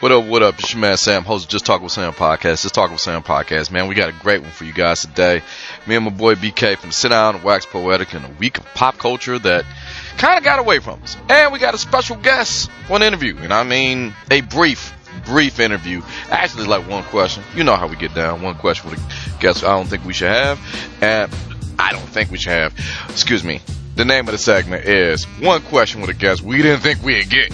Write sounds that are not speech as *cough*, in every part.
What up, what up? It's your man Sam, host of Just Talk with Sam podcast. Just Talk with Sam podcast, man. We got a great one for you guys today. Me and my boy BK from Sit Down and Wax Poetic in a week of pop culture that kind of got away from us. And we got a special guest for an interview. And I mean, a brief, brief interview. Actually, like one question. You know how we get down. One question with a guest I don't think we should have. And I don't think we should have. Excuse me. The name of the segment is One Question with a Guest We Didn't Think We'd Get.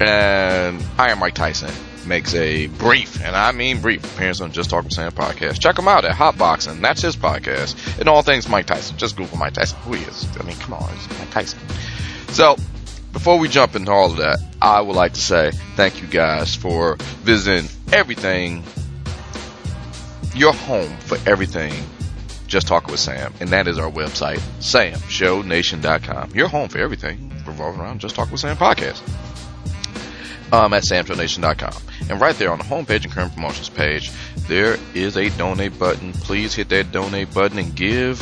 And I am Mike Tyson makes a brief, and I mean brief, appearance on Just Talk with Sam podcast. Check him out at Hotboxing. That's his podcast. And all things Mike Tyson. Just Google Mike Tyson. Who he is. I mean, come on, it's Mike Tyson. So, before we jump into all of that, I would like to say thank you guys for visiting everything, your home for everything just Talking with Sam, and that is our website, samshownation.com. Your home for everything revolving around Just Talk with Sam podcast um, at samshownation.com. And right there on the homepage and current promotions page, there is a donate button. Please hit that donate button and give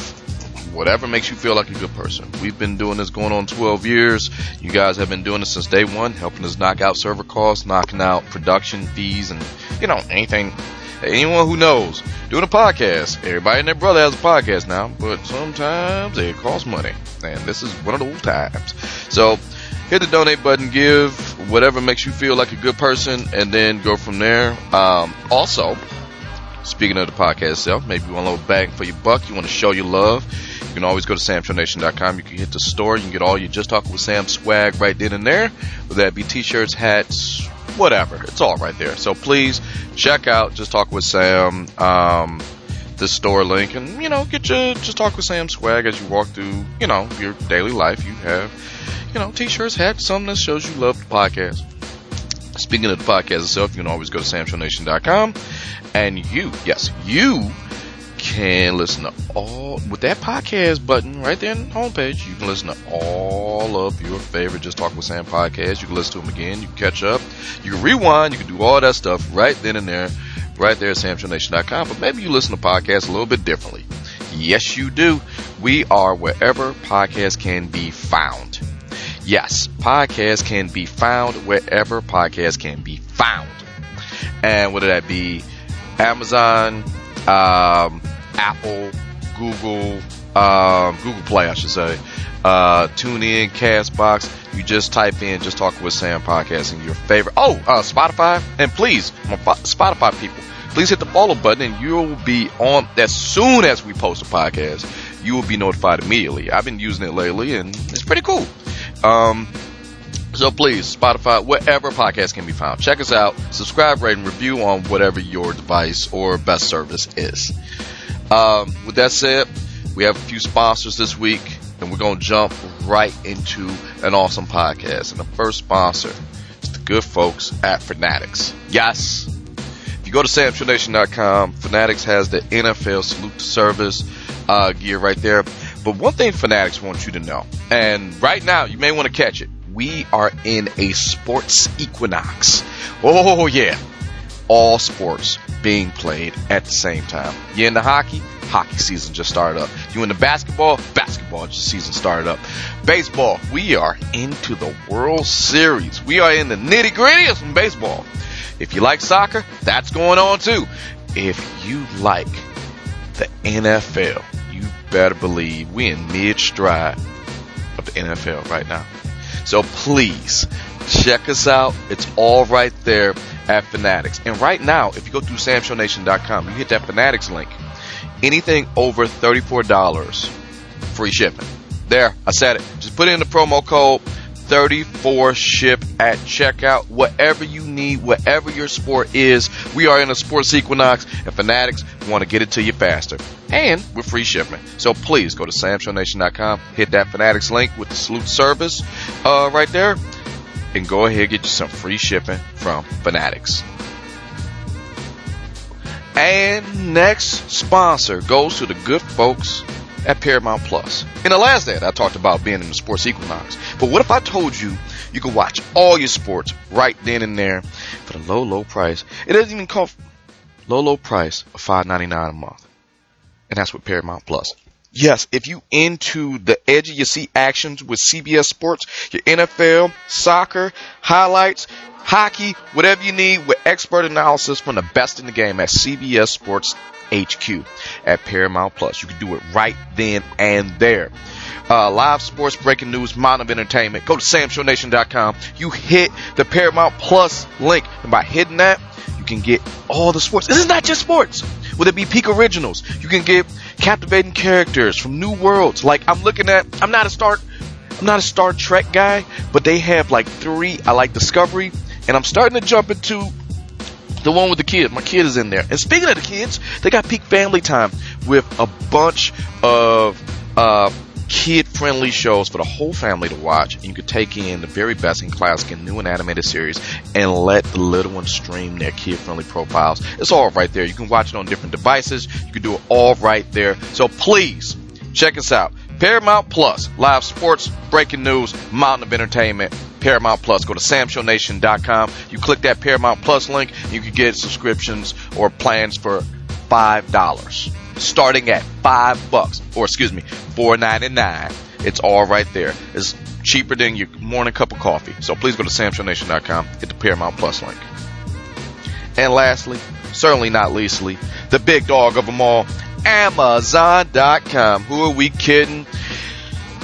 whatever makes you feel like a good person. We've been doing this going on 12 years. You guys have been doing this since day one, helping us knock out server costs, knocking out production fees, and, you know, anything. Anyone who knows, doing a podcast, everybody and their brother has a podcast now, but sometimes it costs money. And this is one of those times. So, hit the donate button, give whatever makes you feel like a good person, and then go from there. Um, also, speaking of the podcast itself, maybe you want a little bang for your buck, you want to show your love, you can always go to samshownation.com. You can hit the store, you can get all your Just Talking with Sam swag right then and there, whether that be t-shirts, hats, whatever. It's all right there. So please check out Just Talk with Sam. Um, the store link and you know get your just talk with Sam swag as you walk through you know your daily life. You have you know, t-shirts, hats, something that shows you love the podcast. Speaking of the podcast itself, you can always go to samshownation.com and you, yes, you can listen to all with that podcast button right there on the homepage. You can listen to all of your favorite Just Talk with Sam podcasts. You can listen to them again. You can catch up. You can rewind. You can do all that stuff right then and there, right there at samshownation.com. But maybe you listen to podcasts a little bit differently. Yes, you do. We are wherever podcasts can be found. Yes, podcasts can be found wherever podcasts can be found. And whether that be Amazon, um, Apple, Google, um, Google Play, I should say, uh, TuneIn, Castbox. You just type in "Just Talk with Sam" podcast and your favorite. Oh, uh, Spotify, and please, my Spotify people, please hit the follow button, and you will be on as soon as we post a podcast. You will be notified immediately. I've been using it lately, and it's pretty cool. Um, so please, Spotify, wherever podcasts can be found, check us out. Subscribe, rate, and review on whatever your device or best service is. Um, with that said, we have a few sponsors this week, and we're going to jump right into an awesome podcast. And the first sponsor is the good folks at Fanatics. Yes. If you go to SamShowNation.com, Fanatics has the NFL Salute to Service uh, gear right there. But one thing Fanatics wants you to know, and right now you may want to catch it. We are in a sports equinox. Oh yeah. All sports being played at the same time. You in the hockey? Hockey season just started up. You in the basketball? Basketball season started up. Baseball, we are into the World Series. We are in the nitty gritty of some baseball. If you like soccer, that's going on too. If you like the NFL, you better believe we in mid stride of the NFL right now. So please check us out. It's all right there at Fanatics. And right now, if you go through samshownation.com, you hit that Fanatics link. Anything over $34, free shipping. There, I said it. Just put in the promo code 34 ship at checkout. Whatever you need, whatever your sport is, we are in a sports equinox and Fanatics want to get it to you faster. And with free shipping. So please go to samshownation.com, hit that Fanatics link with the salute service uh, right there, and go ahead and get you some free shipping from Fanatics. And next sponsor goes to the good folks at Paramount Plus. In the last ad, I talked about being in the sports equinox. But what if I told you you could watch all your sports right then and there for the low, low price? It doesn't even cost low, low price of five ninety nine a month, and that's with Paramount Plus. Yes, if you into the edge of your seat actions with CBS Sports, your NFL, soccer, highlights, hockey, whatever you need with expert analysis from the best in the game at CBS Sports HQ at Paramount Plus. You can do it right then and there. Uh, live sports, breaking news, Mountain of Entertainment. Go to samshownation.com. You hit the Paramount Plus link, and by hitting that, you can get all the sports. This is not just sports. Whether it be peak originals, you can get captivating characters from new worlds. Like I'm looking at, I'm not a Star, I'm not a Star Trek guy, but they have like three. I like Discovery, and I'm starting to jump into the one with the kid. My kid is in there. And speaking of the kids, they got peak family time with a bunch of uh, kid friendly shows for the whole family to watch. And you can take in the very best in classic and new and animated series and let the little ones stream their kid friendly profiles. It's all right there. You can watch it on different devices. You can do it all right there. So please check us out. Paramount Plus, live sports, breaking news, mountain of entertainment. Paramount Plus. Go to samshownation.com. You click that Paramount Plus link, you can get subscriptions or plans for five dollars, starting at five bucks, or excuse me, four ninety nine. It's all right there. It's cheaper than your morning cup of coffee. So please go to samshownation.com. Hit the Paramount Plus link. And lastly, certainly not leastly, the big dog of them all, Amazon.com. Who are we kidding?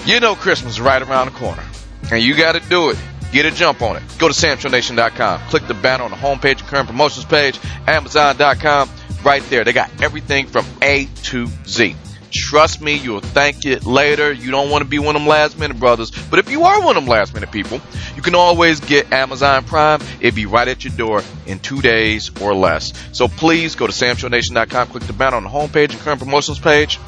You know Christmas is right around the corner. And you got to do it. Get a jump on it. Go to SamShowNation.com. Click the banner on the homepage, current promotions page, Amazon.com. Right there. They got everything from A to Z. Trust me, you'll thank it later. You don't want to be one of them last minute brothers. But if you are one of them last minute people, you can always get Amazon Prime. It'll be right at your door in two days or less. So please go to SamShowNation.com, click the banner on the homepage and current promotions page.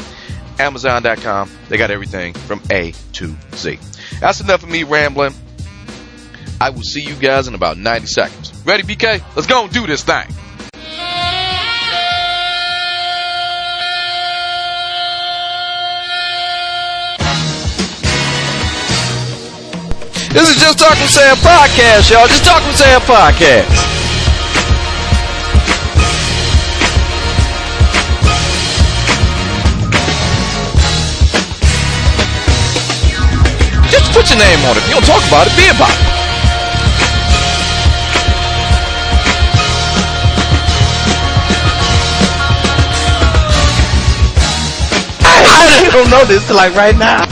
Amazon.com. They got everything from A to Z. That's enough of me rambling. I will see you guys in about 90 seconds. Ready, BK? Let's go and do this thing. This is Just Talk with Sam podcast, y'all. Just Talk with Sam podcast. Just put your name on it. If you don't talk about it, be about *laughs* it. I don't know this like right now.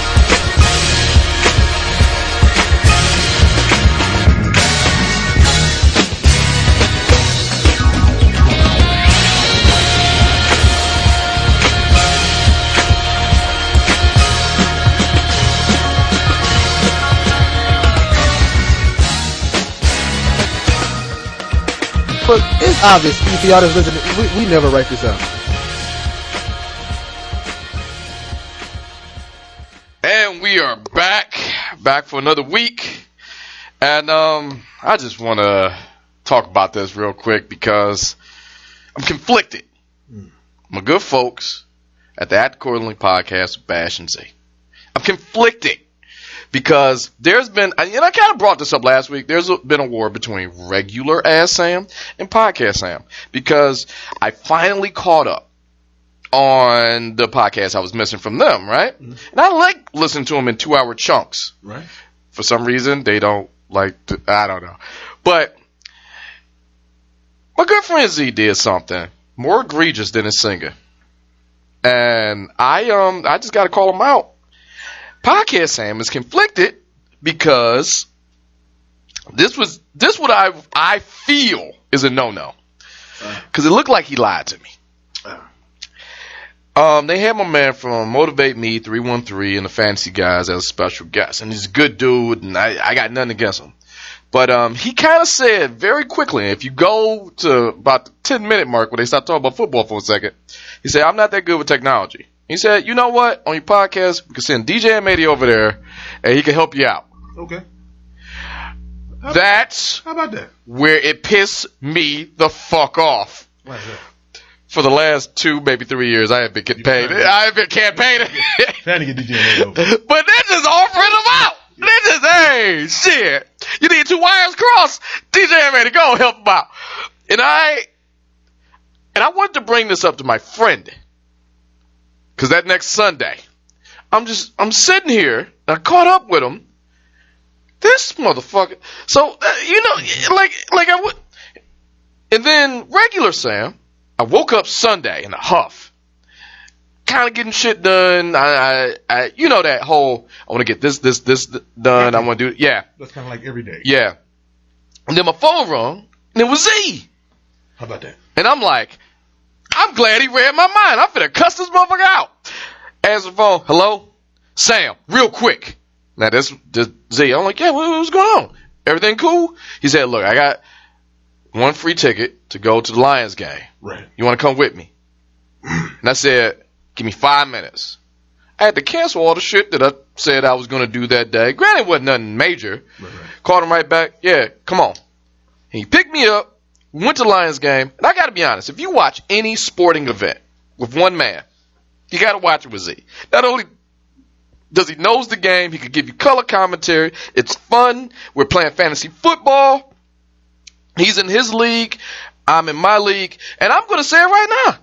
Obvious if y'all that's listening, we, we never write this out. And we are back, back for another week. And um, I just want to talk about this real quick because I'm conflicted. My good folks at the Act Accordingly podcast Bash and Z. I'm conflicted because there's been, and I kind of brought this up last week. There's been a war between regular ass Sam and podcast Sam because I finally caught up on the podcast I was missing from them, right? And I like listening to them in two hour chunks. Right. For some reason, they don't like to, I don't know. But my good friend Z did something more egregious than his singer. And I, um, I just got to call him out. Podcast Sam is conflicted because this was, this what I, I feel is a no-no. Cause it looked like he lied to me. Um, they had my man from Motivate Me 313 and the Fantasy Guys as a special guest, and he's a good dude, and I, I got nothing against him. But um, he kind of said very quickly, if you go to about the 10 minute mark where they start talking about football for a second, he said, I'm not that good with technology. He said, you know what? On your podcast, we can send DJ M80 over there, and he can help you out. Okay. That's How about that? where it pissed me the fuck off. For the last two, maybe three years, I have been campaigning. been- I have been campaigning. *laughs* Trying to get DJ over. *laughs* but they're just offering them out. They're just, hey, shit. You need two wires crossed. DJ ready, go help him out. And I, and I wanted to bring this up to my friend. Cause that next Sunday, I'm just, I'm sitting here, I caught up with him. This motherfucker. So, uh, you know, like, like I would, and then regular Sam, I woke up Sunday in a huff kind of getting shit done. I, I, I, you know that whole I want to get this, this, this done. I want to do, yeah, That's kind of like every day. yeah. And then my phone rung, and it was Z, How about that? and I'm like, I'm glad he read my mind. I'm finna cuss this motherfucker out. Answer the phone, hello, Sam, real quick. Now this, this Z, I'm like, yeah, what, what's going on? Everything cool? He said, look, I got one free ticket to go to the Lions game. Right. You want to come with me? And I said, give me five minutes. I had to cancel all the shit that I said I was going to do that day. Granted, it wasn't nothing major. Right, right. Called him right back. Yeah, come on. He picked me up, went to Lions game, and I got to be honest, if you watch any sporting event with one man, you got to watch it with Z. Not only does he knows the game, he could give you color commentary. It's fun. We're playing fantasy football. He's in his league. I'm in my league. And I'm going to say it right now.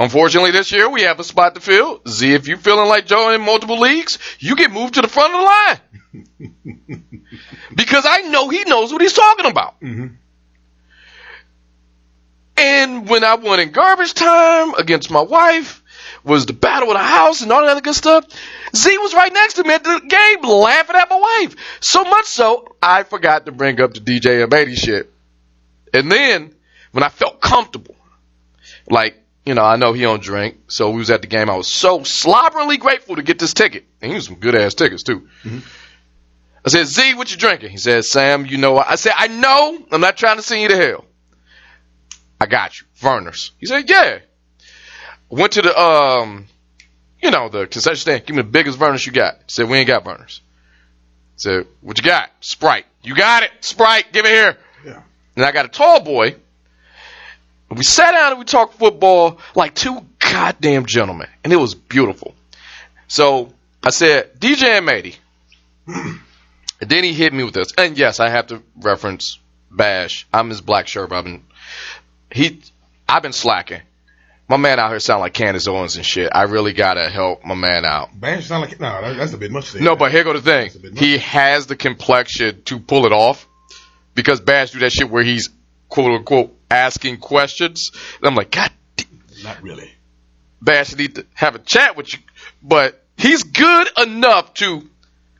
Unfortunately, this year we have a spot to fill. Z, if you're feeling like Joe in multiple leagues, you get moved to the front of the line. *laughs* because I know he knows what he's talking about. Mhm. And when I won in garbage time against my wife, was the battle of the house and all that other good stuff. Z was right next to me at the game laughing at my wife. So much so, I forgot to bring up the DJ M80 shit. And then, when I felt comfortable, like, you know, I know he don't drink, so we was at the game. I was so slobberingly grateful to get this ticket. And he was some good ass tickets too. Mm-hmm. I said, Z, what you drinking? He said, Sam, you know, I said, I know, I'm not trying to send you to hell. I got you. Vernors. He said, yeah. Went to the, um, you know, the concession stand. Give me the biggest Vernors you got. He said, we ain't got Vernors. Said, what you got? Sprite. You got it. Sprite. Give it here. Yeah. And I got a tall boy. And we sat down and we talked football like two goddamn gentlemen. And it was beautiful. So I said, DJ M80. and then he hit me with this. And yes, I have to reference Bash. I'm his black shirt. I've been, he, I've been slacking. My man out here sound like Candace Owens and shit. I really gotta help my man out. Bash sound like no, that, that's a bit much. No, but here go the thing. That's a bit He has the complexion to pull it off because Bash do that shit where he's quote unquote asking questions. And I'm like, God, d- not really. Bash need to have a chat with you, but he's good enough to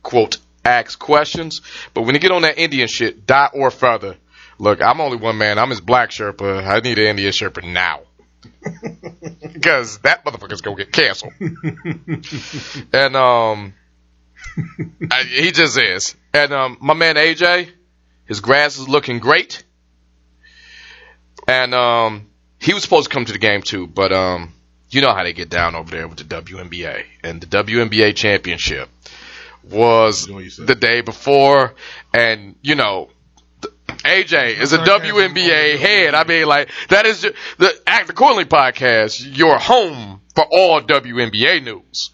quote ask questions. But when you get on that Indian shit, dot or further, look, I'm only one man. I'm his black Sherpa. I need an Indian Sherpa now. *laughs* Because that motherfucker's gonna get canceled. *laughs* and um, *laughs* I, he just is. And um, my man AJ, his grass is looking great. And um, he was supposed to come to the game too, but um, you know how they get down over there with the WNBA and the WNBA championship was the day before, and you know. AJ is a WNBA head. I mean, like that is the Act Accordingly podcast. Your home for all WNBA news.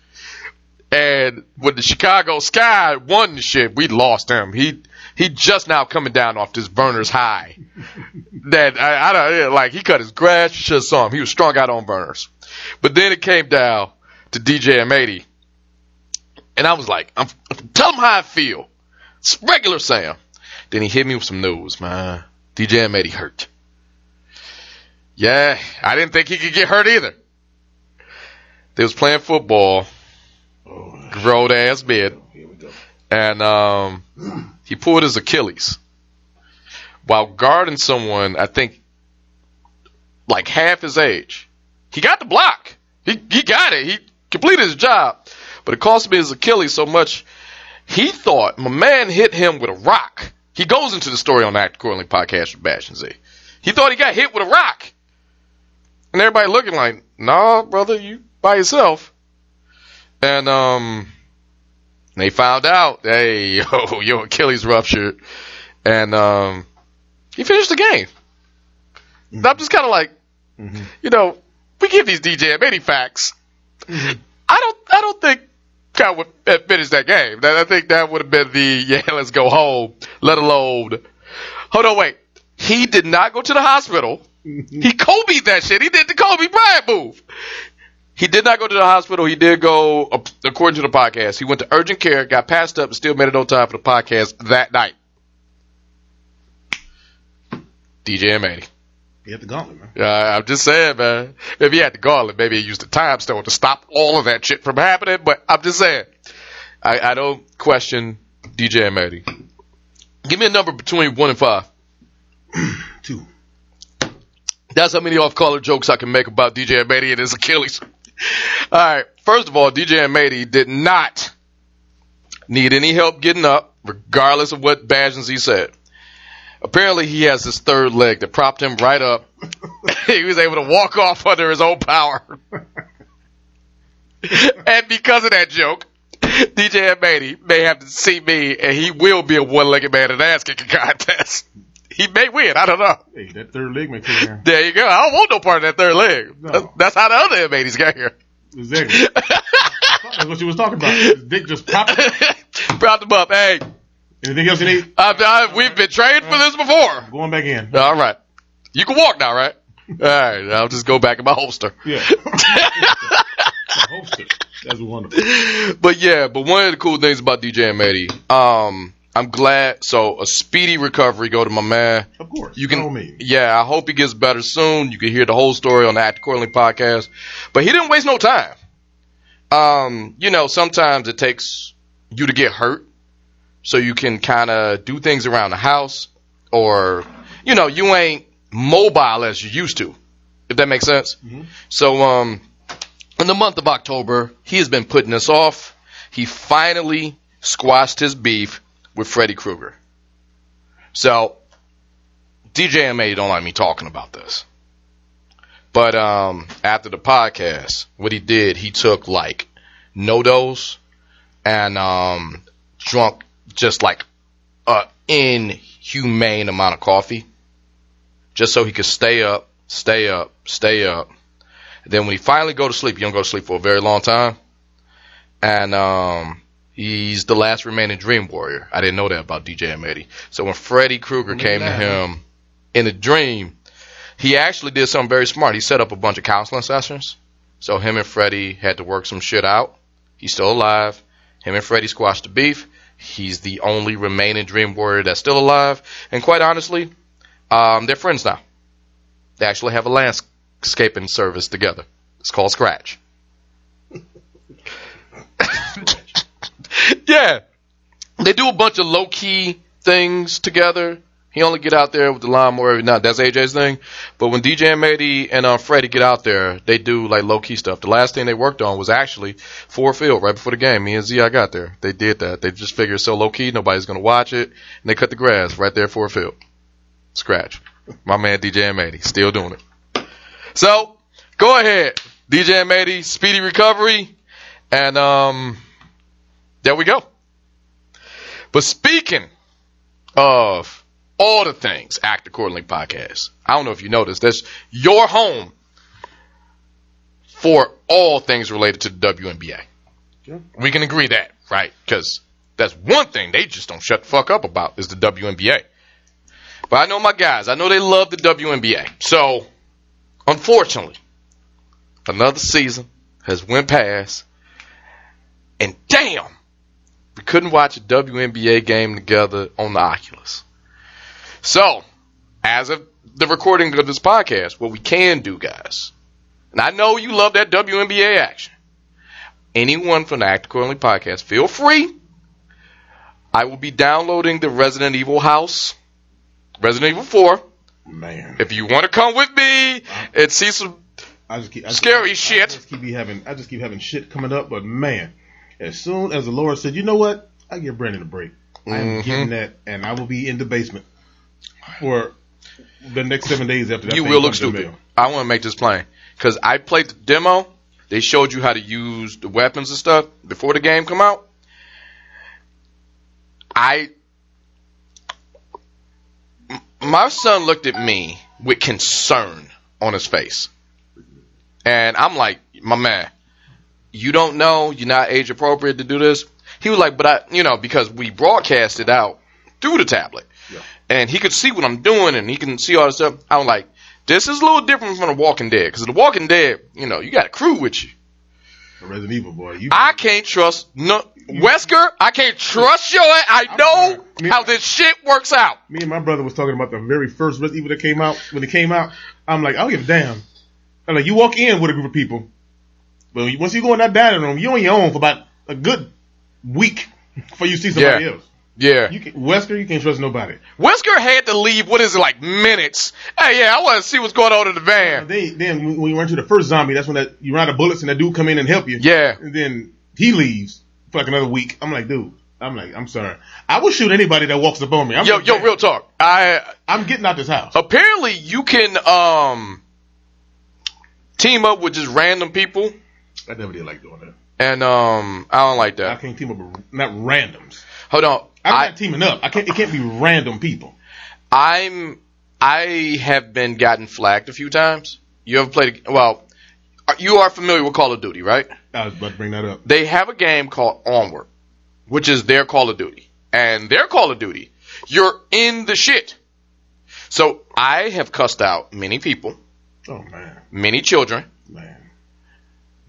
And with the Chicago Sky won the shit, we lost him. He he just now coming down off this Vernors high. *laughs* that I, I don't like. He cut his grass. You should have saw him. He was strung out on Vernors. But then it came down to DJ M80, and I was like, I'm, tell him how I feel. It's regular Sam. Then he hit me with some news, man. DJ M80 hurt. Yeah, I didn't think he could get hurt either. They was playing football, Oh, grown ass here and um, he pulled his Achilles while guarding someone. I think like half his age. He got the block. He he got it. He completed his job, but it cost me his Achilles so much. He thought my man hit him with a rock. He goes into the story on the Act Accordingly podcast with Bash and Z. He thought he got hit with a rock, and everybody looking like, "Nah, brother, you by yourself." And um, they found out, hey, *laughs* yo, your Achilles ruptured, and um, he finished the game. And I'm just kind of like, Mhm. you know, we give these DJ many facts. I don't, I don't think I would finish that game. That- I think that would have been the *laughs* yeah, let's go home. Let alone, hold on, wait. He did not go to the hospital. He Kobe that shit. He did the Kobe Bryant move. He did not go to the hospital. He did go, uh, according to the podcast, he went to urgent care, got passed up, and still made it on time for the podcast that night. DJ M80. He had the gauntlet, man. Uh, I'm just saying, man. If he had the gauntlet, maybe he used the time stone to stop all of that shit from happening. But I'm just saying, I, I don't question DJ M80. Give me a number between one and five. *clears throat* Two. That's how many off-color jokes I can make about DJ M80 and his Achilles. *laughs* All right. First of all, DJ M80 did not need any help getting up, regardless of what Badgens said. Apparently, he has his third leg that propped him right up. *laughs* he was able to walk off under his own power. *laughs* and because of that joke, DJ M80 may have to see me, and he will be a one-legged man in an ass-kicking contest. He may win. I don't know. Hey, that third leg may kick in. There you go. I don't want no part of that third leg. No. That's, that's how the other M80s got here. Exactly. *laughs* That's what she was talking about. His dick just popped. Propped him up. Hey, Anything else you need? I've, i we've been trained for this before. Going back in. All right. You can walk now, right? *laughs* All right. I'll just go back in my holster. Yeah. *laughs* Holster. That's wonderful. But yeah, but one of the cool things about DJ M80, um, I'm glad. So a speedy recovery. Go to my man. Of course. You can, yeah. I hope he gets better soon. You can hear the whole story on the Act Accordingly podcast. But he didn't waste no time. Um, you know, sometimes it takes you to get hurt so you can kind of do things around the house, or you know, you ain't mobile as you used to. If that makes sense. So, um, in the month of October, he has been putting us off. He finally squashed his beef with Freddy Krueger. So, DJ M80 don't like me talking about this. But um, after the podcast, what he did, he took like NoDoz and um, drunk just like a inhumane amount of coffee, just so he could stay up, stay up, stay up. then when he finally go to sleep, he don't go to sleep for a very long time, and um, he's the last remaining Dream Warrior. I didn't know that about DJ M80. So when Freddy Krueger came to him in a dream, he actually did something very smart. He set up a bunch of counseling sessions. So him and Freddy had to work some shit out. He's still alive. Him and Freddy squashed the beef. He's the only remaining Dream Warrior that's still alive. And quite honestly, um, they're friends now. They actually have a landscaping service together. It's called Scratch. *laughs* yeah. They do a bunch of low key things together. He only get out there with the lawnmower every night. That's AJ's thing. But when DJ M80 and uh, Freddie get out there, they do like low key stuff. The last thing they worked on was actually Ford Field right before the game. Me and Z, I got there. They did that. They just figured so low key, nobody's gonna watch it, and they cut the grass right there at Ford Field. Scratch. My man DJ M80 still doing it. So go ahead, DJ M80, speedy recovery, and um, there we go. But speaking of all the things Act Accordingly podcast, I don't know if you noticed, that's your home for all things related to the WNBA. Sure. We can agree that, right? Because that's one thing they just don't shut the fuck up about is the WNBA. But I know my guys. I know they love the WNBA. So, unfortunately, another season has went past, and damn, we couldn't watch a WNBA game together on the Oculus. So, as of the recording of this podcast, what we can do, guys, and I know you love that WNBA action. Anyone from the Act Accordingly podcast, feel free. I will be downloading the Resident Evil House, Resident Evil 4. Man. If you want to come with me and see some I just keep I just- Scary I shit. just keep having I just keep having shit coming up, but man, as soon as the Lord said, you know what, I give Brandon a break. I'm Mhm. getting that, and I will be in the basement for the next seven days after that. you will look comes in the stupid. I want to make this plain because I played the demo. They showed you how to use the weapons and stuff before the game come out. I my son looked at me with concern on his face. And I'm like, my man, you don't know, you're not age appropriate to do this. He was like, but I, you know, because we broadcast it out through the tablet. And he could see what I'm doing and he can see all this stuff. I was like, this is a little different from The Walking Dead. Because The Walking Dead, you know, you got a crew with you. Resident Evil boy. You, I can't trust no Wesker. I can't trust your. I know Me- how this shit works out. me and my brother was talking about the very first Resident Evil that came out. When it came out, I'm like, I don't give a damn. I'm like, you walk in with a group of people, but once you go in that dining room, you're on your own for about a good week before you see somebody Yeah. else. Yeah, You can, Wesker, you can't trust nobody. Wesker had to leave. What is it like minutes? Hey, yeah, I want to see what's going on in the van. then, then when you run to the first zombie, that's when that you run out of bullets and that dude come in and help you. Yeah, And then he leaves for like another week. I'm like, dude, I'm like, I'm sorry. I will shoot anybody that walks up on me. I'm yo, like, yo, "Damn, real talk. I I'm getting out this house. apparently you can um team up with just random people, I never did like doing that. and um I don't like that. I can't team up with not randoms. Hold on, I'm I not teaming up. I can't. It can't be random people. I'm I have been gotten flagged a few times. You ever played? a- Well, you are familiar with Call of Duty, right? I was about to bring that up. They have a game called Onward, which is their Call of Duty, and their Call of Duty, you're in the shit. So I have cussed out many people, Oh man, many children. man.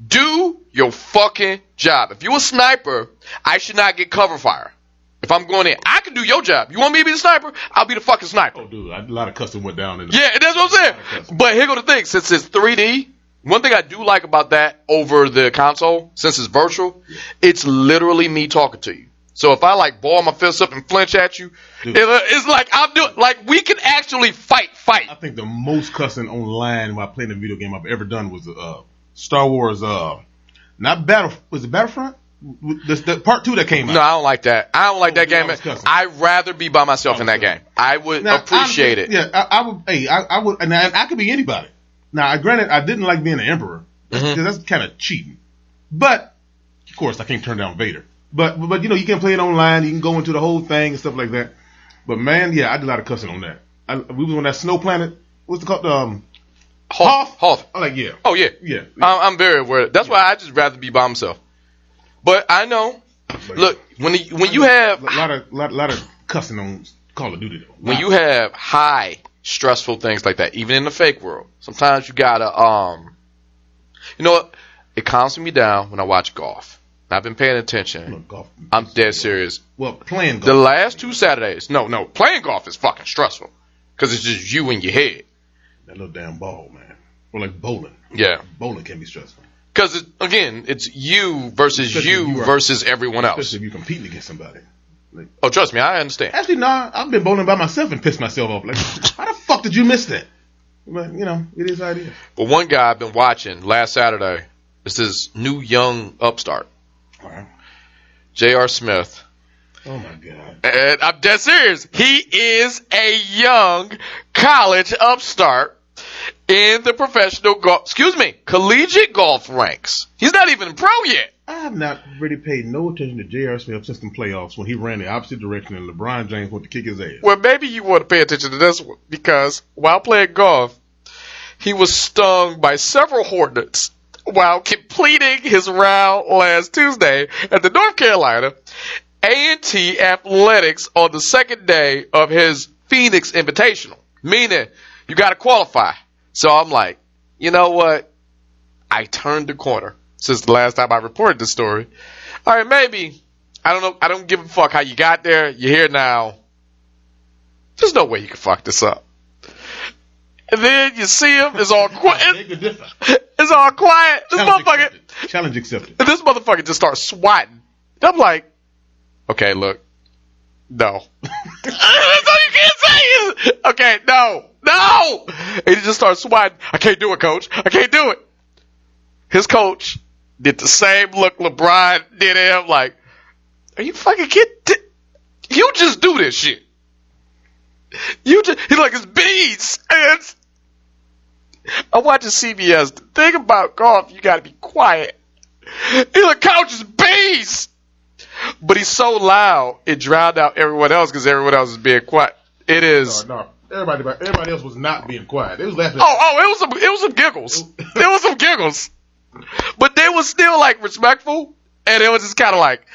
Do your fucking job. If you're a sniper, I should not get cover fire. If I'm going in, I can do your job. You want me to be the sniper? I'll be the fucking sniper. Oh dude, a lot of custom went down in. The, Yeah, that's what I'm saying. But here go the thing: since it's 3D, one thing I do like about that over the console, since it's virtual, it's literally me talking to you. So if I like ball my fists up and flinch at you, it- it's like I'm doing like we can actually fight, fight. I think the most cussing online while playing a video game I've ever done was uh, Star Wars. Uh, not Battle. Was it Battlefront? The, the part two that came out. No, I don't like that. I don't like that Oh, yeah, I game. I'd rather be by myself in that game. I would Now, appreciate I'm- it. Yeah, I, I would. Hey, I, I would, and I, I could be anybody. Now, I granted, I didn't like being an emperor. That's, Mhm. that's kind of cheating. But of course, I can't turn down Vader. But, but but you know, you can play it online. You can go into the whole thing and stuff like that. But man, yeah, I did a lot of cussing on that. I, we was on that snow planet. What's it called? Um, Hoth. Hoth. I'm like, yeah, Oh yeah. yeah. I'm, I'm very aware. That's why I just rather be by myself. But I know. But Look, when the, when you have a lot of lot, lot of cussing on Call of Duty though. when you have high stressful things like that, even in the fake world, sometimes you gotta um, you know what? It calms me down when I watch golf. I've been paying attention. Look, golf. I'm dead serious. Well, playing golf. The last two Saturdays, no, no, playing golf is fucking stressful because it's just you in your head. that little damn ball, man. Or like bowling. Yeah, Bowling can be stressful, because again, it's you versus Especially you you are- versus everyone else. especially if you're competing against somebody. Oh, trust me, I understand. Actually, nah, I've been bowling by myself and pissed myself off. Like, how the fuck did you miss that? But you know, it is how it is. But one guy I've been watching last Saturday This is this new young upstart, Wow. J.R. Smith. Oh my god. And I'm dead serious. He is a young college upstart in the professional golf, excuse me, collegiate golf ranks. He's not even pro yet. I have not really paid no attention to J.R. Smith since the playoffs when he ran the opposite direction and LeBron James went to kick his ass. Well, maybe you want to pay attention to this one because while playing golf, he was stung by several hornets while completing his round last Tuesday at the North Carolina A&T Athletics on the second day of his Phoenix Invitational. Meaning, you got to qualify. So I'm like, you know what? I turned the corner since the last time I reported this story. All right, maybe I don't know. I don't give a fuck how you got there. You're here now. There's no way you can fuck this up. And then you see him, it's all *laughs* quiet. Beg the differ. It's all quiet. This Challenge motherfucker, accepted. Challenge accepted. and this motherfucker just starts swatting. And I'm like, okay, look, no. *laughs* *laughs* That's all you can say is, okay, no, no. And he just starts swatting. I can't do it, coach. I can't do it. His coach did the same look LeBron did him. Like, are you fucking kidding? You just do this shit. You just, he's like, it's bees. And I'm watching CBS. The thing about golf, you gotta be quiet. He's like, coach, it's bees. but he's so loud it drowned out everyone else because everyone else is being quiet. It is. No, no. Everybody, everybody else was not being quiet. They was laughing. Oh, oh, it was some, it was some giggles. *laughs* There was some giggles, but they was still like respectful, and it was just kind of like,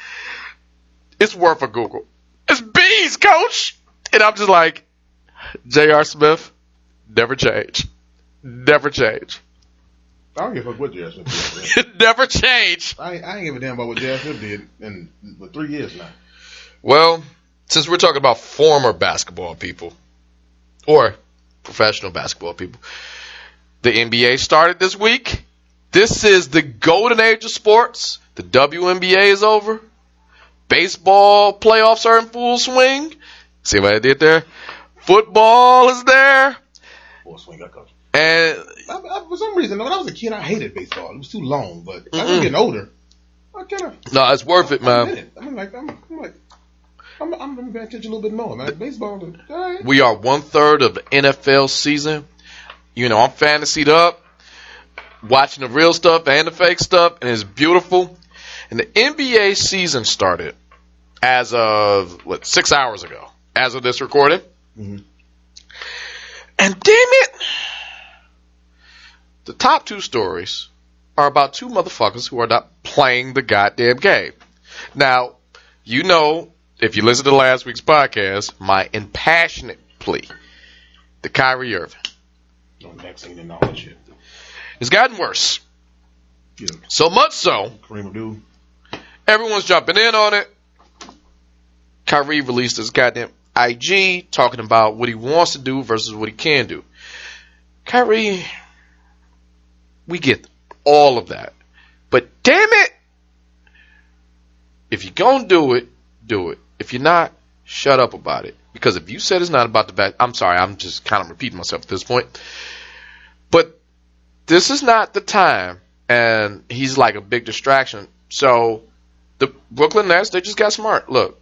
it's worth a Google. It's bees, coach, and I'm just like, J.R. Smith, never change, never change, I don't give a fuck what J.R. Smith did. *laughs* never change. I, ain't- I ain't give a damn about what J.R. Smith did in for three years now. Well, since we're talking about former basketball people or professional basketball people, the NBA started this week. This is the golden age of sports. The WNBA is over. Baseball playoffs are in full swing. See what I did there? Football is there. Boy, swing, I coach. And I, I, for some reason, when I was a kid, I hated baseball. It was too long. But as I'm getting older, I kind of. no, it's worth it, man. I'm like, I'm, I'm like, I'm, I'm, I'm paying attention a little bit more, man. Baseball, right. We are one third of the NFL season. You know, I'm fantasied up, watching the real stuff and the fake stuff, and it's beautiful. And the NBA season started as of what six hours ago, as of this recording. Mhm. And damn it, the top two stories are about two motherfuckers who are not playing the goddamn game. Now, you know, if you listen to last week's podcast, my impassionate plea to Kyrie Irving. On vaccine and all that shit. It's gotten worse. Yeah. So much so, everyone's jumping in on it. Kyrie released his goddamn IG talking about what he wants to do versus what he can do. Kyrie, we get all of that. But damn it, if you're gonna do it, do it. If you're not, shut up about it. Because if you said it's not about the back, I'm sorry, I'm just kind of repeating myself at this point. But this is not the time, and he's like a big distraction. So the Brooklyn Nets, they just got smart. Look,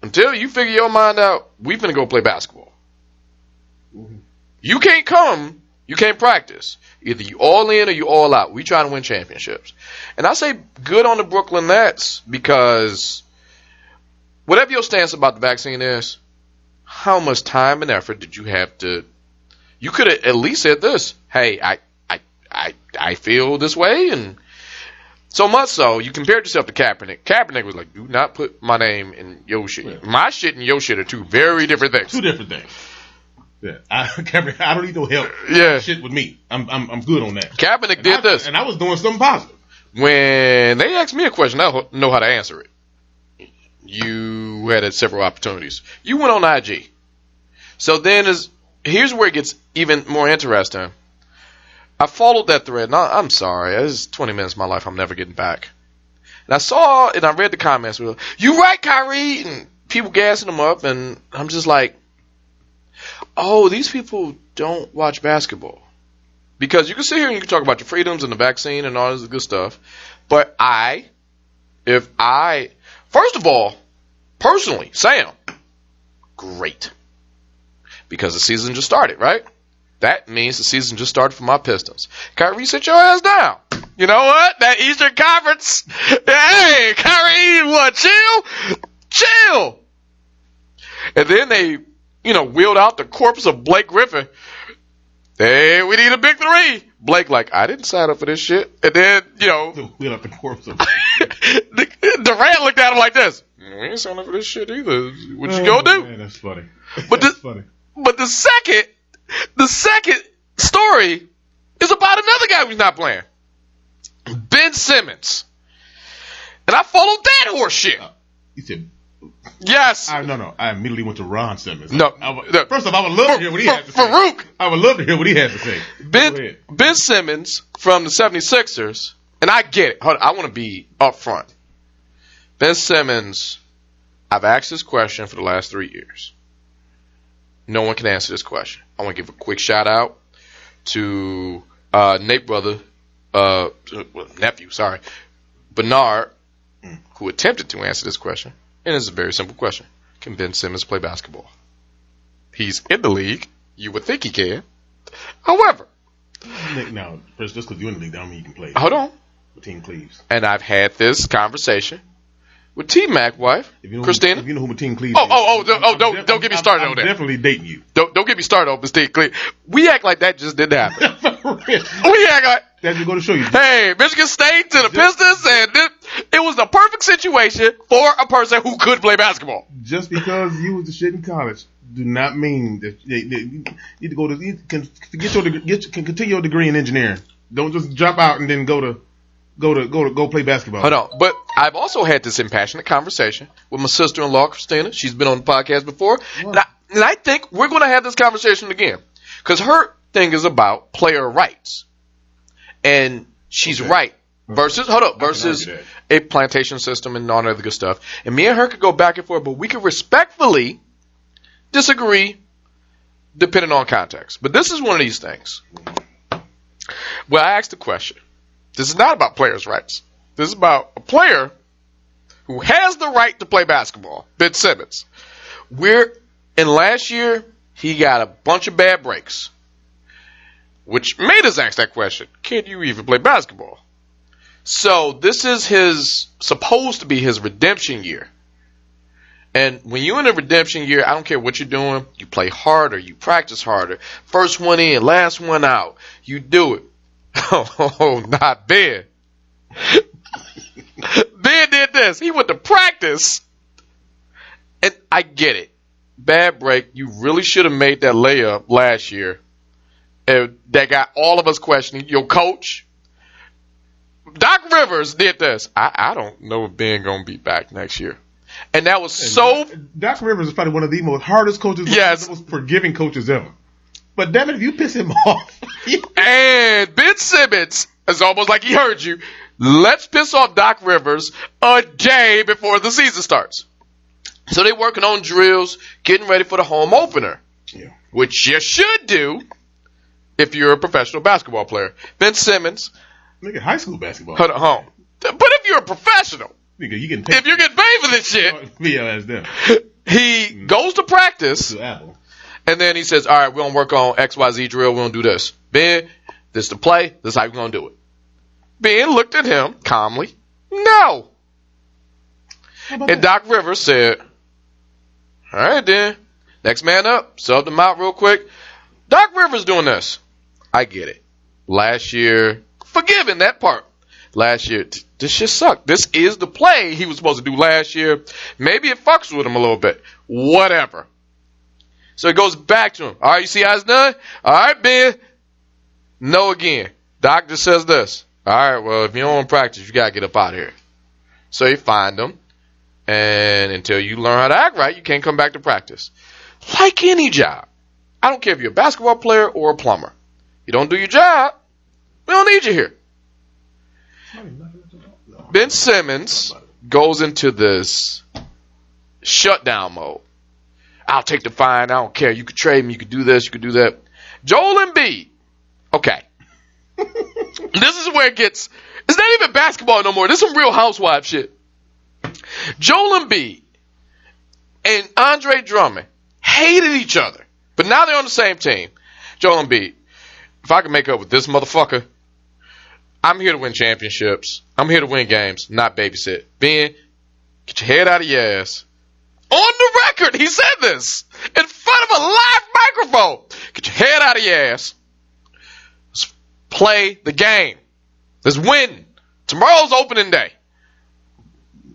until you figure your mind out, we finna go play basketball. You can't come, you can't practice. Either you all in or you all out. We trying to win championships. And I say good on the Brooklyn Nets because whatever your stance about the vaccine is, how much time and effort did you have to you could have at least said this, hey, I I I I feel this way and so much so, you compared yourself to Kaepernick. Kaepernick was like, do not put my name in your shit. Yeah. My shit and your shit are two very different things. Two different things. Yeah, I, *laughs* Kaepernick, I don't need no help. Yeah. Shit with me. I'm, I'm, I'm good on that. Kaepernick And did I- this. and I was doing something positive. When they asked me a question, I know how to answer it. You had several opportunities. You went on IG. So then is here's where it gets even more interesting. I followed that thread. I, I'm sorry, is 20 minutes of my life I'm never getting back. And I saw and I read the comments. You right, Kyrie, and people gassing him up, and I'm just like, oh, these people don't watch basketball. Because you can sit here and you can talk about your freedoms and the vaccine and all this good stuff. But I, if I, first of all, personally, Sam, great. Because the season just started, right? That means the season just started for my Pistons. Kyrie, sit your ass down. You know what? That Eastern Conference. Hey, Kyrie, what? Chill? Chill. And then they, you know, wheeled out the corpse of Blake Griffin. Hey, we need a big three. Blake, like, I didn't sign up for this shit. And then, you know, *laughs* The wheel up the corpse of. *laughs* *laughs* Durant looked at him like this. We ain't signed up for this shit either. What you oh, gonna do? Oh, Man, that's funny. But that's the- funny. But the second, the second story is about another guy who's not playing. Ben Simmons. And I followed that horse shit. Uh, he said, Yes. I, no, no. I immediately went to Ron Simmons. No, I, would- no. first off, I would love to hear what he has to say. Faarooq. I would love to hear what he has to say. Ben, ben Simmons from the 76ers, and I get it. Hold on, I want to be upfront. Ben Simmons, I've asked this question for the last three years. No one can answer this question. I want to give a quick shout out to uh, Nate brother, uh, well, nephew, sorry, Bernard, who attempted to answer this question. And it's a very simple question. Can Ben Simmons play basketball? He's in the league. You would think he can. However, Nick, now, first, just because you're in the league, don't mean you can play. hold on. for Mateen Cleaves. And I've had this conversation with T Mac wife, If you know Christina. Who, if you know who Mateen Cleaves oh, oh, oh, is, oh, oh, don't- oh, I'm don't- don't get me started on that. definitely dating you. Don't don't get me started on Mateen Cleaves. We act like that just didn't happen. *laughs* We act like, That's going to show you. hey, Michigan State to the Pistons, and it, it was the perfect situation for a person who could play basketball. Just because you was the shit in college, do not mean that they, they, you need to go to you can get your get can continue your degree in engineering. Don't just drop out and then go to go to go to go play basketball. Hold on, but I've also had this impassionate conversation with my sister-in-law Christina. She's been on the podcast before, and I, and I think we're going to have this conversation again because her thing is about player rights, and she's right. Versus, hold up, versus a plantation system and all that other good stuff. And me and her could go back and forth, but we could respectfully disagree depending on context. But this is one of these things. Well, I asked the question. This is not about players' rights. This is about a player who has the right to play basketball, Ben Simmons. We're and last year he got a bunch of bad breaks, which made us ask that question: Can you even play basketball? So this is his supposed to be his redemption year. And when you're in a redemption year, I don't care what you're doing, you play harder, you practice harder. First one in, last one out. You do it. *laughs* Oh, not Ben. *laughs* ben did this. He went to practice. And I get it. Bad break. You really should have made that layup last year. And that got all of us questioning your coach. Doc Rivers did this. I, I don't know if Ben gonna be back next year. And that was so Doc Rivers is probably one of the most hardest coaches, Yes. the most forgiving coaches ever. But damn it, if you piss him *laughs* off, And Ben Simmons is almost like he heard you. Let's piss off Doc Rivers a day before the season starts. So they're working on drills, getting ready for the home opener, Yeah. which you should do if you're a professional basketball player. Ben Simmons, nigga, high school basketball. cut it home. But if you're a professional, Nigga, you paid. if you're getting paid for this shit, yeah, that's them. he mm. goes to practice and then he says, all right, we're going to work on XYZ drill. We're going to do this. Ben, this is the play. This is how we're going to do it. Ben looked at him calmly. No. And? Doc Rivers said, all right then. Next man up. Sub them out real quick. Doc Rivers doing this. I get it. Last year, forgiving that part. Last year, t- this shit sucked. This is the play he was supposed to do last year. Maybe it fucks with him a little bit. Whatever. So it goes back to him. All right, you see how it's done? All right, Ben. No again. Doc just says this. All right, well, if you don't want to practice, you got to get up out of here. So he fined him. And until you learn how to act right, you can't come back to practice. Like any job. I don't care if you're a basketball player or a plumber. You don't do your job, we don't need you here. Ben Simmons goes into this shutdown mode. I'll take the fine. I don't care. You could trade me. You could do this. You could do that. Joel Embiid. Okay. This is where it gets. It's not even basketball no more. This is some real housewife shit. Joel Embiid and Andre Drummond hated each other, but now they're on the same team. Joel Embiid. If I can make up with this motherfucker, I'm here to win championships. I'm here to win games, not babysit. Ben, get your head out of your ass. On the record, he said this in front of a live microphone. Get your head out of your ass. Play the game. Let's win. Tomorrow's opening day.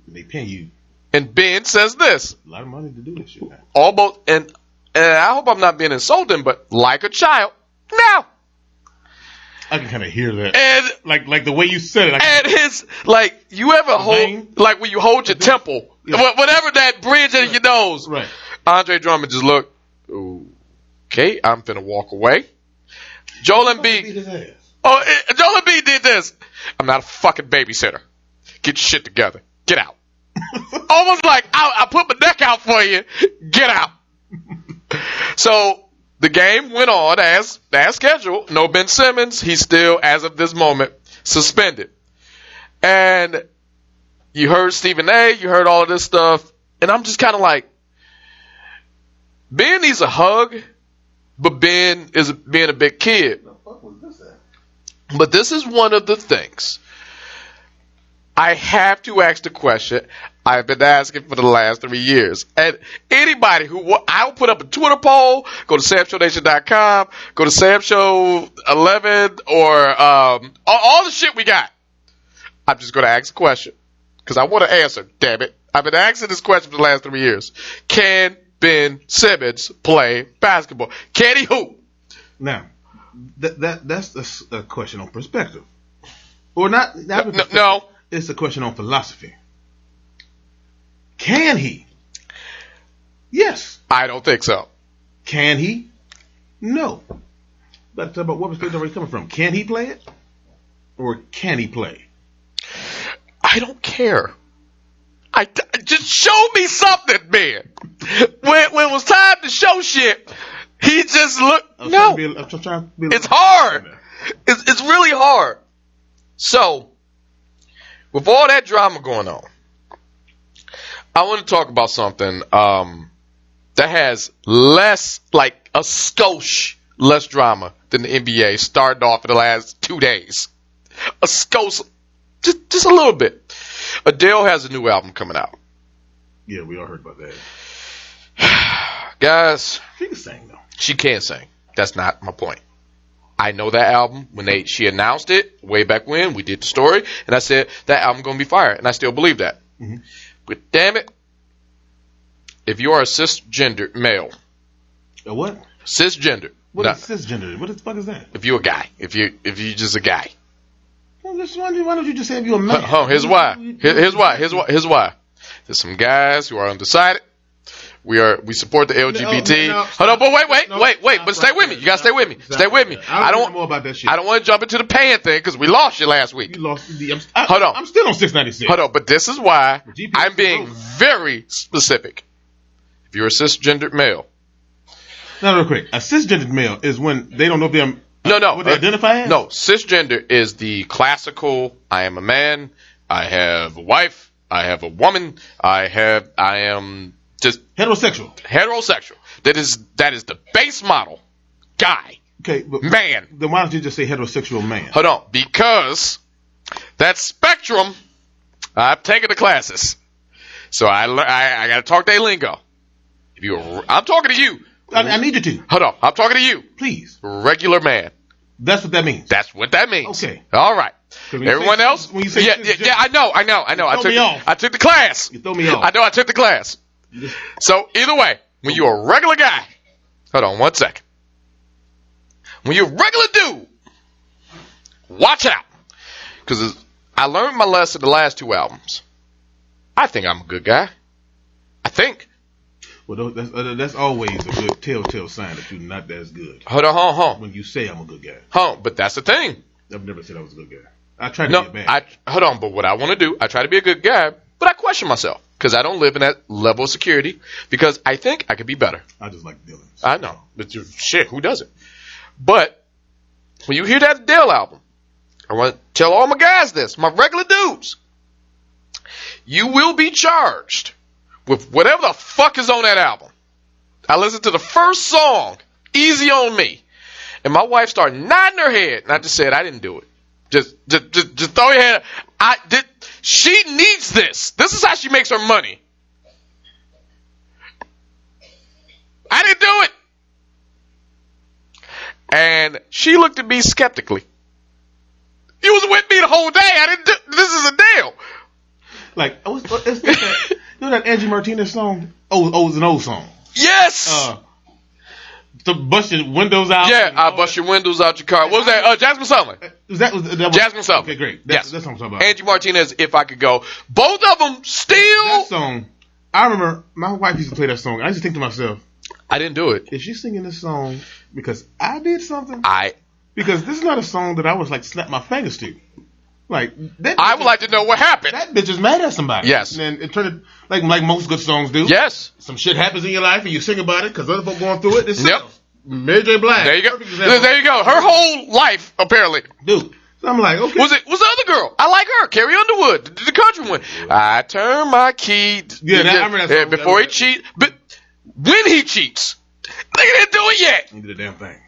They pay you And Ben says this a lot of money to do this shit. Now. almost, and, and I hope I'm not being insulting, but like a child. No. I can kind of hear that. And like like the way you said it. I can, and his like you ever hold vein? like when you hold your temple, Yeah. whatever that bridge in your nose. right. Andre Drummond just looked. Okay, I'm gonna walk away. Joel Embiid. Oh, eh, Joel Embiid did this. I'm not a fucking babysitter. Get your shit together. Get out. *laughs* Almost like I, I put my neck out for you. Get out. so the game went on as as scheduled. No Ben Simmons. He's still, as of this moment, suspended. And you heard Stephen A. You heard all of this stuff, and I'm just kind of like, Ben needs a hug, but Ben is being a big kid. But this is one of the things. I have to ask the question. I've been asking for the last three years. And anybody who, wa- I'll put up a Twitter poll, go to samshownation.com, go to samshow11 or, um, all, the shit we got. I'm just going to ask a question. Cause I want to answer, damn it. I've been asking this question for the last three years. Can Ben Simmons play basketball? Can he hoop? Now, that that that's a question on perspective, or not? not No, perspective. no. it's a question on philosophy. Can he? Yes. I don't think so. Can he? No. But uh, talk about what perspective are you coming from? Can he play it, or can he play? I don't care. I just show me something, man. When when it was time to show shit, he just looked. No, trying be, trying to be it's hard. It's it's really hard. So, with all that drama going on, I want to talk about something um, that has less, like a skosh less drama than the NBA starting off in the last two days. A skosh, just just a little bit. Adele has a new album coming out, Yeah, we all heard about that. *sighs* guys. She can sing though. She can't sing. That's not my point. I know that album when they she announced it way back when we did the story, and I said that album gonna be fire, and I still believe that. Mhm. But damn it, if you are a cisgender male, A what? cisgender, What is cisgender? What the fuck is that? if you're a guy, if you if you just a guy, Well, just why, why don't you just say if you're a man? huh, here's why. Here's why. Here's why. Here's why. There's some guys who are undecided. We are we support the LGBT. No, no, Hold on, but wait, wait, No, wait, wait. But stay right with me. You gotta stay with me. Stop Stay with me. I don't more about that shit. I don't want to jump into the pan thing because we lost you last week. You lost. The, I'm, I, Hold on. I'm still on 696. Hold on, but this is why I'm being very specific. If you're a cisgendered male, Now, real quick, a cisgendered male is when they don't know if they're no, no, what they uh, identify as. no, cisgender is the classical. I am a man. I have a wife. I have a woman. I have. I am just heterosexual. heterosexual. That is that is the base model. Guy, Okay, but man. then why don't you just say heterosexual man? Hold on, because that spectrum. I've taken the classes, so I I, I got to talk their lingo. If you, I'm talking to you. I, I need you to, Hold on, I'm talking to you, please. regular man. That's what that means. That's what that means. Okay. All right. Everyone say- else? when you say yeah, yeah, yeah, I know, I know, I know. I took, me the, off. I took the class. You throw me off. I know, I took the class. So either way, when you're a regular guy, hold on one second. When you're a regular dude, watch out, because I learned my lesson the last two albums. I think I'm a good guy. I think. Well, that's, uh, that's always a good telltale sign that you're not as good. Hold on, hold on, hold on, When you say I'm a good guy, hold on. But that's the thing. I've never said I was a good guy. I try to No, get bad. I hold on, but what I want to do, I try to be a good guy, but I question myself because I don't live in that level of security because I think I could be better. I just like Dylan. I know, but you're shit, who doesn't? But when you hear that Dell album, I want to tell all my guys this, my regular dudes, you will be charged with whatever the fuck is on that album. I listened to the first song, Easy on Me, and my wife started nodding her head, and I just said I didn't do it. Just, just, just, just throw your head. I did. She needs this. This is how she makes her money. I didn't do it. And she looked at me skeptically. You was with me the whole day. I didn't. Do, this is a deal. Like, oh, it's, it's, it's that, you know that Angie Martinez song? Oh, oh, it's an old song. Yes. Uh, to bust your windows out. yeah, I bust your windows out your car. What was that? Uh, Jazmine Sullivan. Was that, was, that was, Jazmine Sullivan. Okay, great. That's, yes. that's what I'm talking about. Angie Martinez. If I could go, both of them still. that song, I remember my wife used to play that song. I used to think to myself, I didn't do it. is she singing this song because I did something? I Because this is not a song that I was like slap my fingers to. Like that. I would like to know what happened. That bitch is mad at somebody. Yes. And it turned it like like most good songs do. Yes. Some shit happens in your life and you sing about it because other folk going through it. It Yep. Mary J. Blige. There you go. There you go. Her whole life apparently Dude. So I'm like, okay. was it was the other girl. I like her, Carrie Underwood, the, the country one. I turn my key. Yeah, that- I remember that song. before he That was- cheat, but when he cheats, they didn't do it yet. You did a damn thing.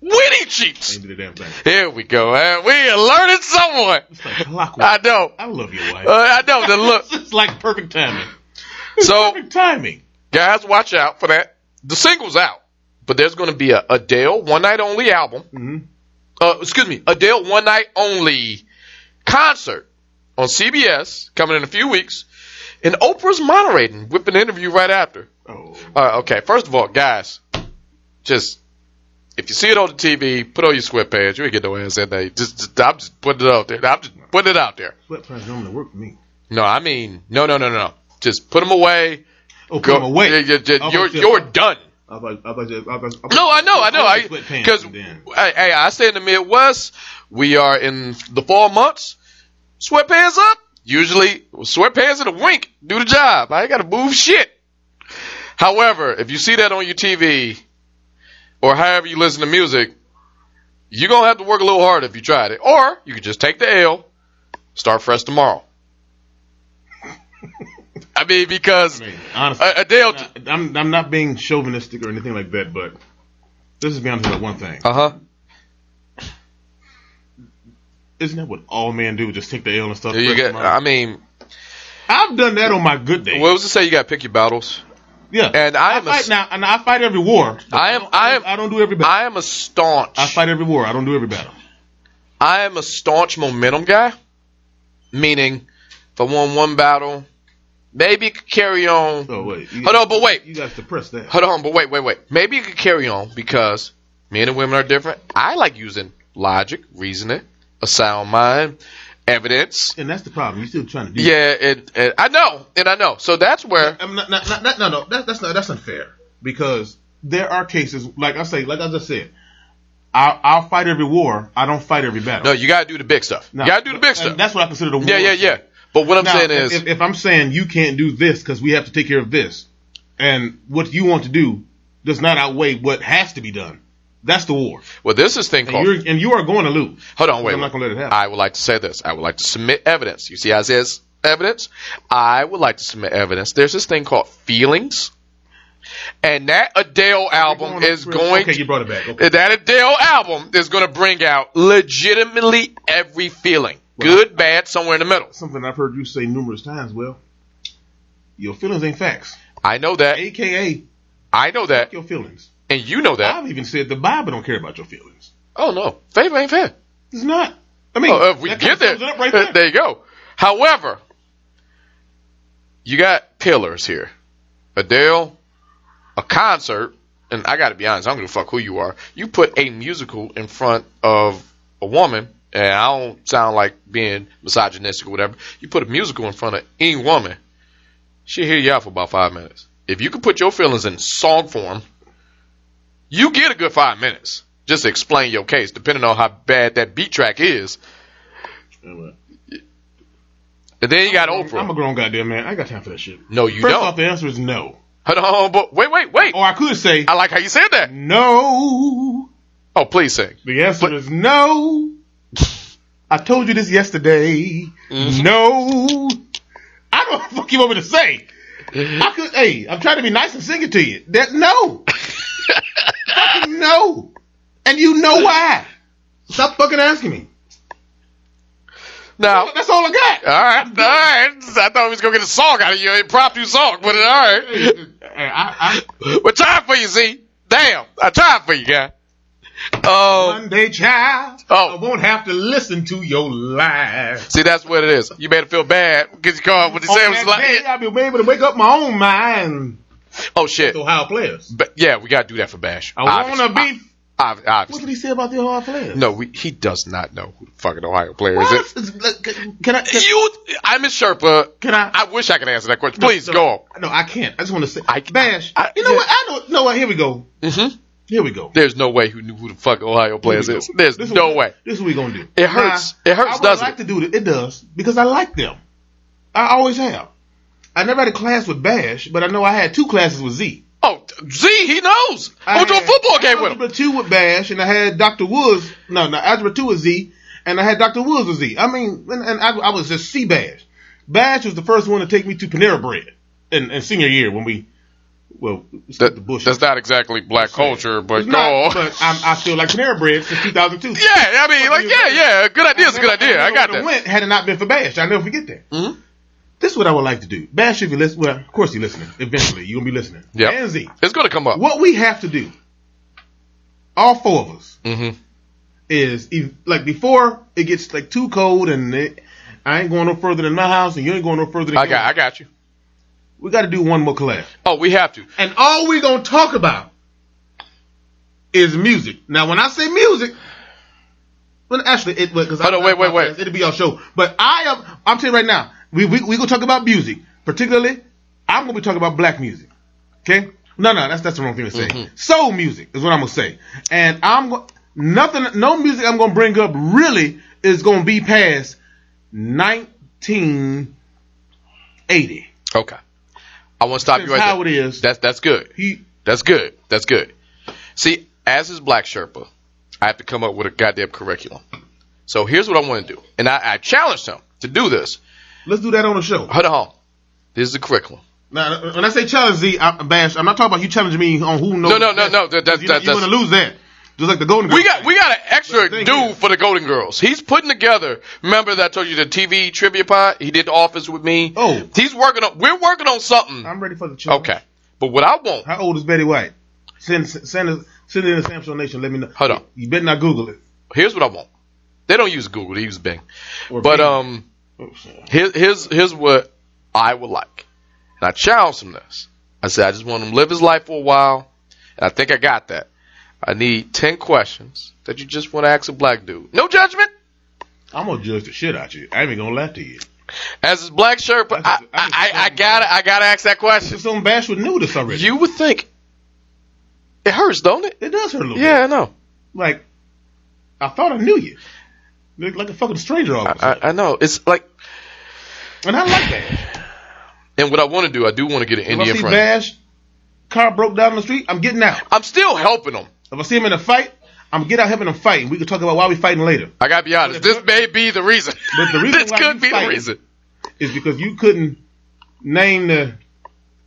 Winning cheats. Ain't the damn thing. Here we go, man. We learning someone. It's like clockwork. I know. I love your wife. Uh, I know the *laughs* look. it's like perfect timing. It's So- perfect timing. Guys, watch out for that. The single's out, but there's going to be a Adele one night only album. hmm Uh, excuse me, Adele one night only concert on CBS coming in a few weeks, and Oprah's moderating with an interview right after. Oh, Uh, okay, first of all, guys, just if you see it on the TV, put on your sweatpants. You ain't get no ass in there. Just, just I'm just putting it out there. I'm just putting it out there. sweatpants normally work for me. No, I mean, no, no, no, no, no. Just put them away. Oh, put them away. You're thought you- you're done. I thought- I you- I thought- No, I know, I know. I Sweatpants because hey, I stay in the Midwest. We are in the fall months. Sweatpants up. Usually, sweatpants and a wink do the job. I ain't got to move shit. However, if you see that on your TV or however you listen to music, you're gonna have to work a little harder if you tried it. Or you could just take the L, start fresh tomorrow. *laughs* I mean, because I mean, honestly, Adele. I'm I'm not being chauvinistic or anything like that, but this is be honest about one thing. Uh huh. Isn't that what all men do? Just take the L and stuff. You get. I mean, I've done that on my good day. what was it say? You got to pick your battles. Yeah, and I am fight s- now, and I fight every war. I am- don't- I am- I don't do every battle. I am a staunch. I fight every war. I don't do every battle. I am a staunch momentum guy. Meaning, if I won one battle, maybe it could carry on. Oh wait, you Hold on, but wait. you got to suppress that. Hold on, but wait, wait, wait. Maybe it could carry on because men and women are different. I like using logic, reasoning, a sound mind, evidence. And that's the problem. You're still trying to do. Yeah, and, and I know, and I know. So that's where. I'm not, not, not, not, no, no, that, that's not, that's unfair because there are cases, like I say, like I just said, I'll, I'll fight every war. I don't fight every battle. No, you gotta do the big stuff. No, you gotta do the big stuff. That's what I consider the war. Yeah, yeah, yeah. But what I'm Now, saying is, if, if I'm saying you can't do this because we have to take care of this, and what you want to do does not outweigh what has to be done, that's the war. well, this is thing And called. you're and you are going to lose. Hold on, wait. I'm not gonna let it happen. I would like to say this. I would like to submit evidence. You see, says evidence. I would like to submit evidence. There's this thing called feelings, and that Adele album Going- is going. Okay, you brought it back. Okay. that Adele album is going to bring out legitimately every feeling, good, bad, somewhere in the middle. Something I've heard you say numerous times. Well, your feelings ain't facts. I know that. AKA I know that, your feelings. And you know that. I've even said the Bible don't care about your feelings. Oh no, faith ain't fair. It's not. I mean, Oh, if we get there, it right there. *laughs* there you go. However, you got pillars here. Adele, a concert, and I got to be honest, I don't give a fuck who you are. You put a musical in front of a woman, and I don't sound like being misogynistic or whatever. You put a musical in front of any woman, she'll hear you out for about five minutes. If you can put your feelings in song form, you get a good five minutes just to explain your case, depending on how bad that beat track is. And then you got I'm Oprah. a grown goddamn man. I ain't got time for that shit. no, you First don't. off, the answer is no. Hold on, but wait, wait, wait. Or I could say I like how you said that. no. Oh, please sing. The answer But- is no. I told you this yesterday. Mm-hmm. No. I don't *laughs* know what the fuck you want me to say. I could, hey, I'm trying to be nice and sing it to you. That no. *laughs* fucking no. And you know why. Stop fucking asking me. Now, all That's all I got. right, all right. I thought we was gonna get a song out of you, impromptu song, but all right. I, I, We're trying for you, Z. Damn, I tried for you, guy. Oh, one day, child, Oh. I won't have to listen to your lies. see, that's what it is. You made it feel bad because you called what he said On was that day, like, I'll be able to wake up my own mind. *laughs* oh shit. Ohio players. But yeah, we gotta do that for Bash. I wanna be. Ob- What did he say about the Ohio players? No, we, he does not know who the fucking Ohio player is. What? It. It's- look, Can I? Can, You, I'm a Sherpa. can I? I wish I could answer that question. Please no, go on. No, I can't. I just want to say. I- Bash. I- you know yeah. what? I know. No, what? Here we go. Mm-hmm. Here we go. There's no way who knew who the fuck Ohio players is. There's This no what- way. This is what we gonna do. It hurts. It hurts, I would doesn't like it? to do it. It does because I like them. I always have. I never had a class with Bash, but I know I had two classes with Z. Oh, Z, he knows. I I went to a football game with him. Algebra two with Bash, and I had Dr. Woods. No, no, algebra two with Z, and I had Dr. Woods with Z. I mean, and, and I, I was just C Bash. Bash was the first one to take me to Panera Bread in, in senior year when we Well, That, the bush. that's not exactly black culture, but It's go not, but I'm, I still like Panera Bread since 2002. yeah, I mean, like, yeah, yeah, good idea is a good idea. I got never that. Went had it not been for Bash. I never forget that. Mhm. This is what I would like to do. Bash, if you listen, well, of course you're listening. Eventually, you're gonna be listening. Yeah. And Z, It's going to come up. what we have to do, all four of us, Mm-hmm. is if, like before it gets like too cold and it, I ain't going no further than my house and you ain't going no further than I got, I got you. We got to do one more collab. Oh, we have to. And all we gonna talk about is music. Now, when I say music, well, actually, it because Hold on, wait, wait, wait. it'll be our show. But I am, I'm telling you right now, we we we gonna talk about music. Particularly, I'm gonna be talking about black music. Okay? No, no, that's that's the wrong thing to say. Mm-hmm. Soul music is what I'm gonna say. And I'm go- nothing, no music I'm gonna bring up really is gonna be past 1980. Okay. I want to stop That's you right how there. it is. That's that's good. He That's good. That's good. See, as is black Sherpa, I have to come up with a goddamn curriculum. So here's what I want to do, and I, I challenged him to do this. Let's do that on the show. Hold on. This is the curriculum. Now, when I say challenge Z, I, Bash, I'm not talking about you challenging me on who knows. No, no, no, no, that- that- you, that- You're going to lose that. Just like the Golden Girls. We got we got an extra But the thing dude is- for the Golden Girls. He's putting together. Remember that I told you the TV trivia pod? He did the office with me. Oh. he's working on. We're working on something. I'm ready for the challenge. Okay, but what I want. How old is Betty White? Send send send it in the Samsung Nation. Let me know. Hold on. You better not Google it. Here's what I want. They don't use Google. They use Bing. Or But Bing. um, sorry. Here, here's here's what I would like, and I challenged him this. I said I just want him to live his life for a while, and I think I got that. I need ten questions that you just want to ask a black dude. No judgment. I'm gonna judge the shit out you. I ain't even gonna lie to you. As his black shirt, but I, I I I, I, I gotta I gotta ask that question. On Bash would knew this already. You would think it hurts, don't it? it does hurt a little Yeah, I know. Like I thought I knew you. Look like a fucking stranger all I, sudden. I know. It's like, and I like that. and what I want to do, I do want to get an If I Indian see friend. Bash car broke down the street, I'm getting out. I'm still helping him. If I see him in a fight, I'm get out helping him fight, and we can talk about why we fighting later. I gotta be honest. This may be the reason. But the reason *laughs* this could be the reason. Is because you couldn't name the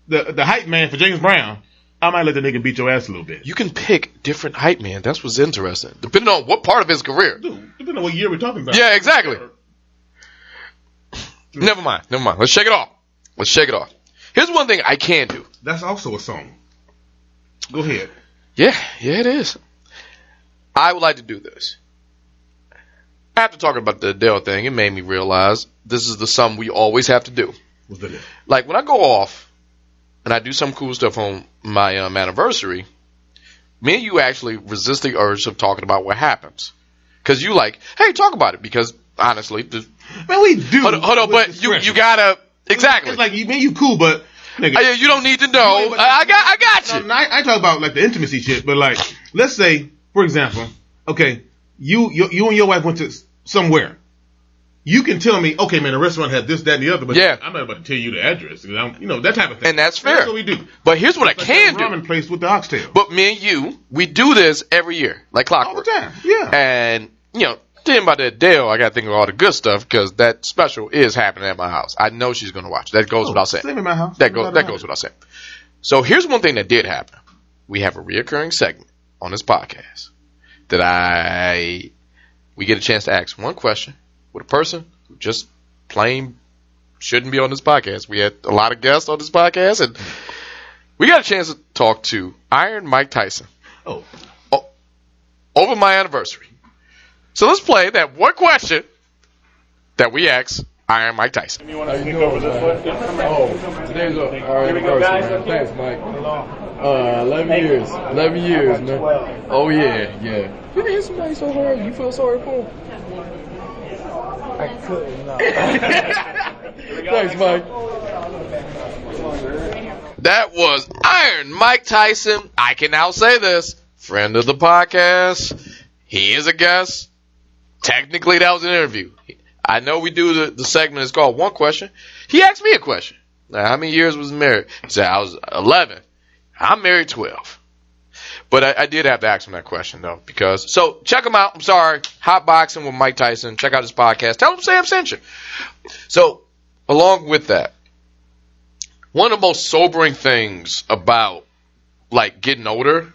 the the hype man for James Brown. I might let the nigga beat your ass a little bit. You can pick different hype man. That's what's interesting, depending on what part of his career. Dude, depending on what year we're talking about. Yeah, exactly. Never mind. Never mind. Let's shake it off. Let's shake it off. Here's one thing I can do. That's also a song. Go ahead. Yeah, yeah, it is. I would like to do this. After talking about the Adele thing, it made me realize this is the sum we always have to do. Like when I go off and I do some cool stuff on my um, anniversary, me and you actually resist the urge of talking about what happens. Cause you like, hey, talk about it. Because honestly, the, Man, we do. hold on, hold on, but you you gotta exactly. It's like you mean you cool, but nigga, you don't need to know. I, I got I got you. No, I, I talk about like the intimacy shit, but like, let's say, for example, okay, you you, you and your wife went to somewhere. You can tell me, okay, man, the restaurant had this, that, and the other, but Yeah. I'm not about to tell you the address. I'm- You know that type of thing. And that's fair. That's what we do. But here's what I Like can do. Ramen place with the oxtail. But me and you, we do this every year, like all the clockwork. time. Yeah. And you know, thinking about that Dale, I got to think of all the good stuff because that special is happening at my house. I know she's going to watch. That goes Oh, without saying. My house. That goes that goes without saying. So here's one thing that did happen. We have a reoccurring segment on this podcast that I we get a chance to ask one question with a person who just plain shouldn't be on this podcast. We had a lot of guests on this podcast and we got a chance to talk to Iron Mike Tyson Oh. Oh, over my anniversary. So let's play that one question that we asked Iron Mike Tyson. You want to sneak over this way? Oh, today's our, our Here we go, anniversary, guys. man. Thanks, Mike. Uh, 11 years. 11 years, man. Oh, yeah, yeah. You hit somebody so hard, you feel sorry for him? I couldn't. No. *laughs* Thanks, Mike. That was Iron Mike Tyson. I can now say this. Friend of the podcast. He is a guest. Technically, that was an interview. I know we do the, the segment is called One Question. He asked me a question. Now, how many years was married? He said, I was 11. I'm married 12. But I, I did have to ask him that question, though, because, so check him out. I'm sorry. Hot Boxing with Mike Tyson. Check out his podcast. Tell him Sam sent you. So, along with that, one of the most sobering things about like getting older,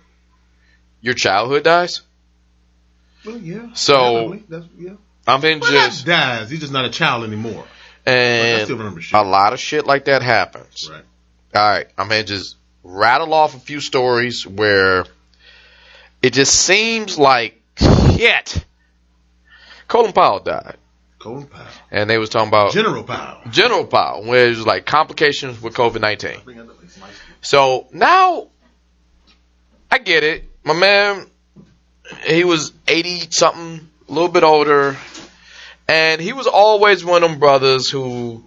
your childhood dies. Well, yeah. So- definitely. That's, yeah. I'm in Well, just dies. He's just not a child anymore. I and still remember shit. a lot of shit like that happens. Right. All right, I'm gonna just rattle off a few stories where it just seems like shit. Colin Powell died, Colin Powell. and they was talking about General Powell. General Powell, where it was like complications with COVID nineteen. So now I get it. My man, he was 80 something, a little bit older, and he was always one of them brothers who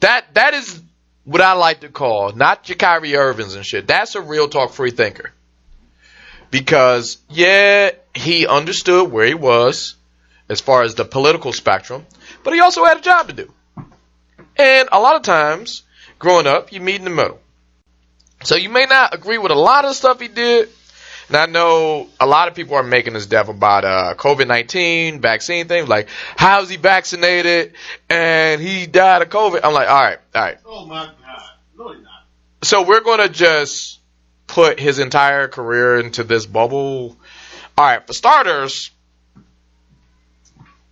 that that is what I like to call not your Kyrie Irvings and shit. That's a real talk free thinker. Because yeah, he understood where he was as far as the political spectrum, but he also had a job to do. And a lot of times, growing up, you meet in the middle. So you may not agree with a lot of stuff he did. And I know a lot of people are making this death about uh, COVID 19 vaccine thing. Like, how's he vaccinated and he died of COVID? I'm like, all right, all right. Oh my God. No, he's not. So we're going to just put his entire career into this bubble. All right, for starters,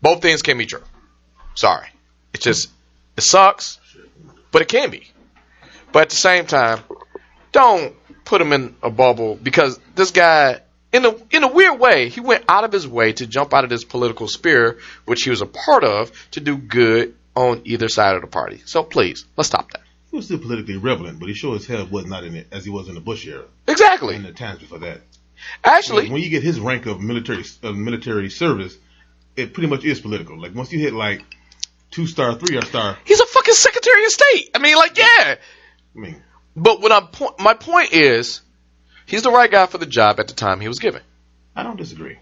both things can be true. Sorry. It just, it sucks, but it can be. But at the same time, don't put him in a bubble because this guy, in a, in a weird way, he went out of his way to jump out of this political sphere, which he was a part of, to do good on either side of the party. So please, let's stop that. He was still politically relevant, but he sure as hell was not in it as he was in the Bush era Exactly. In the times before that. Actually, when you get his rank of military of military service, it pretty much is political. Like once you hit like two star, three star, he's a fucking Secretary of State. I mean, like, yeah. I mean, But what I'm po- my point is, he's the right guy for the job at the time he was given. I don't disagree.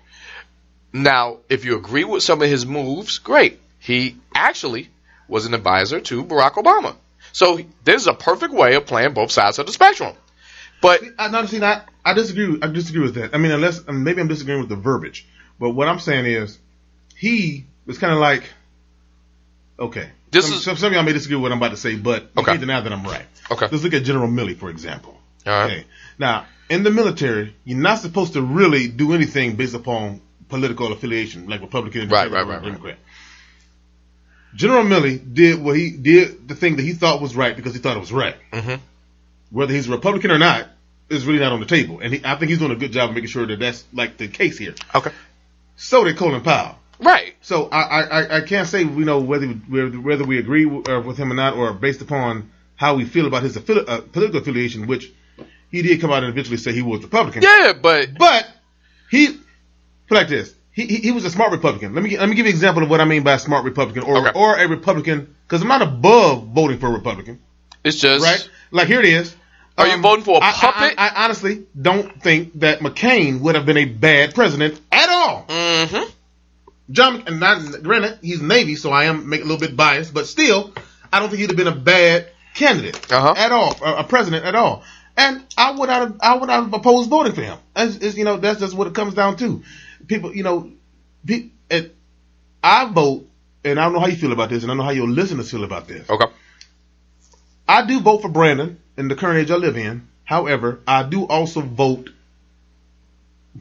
Now, if you agree with some of his moves, great. He actually was an advisor to Barack Obama. So this is a perfect way of playing both sides of the spectrum. But I no, see, I, I disagree. with- I disagree with that. I mean, unless maybe I'm disagreeing with the verbiage, but what I'm saying is, he was kind of like, okay. This some, is- some, some of y'all may disagree with what I'm about to say, but you Okay. can't deny that I'm right. Okay. Let's look at General Milley, for example. all right, Okay. Now, in the military, you're not supposed to really do anything based upon political affiliation, like Republican, Right, Democrat, right, right, right. Democrat. General Milley did what he did, the thing that he thought was right because he thought it was right. Mhm. Whether he's a Republican or not is really not on the table, and he, I think he's doing a good job of making sure that that's like the case here. okay, So did Colin Powell. right, So I, I, I- can't say you know whether whether whether we agree uh, with him or not, or based upon how we feel about his affili- uh, political affiliation, which he did come out and eventually say he was Republican. yeah, but But he put like this. He, he he was a smart Republican. Let me let me give you an example of what I mean by a smart Republican or Okay. or a Republican because I'm not above voting for a Republican, it's just right? Like here it is. Are you voting for a I- I- puppet? I, I honestly don't think that McCain would have been a bad president at all. Mm-hmm. John, and not granted, he's Navy, so I am make a little bit biased, but still, I don't think he'd have been a bad candidate Uh-huh. at all, a, president at all. And I would not have, I would not have opposed voting for him. As, you know, that's just what it comes down to. People, you know, pe- it, I vote, and I don't know how you feel about this, and I know how your listeners feel about this. Okay. I do vote for Brandon in the current age I live in. However, I do also vote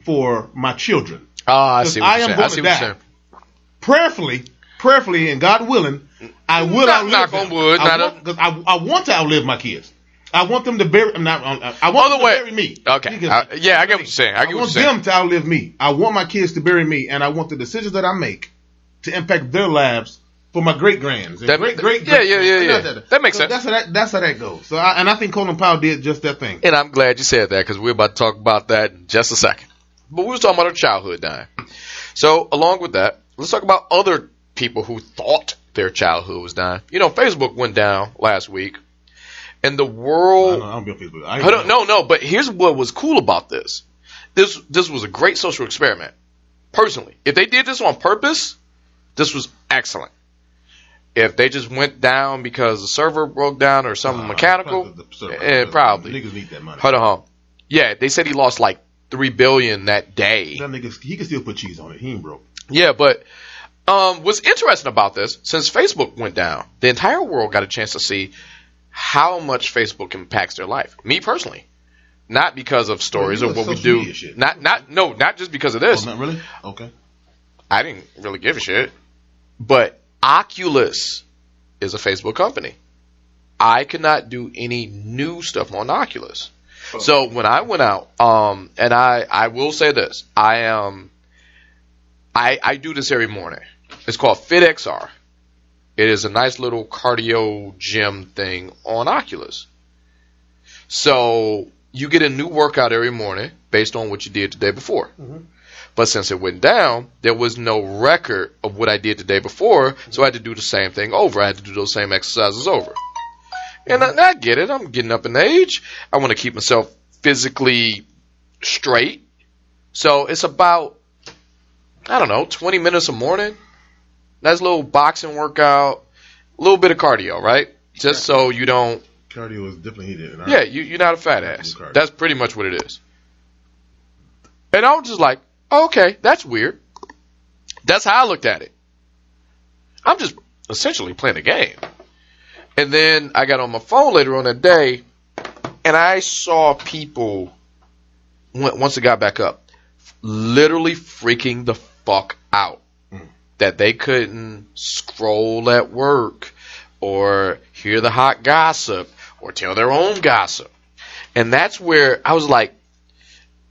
for my children. Ah, I see what I you're am saying. I see what you're saying. prayerfully, prayerfully, and God willing, I will Knock- outlive knock them. on wood, I not want, cause I, I want to outlive my kids. I want them to bury. I'm not. I want them to bury me. Okay. Uh, yeah, I get what you're saying. I get what want you're saying. them to outlive me. I want my kids to bury me, and I want the decisions that I make to impact their lives for my great grands. That- great great. yeah, yeah, yeah, yeah. That makes sense. That's how that. That's how that goes. So, I, and I think Colin Powell did just that thing. And I'm glad you said that because we're about to talk about that in just a second. But we were talking about our childhood dying. So along with that, let's talk about other people who thought their childhood was dying. You know, Facebook went down last week, and the world. I don't be on Facebook. I, I don't, no, no. But here's what was cool about this. This this was a great social experiment. Personally, if they did this on purpose, this was excellent. If they just went down because the server broke down or something Uh, mechanical, probably the server. eh, probably. Niggas need that money. Hold on. Yeah, they said he lost like three billion that day. That nigga, he could still put cheese on it. He ain't broke. Yeah, but um, what's interesting about this, since Facebook went down, the entire world got a chance to see how much Facebook impacts their life. Me personally, not because of stories Well, or what we do. Not not no, not just because of this. Oh, not really? Okay. I didn't really give a shit. But Oculus is a Facebook company. I could not do any new stuff on Oculus. So when I went out, um, and I, I will say this, I am, I, I do this every morning. It's called FitXR. It is a nice little cardio gym thing on Oculus. So you get a new workout every morning based on what you did the day before. Mm-hmm. But since it went down, there was no record of what I did the day before, so I had to do the same thing over. I had to do those same exercises over. And I, and I get it. I'm getting up in age. I want to keep myself physically straight. So it's about, I don't know, 20 minutes a morning. Nice little boxing workout, a little bit of cardio, right? Just so you don't Cardio is definitely heated. yeah, you, you're not a fat ass. That's pretty much what it is. And I was just like, oh, okay, that's weird. That's how I looked at it. I'm just essentially playing a game. And then I got on my phone later on that day, and I saw people, once it got back up, literally freaking the fuck out that they couldn't scroll at work or hear the hot gossip or tell their own gossip. And that's where I was like,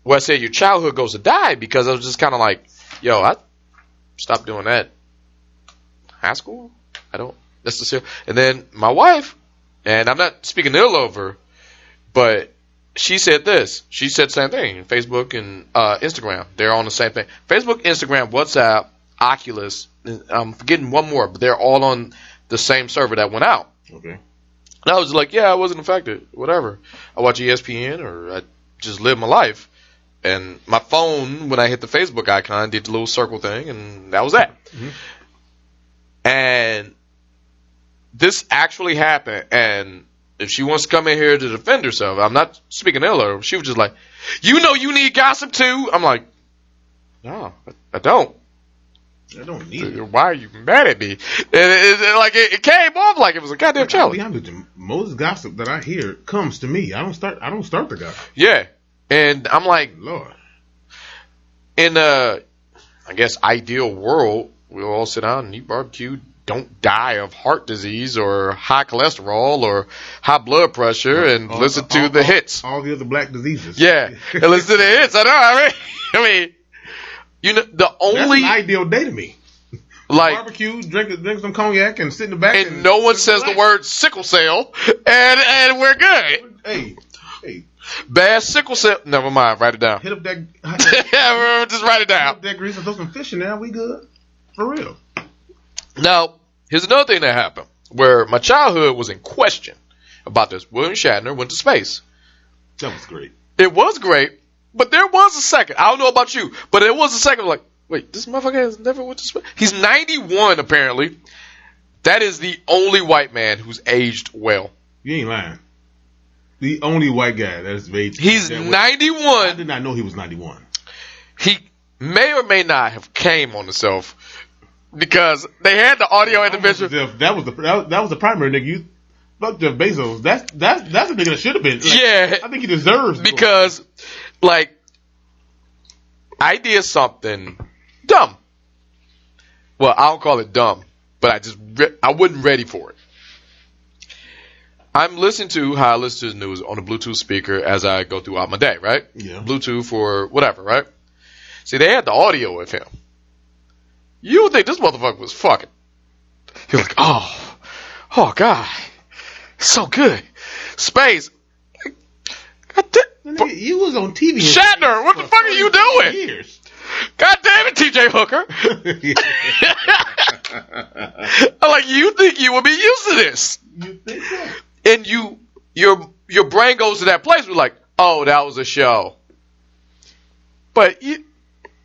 well, I said your childhood goes to die because I was just kind of like, yo, I stopped doing that. High school? I don't necessarily. And then my wife, and I'm not speaking ill of her, but she said this. She said the same thing. Facebook and uh, Instagram, they're on the same thing. Facebook, Instagram, WhatsApp, Oculus. I'm forgetting one more, but they're all on the same server that went out. Okay. And I was like, yeah, I wasn't affected. Whatever. I watch ESPN or I just live my life. And my phone, when I hit the Facebook icon, did the little circle thing, and that was that. Mm-hmm. And this actually happened. And if she wants to come in here to defend herself, I'm not speaking ill of her. She was just like, you know, you need gossip too. I'm like, no, I don't. I don't need it. Why are you mad at me? And it, it- like it, it came off like it was a goddamn I'll challenge. be honest with you. Most gossip that I hear comes to me. I don't start. I don't start the gossip. Yeah. And I'm like, Lord. in a, I guess, ideal world, we'll all sit down and eat barbecue, don't die of heart disease or high cholesterol or high blood pressure and All- listen to all- the all- hits. All the other black diseases. Yeah. and listen to the hits. I know. I mean, *laughs* I mean, you know, the only, ideal day to me. like, Barbecue, drink drink some cognac, and sit in the back. and no one says the word sickle cell and, and we're good. Hey, hey, Bad sickle cell. Never mind. Write it down. hit up that. *laughs* Yeah, Just write it down. up that grease and throw some fish in there. We good for real. Now, here's another thing that happened where my childhood was in question about this. William Shatner went to space. That was great. It was great, but there was a second. I don't know about you, but there was a second like, wait, this motherfucker has never went to space. He's 91 apparently. That is the only white man who's aged well. You ain't lying. The only white guy that is made. He's that way- I did not know he was 91. He may or may not have came on himself because they had the audio Almost intervention. as That was the that was, that was the primary nigga. You fuck Jeff Bezos. That's that's that's a nigga that should have been. Like, Yeah. I think he deserves because. Like I did something dumb. Well, I don't call it dumb, but I just re- I wasn't ready for it. I'm listening to how I listen to the news on a Bluetooth speaker as I go throughout my day, right? Yeah. Bluetooth or whatever, right? See, they had the audio of him. You would think this motherfucker was fucking. You're like, oh, oh god, so good, space. God damn- Nigga, you was on TV. Shatner, what the fuck are you doing? Years. God damn it, TJ Hooker. *laughs* I'm like, you think you will be used to this. you think so? And you, your, your brain goes to that place where like, oh, that was a show. But you,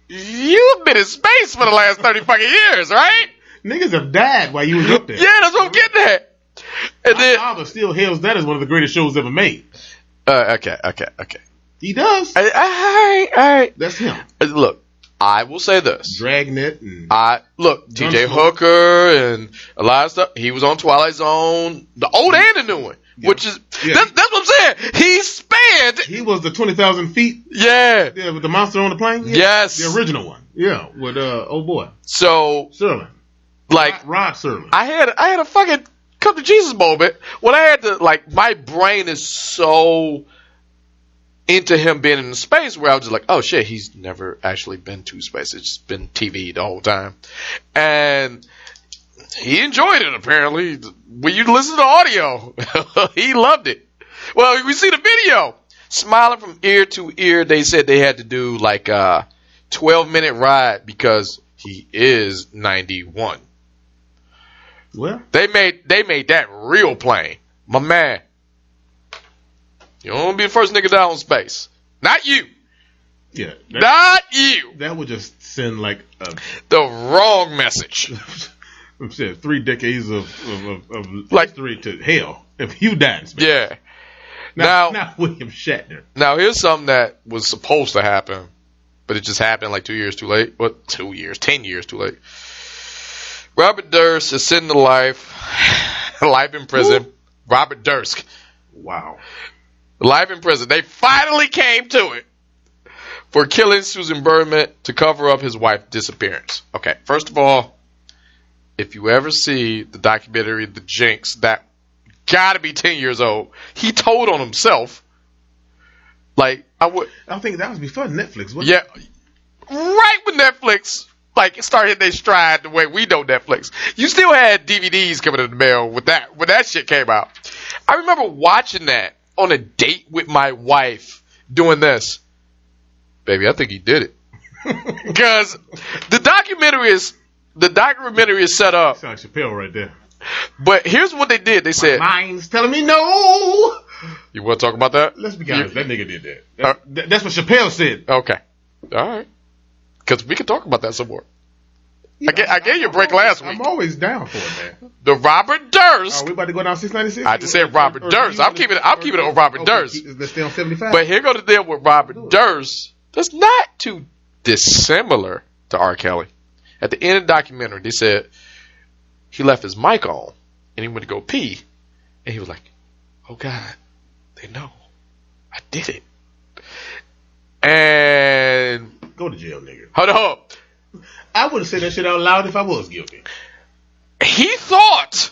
you've been in space for the last 30 fucking years, right? Niggas have died while you was up there. Yeah, that's what I'm getting at. And My then, father still hails that as one of the greatest shows ever made. Uh, okay, okay, okay. He does. All right, all right. That's him. Look, I will say this. Dragnet and I look TJ Hooker and a lot of stuff. He was on Twilight Zone, the old and the new one. which is Yeah. that's, that's what I'm saying. He spanned, He was the twenty thousand feet. yeah. Yeah, with the monster on the plane. Yeah. Yes. the original one. Yeah, with uh, oh boy, So Serling, like Rod Serling. I had I had a fucking come to Jesus moment when I had to like my brain is so into him being in space where I was just like, oh shit, he's never actually been to space. It's just been TV the whole time. And he enjoyed it apparently. When you listen to audio, *laughs* he loved it. Well, we see the video. Smiling from ear to ear, they said they had to do like a 12 minute ride because he is 91. Well, They made they made that real plain. My man. You don't want to be the first nigga down in space. Not you. yeah, that, Not you. that would just send like a The wrong message. *laughs* I'm saying three decades of of, of, of Like- history to hell if you die in space. Yeah. Now, Now- not William Shatner. Now here's something that was supposed to happen, but it just happened like two years too late. What? Two years? Ten years too late. Robert Durst is sitting to life, *laughs* life in prison. Robert Durst, Wow. life in prison. They finally came to it for killing Susan Berman to cover up his wife's disappearance. Okay, first of all, if you ever see the documentary The Jinx, that gotta be ten years old. He told on himself. Like I would. I think that was before Netflix. Wasn't Yeah, right when Netflix like it started hitting their stride the way we know Netflix. You still had DVDs coming in the mail with that when that shit came out. I remember watching that on a date with my wife doing this. Baby, I think he did it *laughs* because the documentary is the documentary is set up. Sound like Chappelle right there. But here's what they did. They said, Mind's telling me no. "You want to talk about that?" Let's be honest. That nigga did that. Uh, that- that's what Chappelle said. Okay, all right, because we can talk about that some more. I, ga- I gave you a break always- last week. I'm always down for it, man. The Robert Durst Are we about to go down 696? I just said Robert Durst. I'm keeping it- I'm keeping it on Robert Durst. Let's stay on 75. But here go the deal with Robert Durst. That's not too dissimilar to R. Kelly. At the end of the documentary, they said he left his mic on and he went to go pee, and he was like, "Oh God, they know I did it." And Go to jail, nigga. hold up, I wouldn't say that shit out loud if I was guilty. he thought.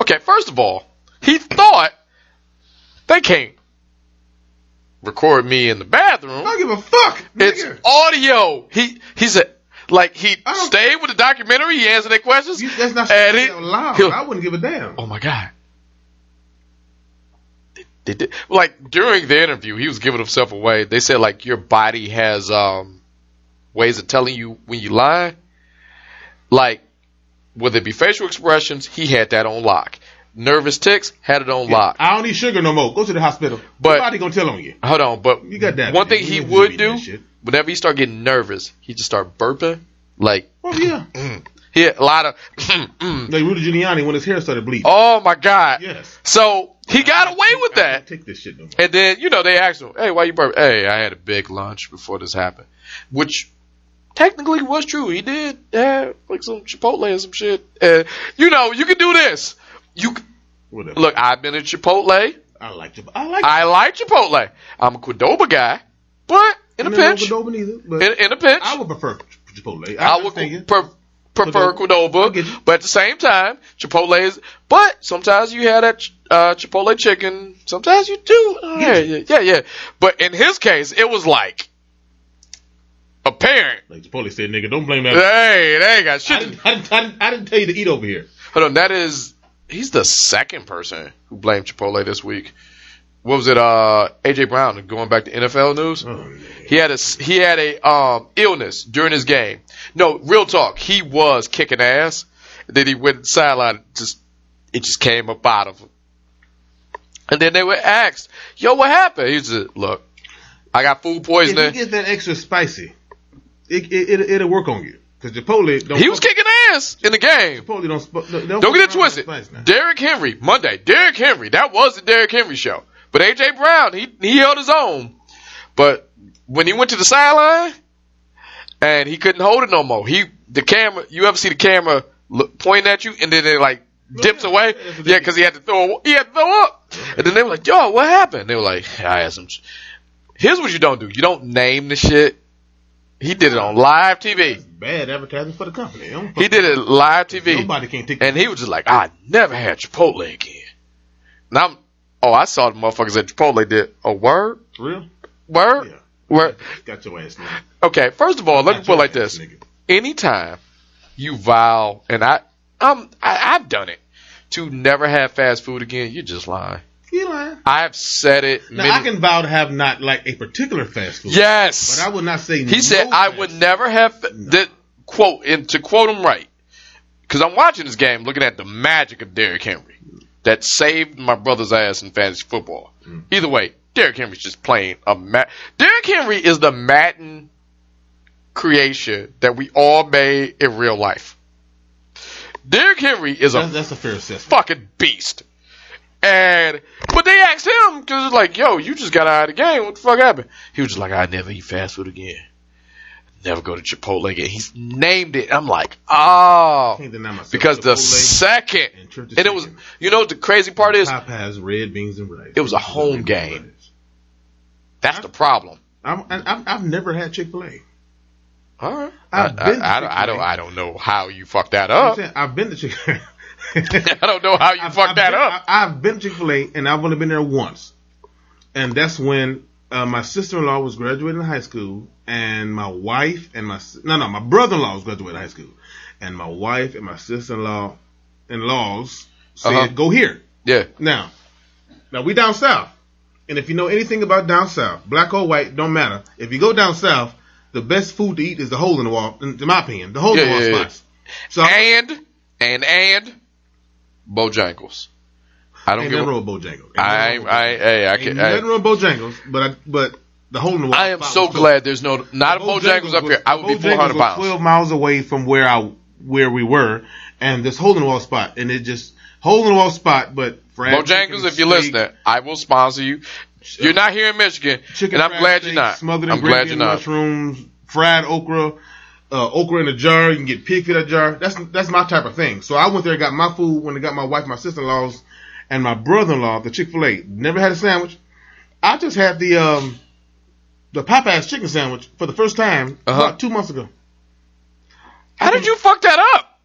Okay, first of all, he thought they can't record me in the bathroom. I don't give a fuck, It's nigga. audio. He he said like he stayed with the documentary. He answered their questions. You, that's not and he- loud. I wouldn't give a damn. oh my god. They, they like during the interview, he was giving himself away. They said like your body has um ways of telling you when you lie. Like whether it be facial expressions, he had that on lock. Nervous ticks had it on lock. I don't need sugar no more. Go to the hospital. But- Nobody gonna tell on you. Hold on, but You got that. one man. thing he would do whenever he start getting nervous, he just start burping. Like Oh yeah. *clears throat* he a lot of *clears throat* mm. Like Rudy Giuliani when his hair started bleeding. Oh my god. Yes. So he got away with that. take this shit no more. And then, you know, they asked him, Hey, why you burp? Hey, I had a big lunch before this happened. Which technically it was true. He did have like some Chipotle and some shit. And you know, you can do this. You Whatever. look, I've been at Chipotle. I like Chipotle. I like. I like Chipotle. I'm a Qdoba guy, but in a Ain't nothing pinch, wrong with Doberman either, but in, in a pinch, I would prefer Chipotle. I, I would pre- prefer Qdoba. I get Qdoba, you. but at the same time, Chipotle is. But sometimes you have that uh, Chipotle chicken. Sometimes you do. Yeah, yeah, yeah, yeah. But in his case, it was like apparent. Like Chipotle said, nigga, don't blame that. Hey, they ain't got I shit. didn't, I, didn't, I, didn't, I didn't tell you to eat over here. Hold on, that is he's the second person who blamed Chipotle this week. What was it? Uh, AJ Brown going back to NFL news. Oh. He had a he had a um illness during his game. No, real talk. He was kicking ass. Then he went sideline. Just it just came up out of him. And then they were asked, "Yo, what happened?" He said, "Look, I got food If you poisoning." get that extra spicy, it, it, it, it'll work on you. Because Chipotle don't. He was kicking ass in the game. Chipotle don't. sp- Don't, Don't get it twisted. Derrick Henry, Monday. Derrick Henry. That was the Derrick Henry show. But AJ Brown, he he held his own. But when he went to the sideline and he couldn't hold it no more, he the camera. You ever see the camera look, pointing at you and then it like oh, dips yeah. away? Yeah, because he had to throw. He had to throw up. And then they were like, yo, what happened? They were like, I had some. Here's what you don't do. You don't name the shit. He did it on live TV. Bad advertising for the company. He did it live TV. Nobody can take And he was just like, I never had Chipotle again. And I'm, oh, I saw the motherfuckers at Chipotle did a word, real. word, Yeah. word. Got your ass, nigga. Okay, first of all, let me put it like ass, this. nigga. Anytime you vow, and I, I'm, I, I've done it, to never have fast food again, you're just lying. You lying. I've said it. Now many- I can vow to have not like a particular fast food. yes. But I would not say. He said, no I would food." never have that quote, and to quote him right, because I'm watching this game looking at the magic of Derrick Henry that saved my brother's ass in fantasy football. Mm. Either way, Derrick Henry's just playing a ma- Derrick Henry is the Madden creation that we all made in real life. Derrick Henry is a That's, that's a fair assessment. fucking beast. And but they asked him because it's like, yo, you just got out of the game. What the fuck happened? He was just like, I never eat fast food again. Never go to Chipotle again. He's named it. I'm like, oh, because the Chipotle second, and and it was, you know, what the crazy part is Popeyes red beans and rice. It was a home game. that's the problem. I'm, I'm, I've never had Chick Fil A. All right, I, I've been to I, I, don't, I don't. I know how you fucked that up. I've been to Chick. *laughs* I don't know how you I've, fucked I've that been, up. I, have been to Chick Fil A, and I've only been there once, and that's when uh, my sister in law was graduating high school, and my wife and my no no my brother in law was graduating high school, and my wife and my sister in law in laws said Uh-huh. go here. yeah, Now, now we down south, and if you know anything about down south, black or white, don't matter. If you go down south, the best food to eat is the hole in the wall. In my opinion, the hole in the wall yeah. spots. So and and and Bojangles. I don't ain't nothing a- wrong with Bojangles. I, nothing wrong with I, hey, I Ain't can. nothing I, wrong with Bojangles, but I, but the hole in the wall. I am so glad there's no not a Bojangles up was- here. I would be Bojangles 400 was pounds. Twelve miles away from where I where we were, and this hole in the wall spot, and it just hole in the wall spot. But fried Bojangles, if you're listening, I will sponsor you. You're not here in Michigan, chicken and I'm glad steak, you're not. Smothered in I'm glad you're not. mushrooms, fried okra, uh, okra in a jar. You can get pig feet in a jar. That's that's my type of thing. So I went there and got my food when I got my wife, my sister-in-laws, and my brother-in-law the Chick-fil-A. Never had a sandwich. I just had the um the Popeyes chicken sandwich for the first time Uh-huh. about two months ago. How did you fuck that up?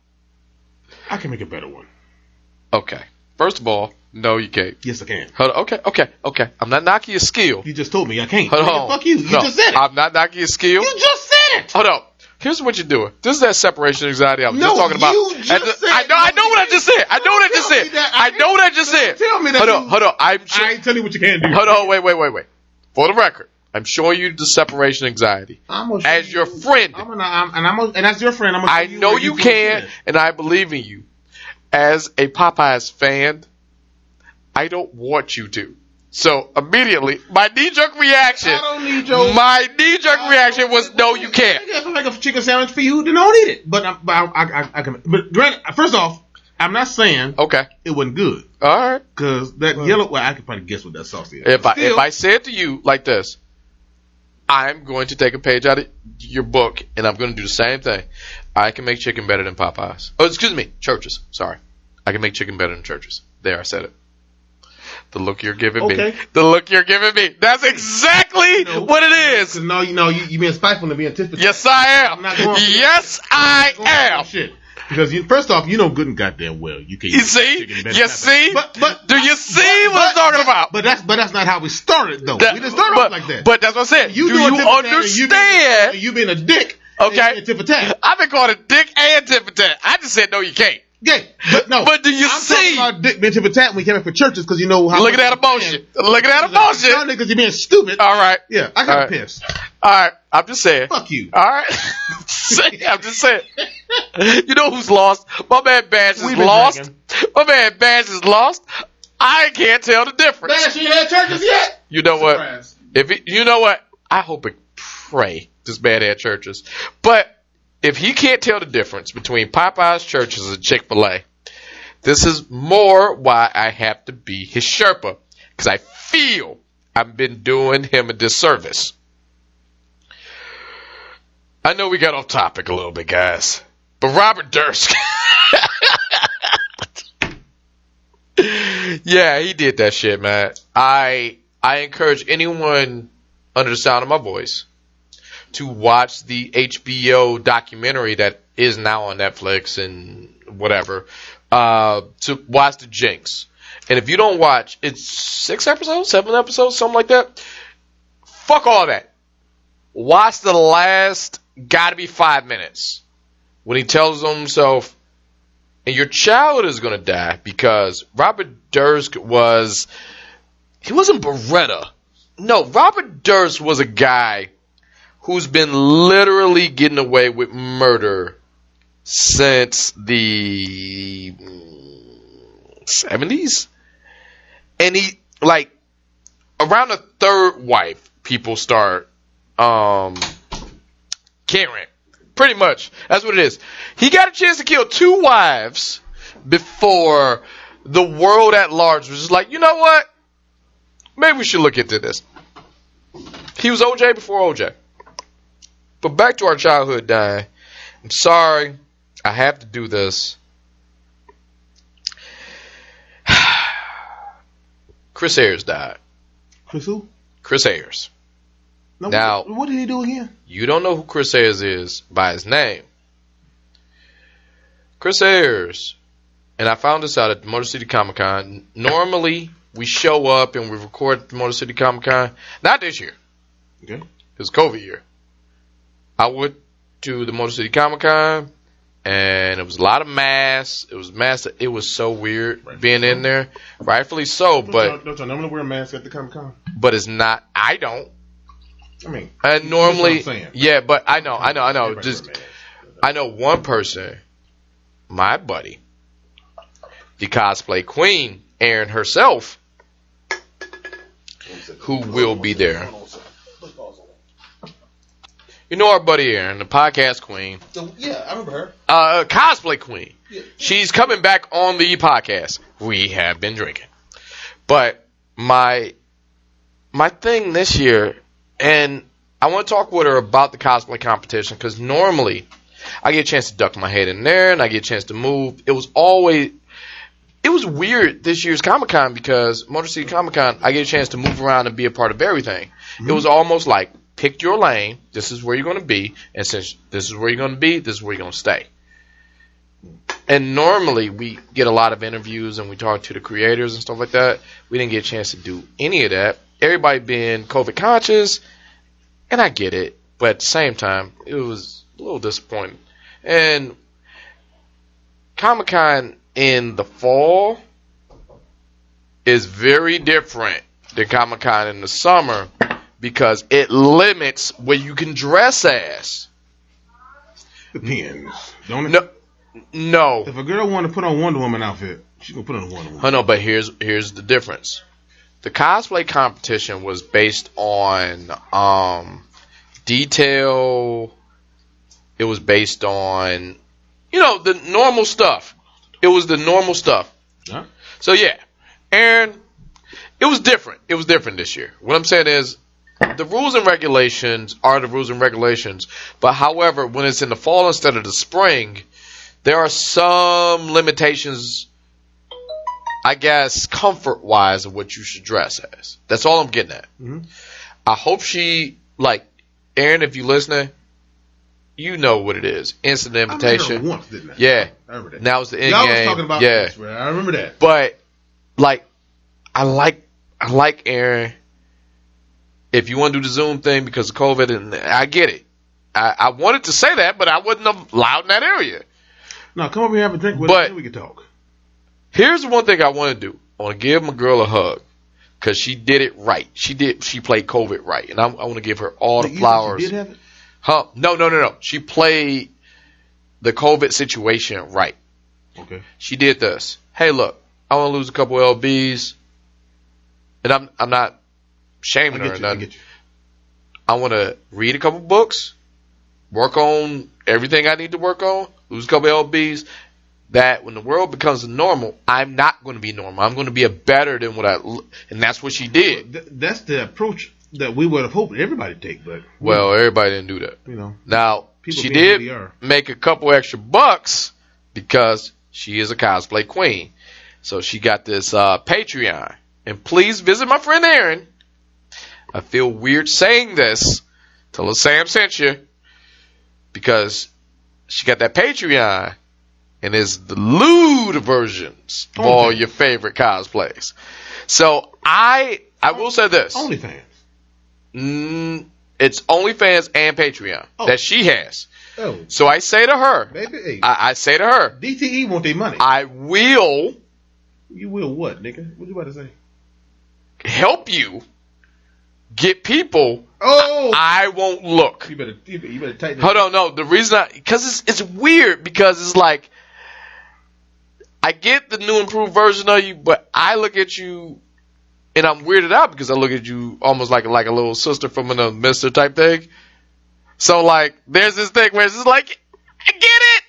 I can make a better one. Okay. First of all, no, you can't. Yes, I can. Hold on. Okay, okay, okay. I'm not knocking your skill. You just told me I can't. Hold on. Fuck you. You No, just said it. I'm not knocking your skill. you just said it. Hold on. Here's what you're doing. This is that separation anxiety I was No, just talking about. you just the- said- I know. I know what I just said. I know what I just said. I know what I just said. tell me that Hold on. you- Hold on. I'm sure. I ain't telling you what you can do. Hold on. Wait. Wait. Wait. Wait. For the record, I'm showing you the separation anxiety as your you- friend. I'm gonna, I'm, and I'm gonna, and as your friend, I'm gonna. I know where you can can, and I believe in you. As a Popeyes fan, I don't want you to. So immediately, my knee jerk reaction. I don't need your. My knee jerk reaction was no, you can't. If I make a chicken sandwich for you, then don't eat it. But, I, but I, I, I, I can. But granted, first off, I'm not saying Okay. it wasn't good All right. because that yellow. Well, I can probably guess what that sauce is. If I Still, if I said to you like this, I'm going to take a page out of your book and I'm going to do the same thing. I can make chicken better than Popeyes. Oh, excuse me, Church's. Sorry, I can make chicken better than Church's. There, I said it. The look you're giving me. The look you're giving me. That's exactly No. what it is. no, you know, you, you being spiteful and being tat. Yes, I am. I'm not going yes, I am. Shit. Because you, first off, you know good and goddamn well you can't. You see? You see? But but Do you see what I'm but- talking about? But that's but that's not how we started though. That- we didn't start but, off like that. But that's what I said. you Do you tit for tat and you being- understand? You being a dick. Okay. And tat. I've been called a dick and tit for tat. I just said no, you can't. Yeah, but no. But do you I'm see? talking about dick being tit for when we came up for Church's because you know how. Look at much that emotion. Look at that Y'all emotion. niggas, you being stupid. All right. Yeah, I got right. pissed. All right. I'm just saying. Fuck you. All right. *laughs* Say- I'm just saying. You know who's lost? My man Bash is lost. drinking. My man Bash is lost. I can't tell the difference. Man, she ain't had Church's yet. You know what? If he, you know what, I hope and pray this man had Church's. But if he can't tell the difference between Popeyes Church's and Chick Fil A, this is more why I have to be his Sherpa because I feel I've been doing him a disservice. I know we got off topic a little bit, guys, but Robert Durst. *laughs* yeah, he did that shit, man. I I encourage anyone under the sound of my voice to watch the HBO documentary that is now on Netflix and whatever. Uh, to watch the Jinx. And if you don't watch, it's six episodes, seven episodes, something like that. Fuck all that. Watch the last, gotta be five minutes when he tells himself, and your child is gonna die because Robert Durst was, he wasn't Beretta. No, Robert Durst was a guy who's been literally getting away with murder since the 70s. And he, like, around the third wife, people start, um, caring. Pretty much. That's what it is. He got a chance to kill two wives before the world at large was just like, you know what? Maybe we should look into this. He was OJ before OJ. But back to our childhood dying. I'm sorry. I have to do this. *sighs* Chris Ayers died. Chris who? Chris Ayers. No, Now- what, did he do again? You don't know who Chris Ayers is by his name. Chris Ayers, and I found this out at the Motor City Comic Con. Normally, we show up and we record Motor City Comic Con. Not this year. Okay. It was COVID year. I went to the Motor City Comic Con, and it was a lot of masks. It was masks. It was so weird Rightfully being in there. Rightfully so, Don't but y'all- don't y'all normally wear a mask at the Comic Con? but it's not. I don't. I mean, And normally, That's what I'm saying. yeah, but I know, I know, I know. everybody Just. I know one person, my buddy, the cosplay queen, Erin herself, who will be there. You know our buddy Erin, the podcast queen, So, yeah, I remember her. uh, cosplay queen. Yeah. She's coming back on the podcast. We have been drinking, but my my thing this year, and I want to talk with her about the cosplay competition because normally I get a chance to duck my head in there and I get a chance to move. It was always it was weird this year's Comic Con because Motor City Comic Con I get a chance to move around and be a part of everything. It was almost like pick your lane. This is where you're going to be, and since this is where you're going to be, this is where you're going to stay. And normally we get a lot of interviews and we talk to the creators and stuff like that. We didn't get a chance to do any of that. Everybody being COVID conscious, and I get it, but at the same time, it was a little disappointing. And Comic Con in the fall is very different than Comic Con in the summer because it limits what you can dress as. Depends. Don't it? No, no, If a girl want to put on Wonder Woman outfit, she gonna put on a Wonder Woman. Oh no, but here's here's the difference. The cosplay competition was based on um detail. It was based on you know the normal stuff. It was the normal stuff. Huh? So yeah, and it was different. It was different this year. What I'm saying is the rules and regulations are the rules and regulations. But however, when it's in the fall instead of the spring, there are some limitations I guess comfort wise of what you should dress as. That's all I'm getting at. Mhm. I hope she like Aaron, if you're listening, you know what it is. Instant invitation. once, didn't I? Yeah. I remember that. Now it's the end Y'all game. was talking about yeah. this? I remember that. But like I like I like Aaron. If you want to do the Zoom thing because of COVID, and I get it. I, I wanted to say that, but I wasn't allowed in that area. No, come over here and have a drink with But- us, we can talk. Here's the one thing I want to do. I want to give my girl a hug because she did it right. She did. She played COVID right, and I, I want to give her all the she flowers. did have it? Huh? No, no, no, no. She played the COVID situation right. Okay. She did this. Hey, look, I want to lose a couple lbs, and I'm I'm not shaming her. get or you. I nothing. you. I want to read a couple books, work on everything I need to work on, lose a couple lbs. That when the world becomes normal, I'm not going to be normal. I'm going to be a better than what I, and that's what she did. Th- that's the approach that we would have hoped everybody take, but Well, everybody didn't do that. you know, Now she did who they are. make a couple extra bucks because she is a cosplay queen. So she got this uh, Patreon. And please visit my friend Aaron. I feel weird saying this. Tell her Sam sent you. Because she got that Patreon. And is the lewd versions of all Okay. your favorite cosplays. So I I will say this. OnlyFans. Mm, it's OnlyFans and Patreon Oh. that she has. Oh, So I say to her, baby. I, I say to her, DTE want their money. I will you will what, nigga? What you about to say? help you get people. Oh, I won't look. you better you better, you better tighten. Hold on, no. The reason I, because it's it's weird because it's like, I get the new improved version of you, but I look at you, and I'm weirded out because I look at you almost like like a little sister from another mister type thing. So like, there's this thing where it's just like, I get it,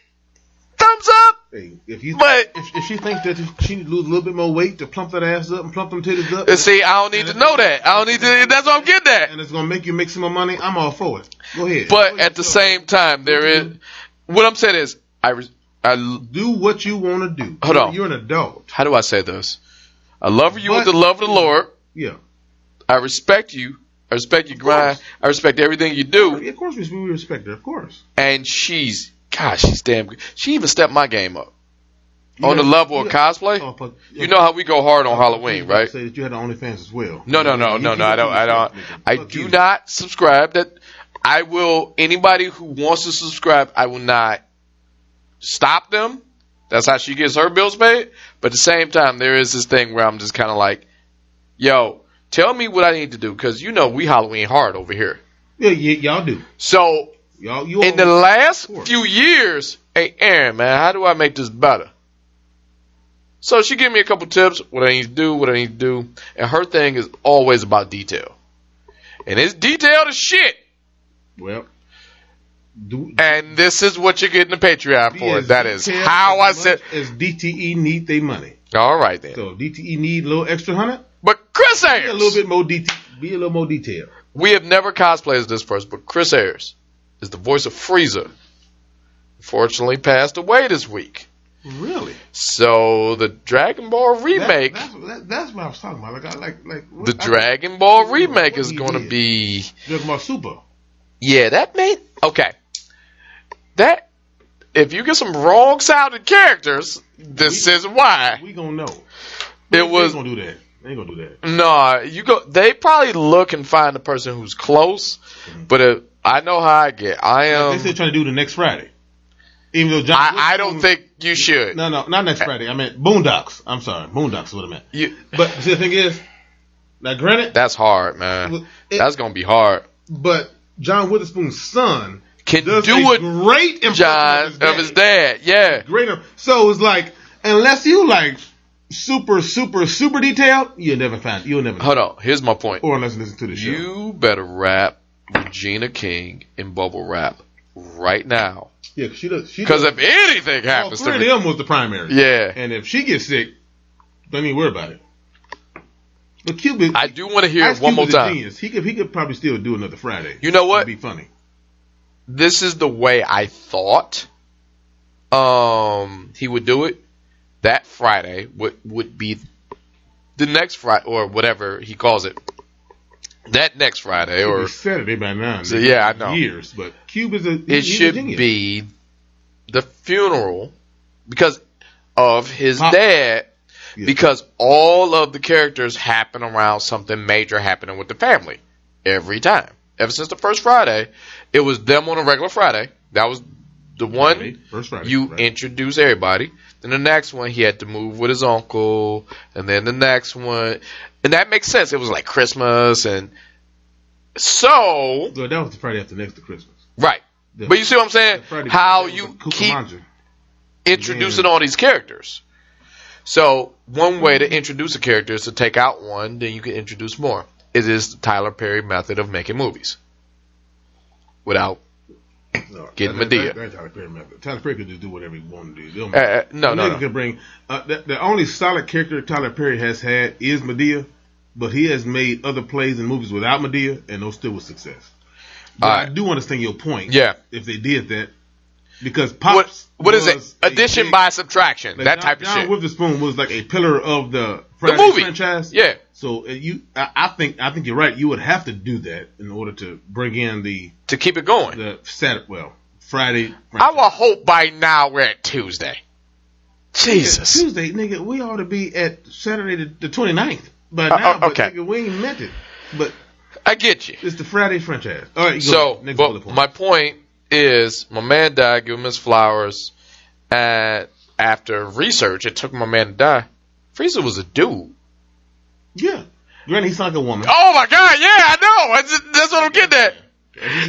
thumbs up, Hey, if you But- if, if she thinks that she needs to lose a little bit more weight to plump that ass up and plump them titties up, and see, I don't need to know that. I don't need to. That's what I'm getting at. and it's gonna make you make some more money, I'm all for it. Go ahead. But at the same time, there is what I'm saying is I res- I do what you want to do. Hold on. You're an adult. how do I say this? I love you with the love of the Lord. Yeah. I respect you. I respect your grind. I respect everything you do. Of course, we we respect her. Of course. And she's gosh, she's damn good. She even stepped my game up You on the level of cosplay. oh, but- You know how we go hard on Halloween, right? Say that you had an OnlyFans as well. No, no, no, You no, no. I don't. I don't. I do you. not subscribe. That I will. Anybody who wants to subscribe, I will not stop them. That's how she gets her bills paid. But at the same time, there is this thing where I'm just kind of like, yo, tell me what I need to do because you know we Halloween hard over here. Yeah, yeah, y'all do. So Y'all, you in the last course. few years, hey Aaron, man, how do I make this better? So she gave me a couple tips, what I need to do, what I need to do, and her thing is always about detail, and it's detailed as shit. well, do. And this is what you're getting the Patreon for. That is how I said. As DTE need their money. All right then. So DTE need a little extra hundred. But Chris Be a little bit more detail. Be a little more detailed. we have never cosplayed as this person, but Chris Ayers is the voice of Frieza. Unfortunately, passed away this week. Really? So the Dragon Ball remake. That, that's, that, that's what I was talking about. Like, I like, like what- The I- Dragon Ball remake is going to be Dragon Ball Super. yeah. That made okay. That if you get some wrong sounding characters, this is why. We gonna know. It They was gonna do that. They ain't gonna do that. no. You go. They probably look and find the person who's close, mm-hmm. but if, I know how I get. I am. they am. still trying to do the next Friday. Even though John, I, I don't think you should. No, no, not next uh, Friday. I meant Boondocks. I'm sorry, Boondocks is what I meant. You, But see, the thing is, now granted, that's hard, man. it- That's gonna be hard. but John Witherspoon's son Can does do a it, great impression John, of his, of his dad. Yeah. Great. So it's like, unless you like super, super, super detailed, you'll never find. You'll never. Hold on. Here's my point. Or unless you listen to the show. You better rap Regina King in bubble wrap right now. yeah, 'cause she does. She Because if anything all happens three to of them was the primary. yeah, And if she gets sick, don't even worry about it. But Cuban, I do want to hear Ice one Cube more time. Genius. He could he could probably still do another Friday. You know what? It'd be funny. This is the way I thought um he would do it. That Friday would would be the next Friday or whatever he calls it. That next Friday or Saturday by now. So, yeah, I know. Years, but Cube is a. it should genius. be the funeral because of his Pop- dad Yeah. because all of the characters happen around something major happening with the family every time. Ever since the first Friday, it was them on a regular Friday. That was the one Friday, First Friday. you right. introduce everybody. Then the next one, he had to move with his uncle, and then the next one, and that makes sense. It was like Christmas, and so So that was the Friday after next to Christmas. right. The- But you see what I'm saying? Friday How you keep introducing Yeah. all these characters. So one way to introduce a character is to take out one, then you can introduce more. It is the Tyler Perry method of making movies without. No, Getting that- Madea. that- That's Tyler Perry method. Tyler Perry could just do whatever he wanted to do. Uh, uh, no, no, no. Can bring uh, the, the only solid character Tyler Perry has had is Madea, but he has made other plays and movies without Madea, and those still was success. But I do understand your point. Yeah. If they did that, because Pops. What what is it? Addition big- by subtraction. like, that type of shit. John shit. Witherspoon was like a pillar of the The movie. franchise. Yeah. So uh, you, I, I think, I think you're right. You would have to do that in order to bring in the To keep it going. the Saturday, well, Friday. I will hope by now we're at Tuesday. Jesus. Tuesday, nigga, we ought to be at Saturday the, the 29th by Uh, now. uh, but okay. nigga, we ain't meant it. But I get you. it's the Friday franchise. All right. Go So, but point. my point is, my man died. Give him his flowers. And after research, it took my man to die. Frieza was a dude. yeah. Granted, he sounds like a woman. Oh my god! Yeah, I know. That's, that's what I'm getting at.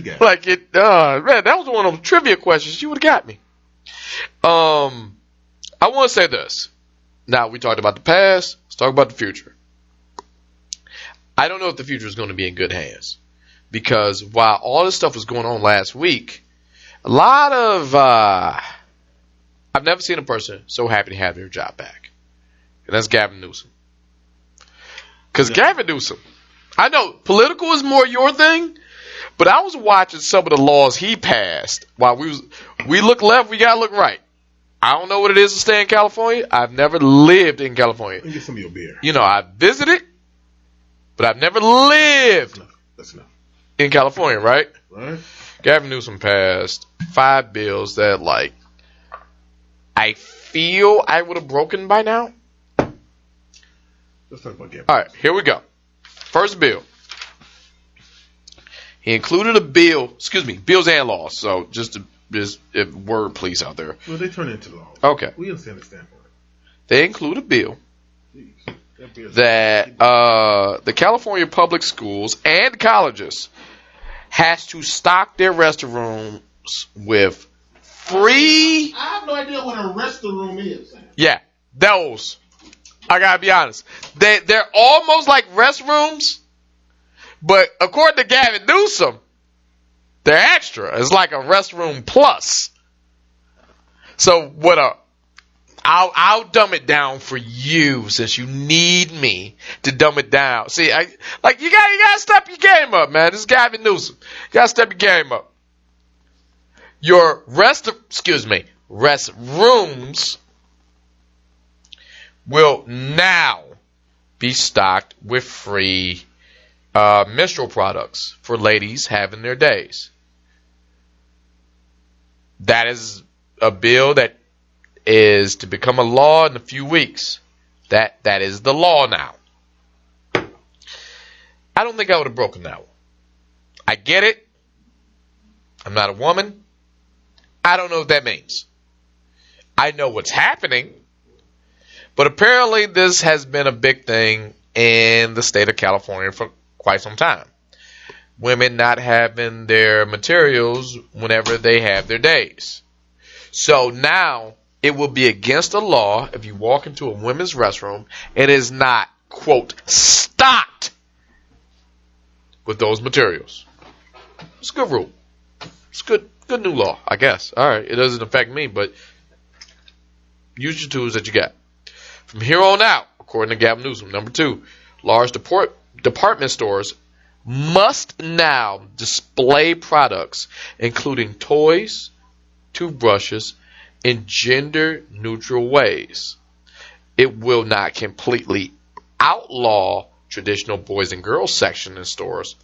He's. Like it. Uh, man, that was one of those trivia questions. You would have got me. Um, I want to say this. Now we talked about the past. Let's talk about the future. I don't know if the future is going to be in good hands because while all this stuff was going on last week, a lot of uh, I've never seen a person so happy to have their job back, and that's Gavin Newsom. Because Gavin Newsom, I know political is more your thing, but I was watching some of the laws he passed while we was we look left, we gotta look right. I don't know what it is to stay in California. I've never lived in California. Get some of your beer. You know, I visited, but I've never lived That's enough. in California, right? Right? Gavin Newsom passed five bills that like I feel I would have broken by now. Let's talk about Gavin. All right, here we go. First bill. He included a bill, excuse me, bills and laws. So just to, just if word police out there. Well, they turn into law. Okay. We understand the standpoint. They include a bill Jeez. That uh, the California public schools and colleges has to stock their restrooms with free I have no idea what a restroom is. Yeah, those. I gotta be honest. They they're almost like restrooms, but according to Gavin Newsom, they're extra. It's like a restroom plus. So what a I'll I'll dumb it down for you since you need me to dumb it down. See, I like you got you gotta step your game up, man. This is Gavin Newsom. You gotta step your game up. Your rest excuse me, rest rooms will now be stocked with free uh, menstrual products for ladies having their days. That is a bill that is to become a law in a few weeks. That that is the law now. I don't think I would have broken that one. I get it. I'm not a woman. I don't know what that means. I know what's happening. But apparently, this has been a big thing in the state of California for quite some time. Women not having their materials whenever they have their days. So now it will be against the law if you walk into a women's restroom. It is not, quote, stocked with those materials. It's a good rule. It's good, good new law, I guess. All right, it doesn't affect me, but use your tools that you got. From here on out, according to Gavin Newsom, number two, large deport, department stores must now display products including toys, toothbrushes, in gender neutral ways. It will not completely outlaw traditional boys and girls section in stores,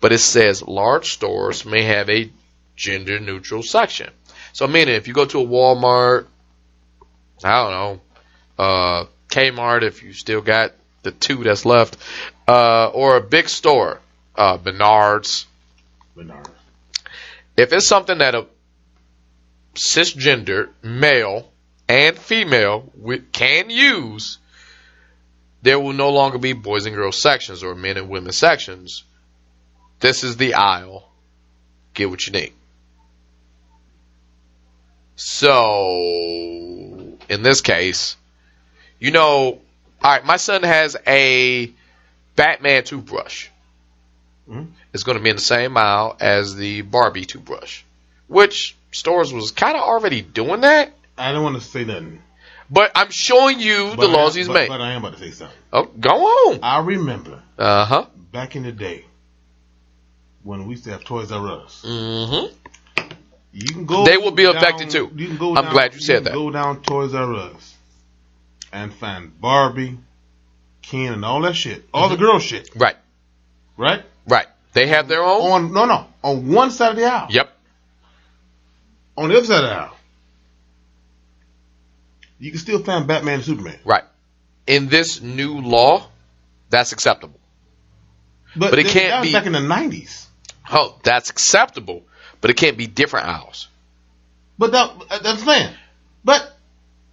but it says large stores may have a gender neutral section. So meaning if you go to a Walmart, I don't know, uh, Kmart if you still got the two that's left, uh, or a big store, uh, Menards. Menard. If it's something that a cisgender male and female wi- can use, there will no longer be boys and girls sections or men and women sections. This is the aisle. Get what you need. So, in this case, you know, alright, my son has a Batman toothbrush. Mhm. It's going to be in the same aisle as the Barbie toothbrush, which stores was kind of already doing that. I don't want to say nothing. But I'm showing you the I- laws he's but, made. But I am about to say something. oh, go on. I remember Uh huh. back in the day when we used to have Toys R Us. Mm-hmm. You can go. They will be down- affected too. You can go. I'm down- glad you said can that. Go down Toys R Us and find Barbie, Ken, and all that shit. All Mm-hmm. the girl shit, Right, right? right. They have their own. On no, no. On one side of the aisle. Yep. On the other side of the aisle, you can still find Batman and Superman. Right. In this new law, that's acceptable. But it that- can't be- back in the nineties. Oh, that's acceptable, but it can't be different aisles. But that, that's man. But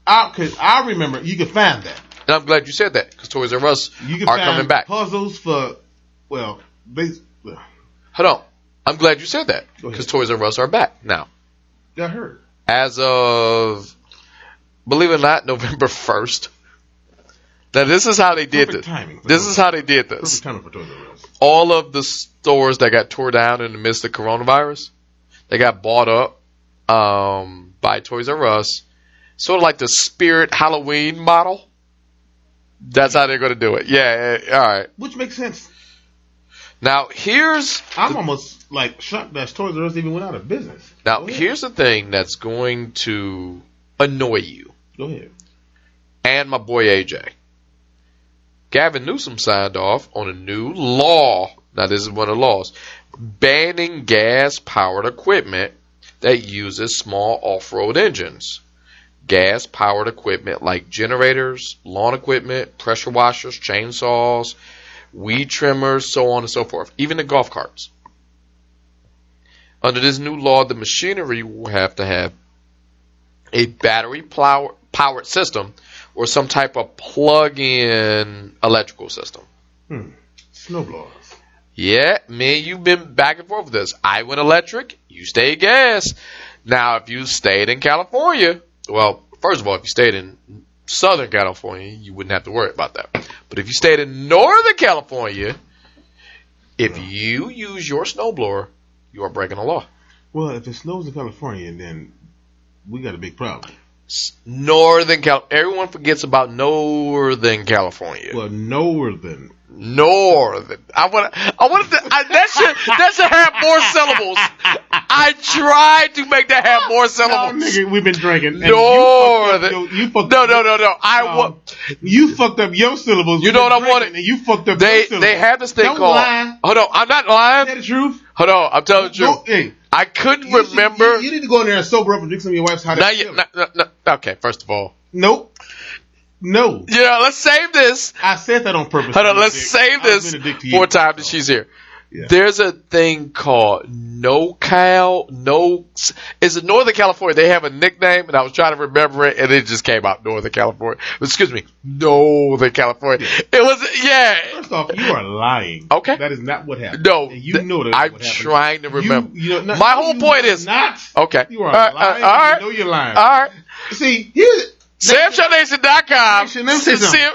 I, cause I remember you could find that. And I'm glad you said that because Toys R Us You can are find coming back. puzzles for well, they well, Hold on. I'm glad you said that because Toys R Us are back now. Got hurt. As of, believe it or not, November *laughs* 1st. Now this is how they did Perfect this. This is how they did this. timing for Toys R Us. All of the stores that got tore down in the midst of coronavirus, they got bought up um, by Toys R Us, sort of like the Spirit Halloween model. That's how they're going to do it. Yeah, yeah, all right. Which makes sense. Now here's I'm almost like shocked that Toys R Us even went out of business. Now here's the thing that's going to annoy you Go ahead. and my boy AJ. Gavin Newsom signed off on a new law. Now this is one of the laws banning gas powered equipment that uses small off-road engines. Gas powered equipment like generators, lawn equipment, pressure washers, chainsaws, weed trimmers, so on and so forth, even the golf carts. Under this new law, the machinery will have to have a battery plow- powered system or some type of plug-in electrical system. Hmm. Snowblowers. Yeah, me and you've been back and forth with this. I went electric, you stayed gas. Now, if you stayed in California, well, first of all, if you stayed in Southern California, you wouldn't have to worry about that. But if you stayed in Northern California, if you use your snowblower, you are breaking the law. Well, if it snows in California, then we got a big problem. Northern Cal, everyone forgets about Northern California. Well, northern. Northern. I want. I want to. I, that should. That should have more syllables. I tried to make that have more No, syllables. nigga, we've been drinking. and Northern. You fucked up, your- you fucked No, up- no, no, no. I No. want. You fucked up your syllables. You know what I wanted? And you fucked up They your syllables. they have this thing Don't called. lie. Hold on. I'm not Is that lying. the truth? Hold on. I'm telling you. Hey, I couldn't you remember. You, you need to go in there and sober up and drink some of your wife's hot Now you, no, no, no, okay. First of all, Nope. No. yeah. Let's save this. I said that on purpose. Hold on. Let's save this being a you. for time that she's here. Yeah. There's a thing called NoCal. No, is it Northern California? They have a nickname, and I was trying to remember it, and it just came out Northern California. Excuse me, Northern California. It was yeah. First off, you are lying. Okay. That is not what happened. No, And you th- know that. I'm trying to You- remember. you know, no, My whole you point is not. okay. You are Uh, uh, lying. all right, You know you're lying. all right. See, here's SamShowNation.com. Nation, let me say See-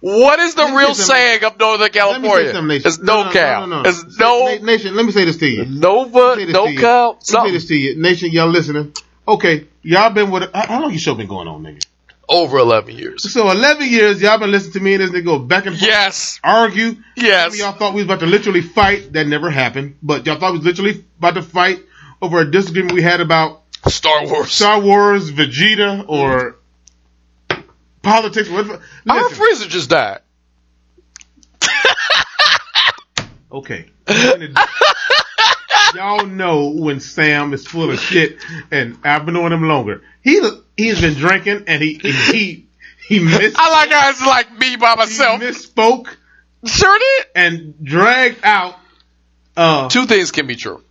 What is the real saying of Northern Let me say California? It's No, no, NoCal. no, no, no. It's no Na- Nation, let me say this to you. Nova, Let me say this to you. NoCal. Let me say this to you. Nation, y'all listening. Okay, y'all been with, how long your show been going on, nigga? over 11 years. So 11 years, y'all been listening to me and this nigga go back and forth, Yes. argue. Yes. y'all thought we was about to literally fight. That never happened. But y'all thought we was literally about to fight over a disagreement we had about Star Wars. Star Wars, Vegeta, or politics. Whatever. Our Frieza just died. *laughs* okay. *laughs* Y'all know when Sam is full of shit, and I've been knowing him longer. He he's been drinking, and he he he missed. I like guys like me by he myself. misspoke Sure did. and dragged out. Uh, Two things can be true.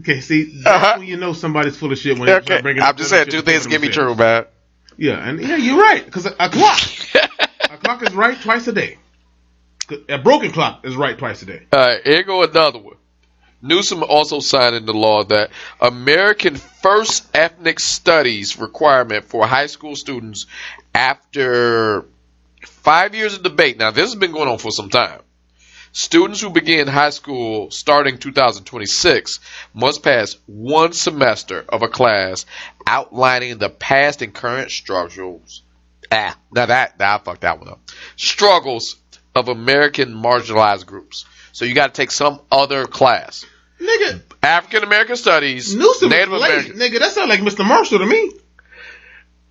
okay, see, that's Uh-huh. when you know somebody's full of shit. When Okay. bringing I'm just saying two things can be true, man. Yeah, and yeah, you're right. Because a, a clock, *laughs* a clock is right twice a day. A broken clock is right twice a day. All right, here go another one. Newsom also signed into law that American First Ethnic Studies requirement for high school students after five years of debate. Now, this has been going on for some time. Students who begin high school starting 2026 must pass one semester of a class outlining the past and current struggles. Ah, now that, now I fucked that one up. Struggles of American marginalized groups. So you got to take some other class. Nigga, African American Studies, Newsom Native. American. Nigga, that sounds like Mr. Marshall to me.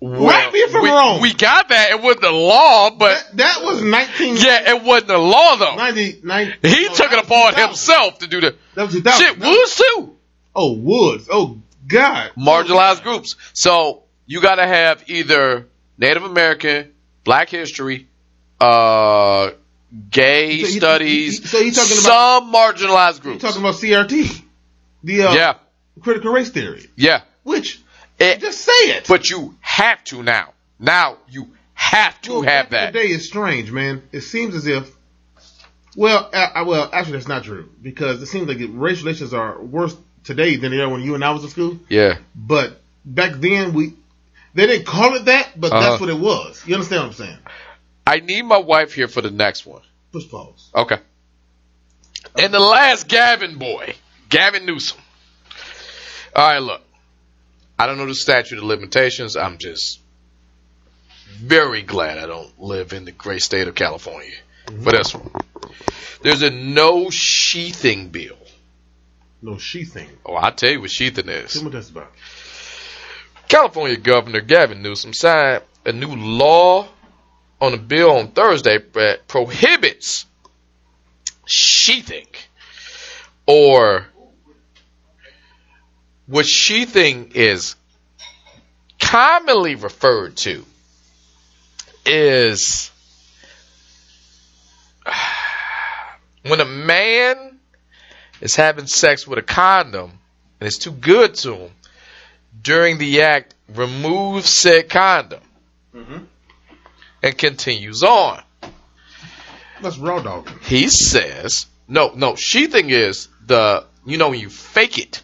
Well, Right me if I'm we, wrong. We got that. It wasn't the law, but That, that was 19... yeah, it wasn't the law though. 90, 90 He no, took it upon himself to do the That was 2000. shit. Woods too. Oh, Woods. Oh, God. Marginalized groups. So you got to have either Native American, Black history, uh, gay So he- studies, he- so he talking about- some marginalized You're groups. talking about CRT. The uh, yeah, critical race theory. yeah. Which, It- just say it. but you have to now. Now you have to Well, have that. in The day is strange, man. It seems as if, well, uh, well, actually, that's not true because it seems like race relations are worse today than they are when you and I was in school. Yeah. But back then, we they didn't call it that, but Uh-huh. that's what it was. You understand what I'm saying? I need my wife here for the next one. Push pause. Okay. And the last Gavin boy, Gavin Newsom. All right, look. I don't know the statute of limitations. I'm just very glad I don't live in the great state of California for this one. There's a no sheathing bill. No, sheathing. Oh, I'll tell you what sheathing Tell is. me what that's about. California Governor Gavin Newsom signed a new law on a bill on Thursday that prohibits sheathing or what sheathing is commonly referred to is *sighs* when a man is having sex with a condom and it's too good to him during the act removes said condom mm-hmm. and continues on. That's raw dog. He says, no, no, she thing is the, you know, when you fake it,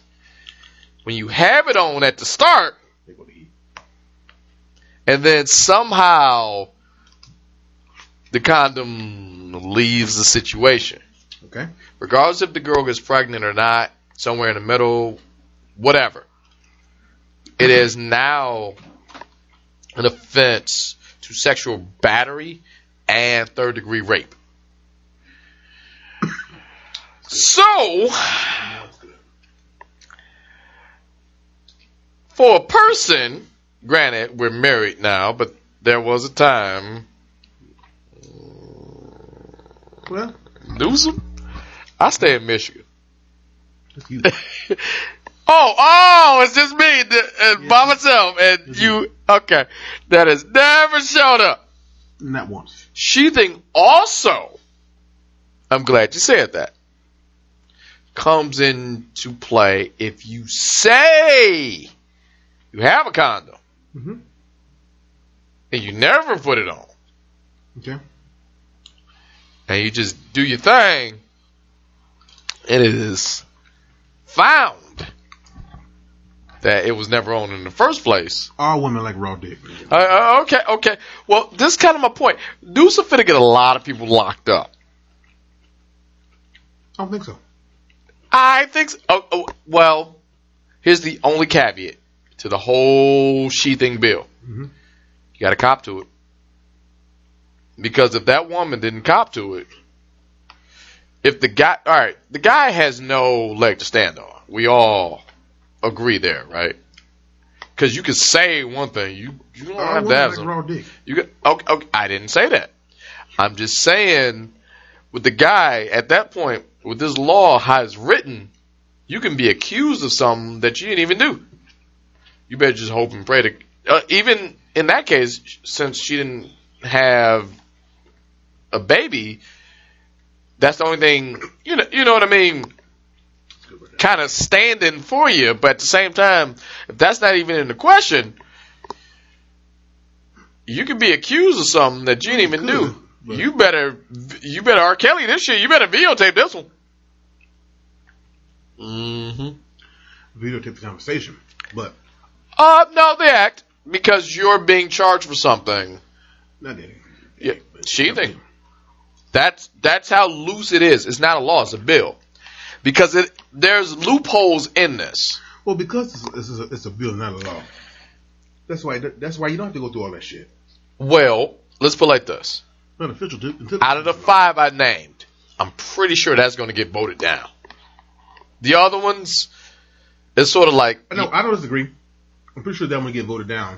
when you have it on at the start, They go to eat. and then somehow the condom leaves the situation. Okay. Regardless if the girl gets pregnant or not, somewhere in the middle, whatever. It is now an offense to sexual battery and third degree rape. So, for a person, granted, we're married now, but there was a time, Well, Newsom, I stay in Michigan. *laughs* Oh, oh, it's just me the, uh, by myself, and you. Okay, that has never showed up. Not once. She Sheathing also. I'm glad you said that. Comes into play if you say you have a condom Mhm. and you never put it on, Okay. and you just do your thing. And it is found that it was never on in the first place. All women like raw dick. Uh, uh, okay, okay. Well, this is kind of my point. Newsom to get a lot of people locked up. I don't think so. I think. So. Oh, oh, well, here's the only caveat to the whole sheathing bill. Mhm. You got to cop to it because if that woman didn't cop to it, if the guy, all right, the guy has no leg to stand on. We all agree there, right? Because you can say one thing, you you don't All have to have like some. raw dick. You got okay, okay. I didn't say that. I'm just saying, with the guy at that point, with this law how it's written, you can be accused of something that you didn't even do. You better just hope and pray to. Uh, even in that case, since she didn't have a baby, that's the only thing. You know, you know what I mean. Kind of standing for you, but at the same time, if that's not even in the question, you could be accused of something that you didn't even do. but- You better, you better R. Kelly this shit. You better videotape this one. Mm-hmm. Videotape the conversation. But, Uh, no, the act because you're being charged for something. not dating. Yeah, sheathing. That's that's how loose it is. It's not a law; it's a bill. Because it there's loopholes in this. Well, because it's, it's, a, it's a bill, not a law. That's why. That's why you don't have to go through all that shit. Well, let's put it like this. Out of the five I named, I'm pretty sure that's going to get voted down. The other ones, it's sort of like No, I don't disagree. I'm pretty sure that one get voted down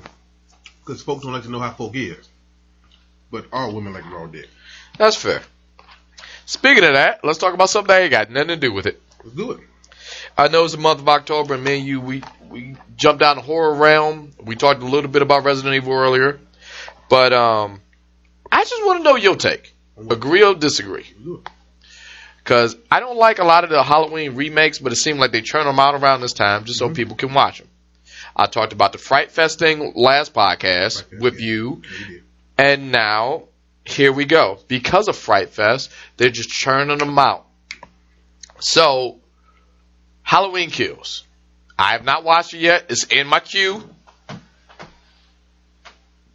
because folks don't like to know how folk is. But all women like raw dick. that's fair. Speaking of that, let's talk about something that ain't got nothing to do with it. Let's do it. I know it's the month of October, and me and you, we we jumped down the horror realm. We talked a little bit about Resident Evil earlier, but um, I just want to know your take. Agree or disagree? Let's do it. Because I don't like a lot of the Halloween remakes, but it seemed like they churn them out around this time just so people can watch them. I talked about the Fright Fest thing last podcast Fright with you, Yeah, and now here we go. Because of Fright Fest, they're just churning them out. So, Halloween Kills. I have not watched it yet. It's in my queue.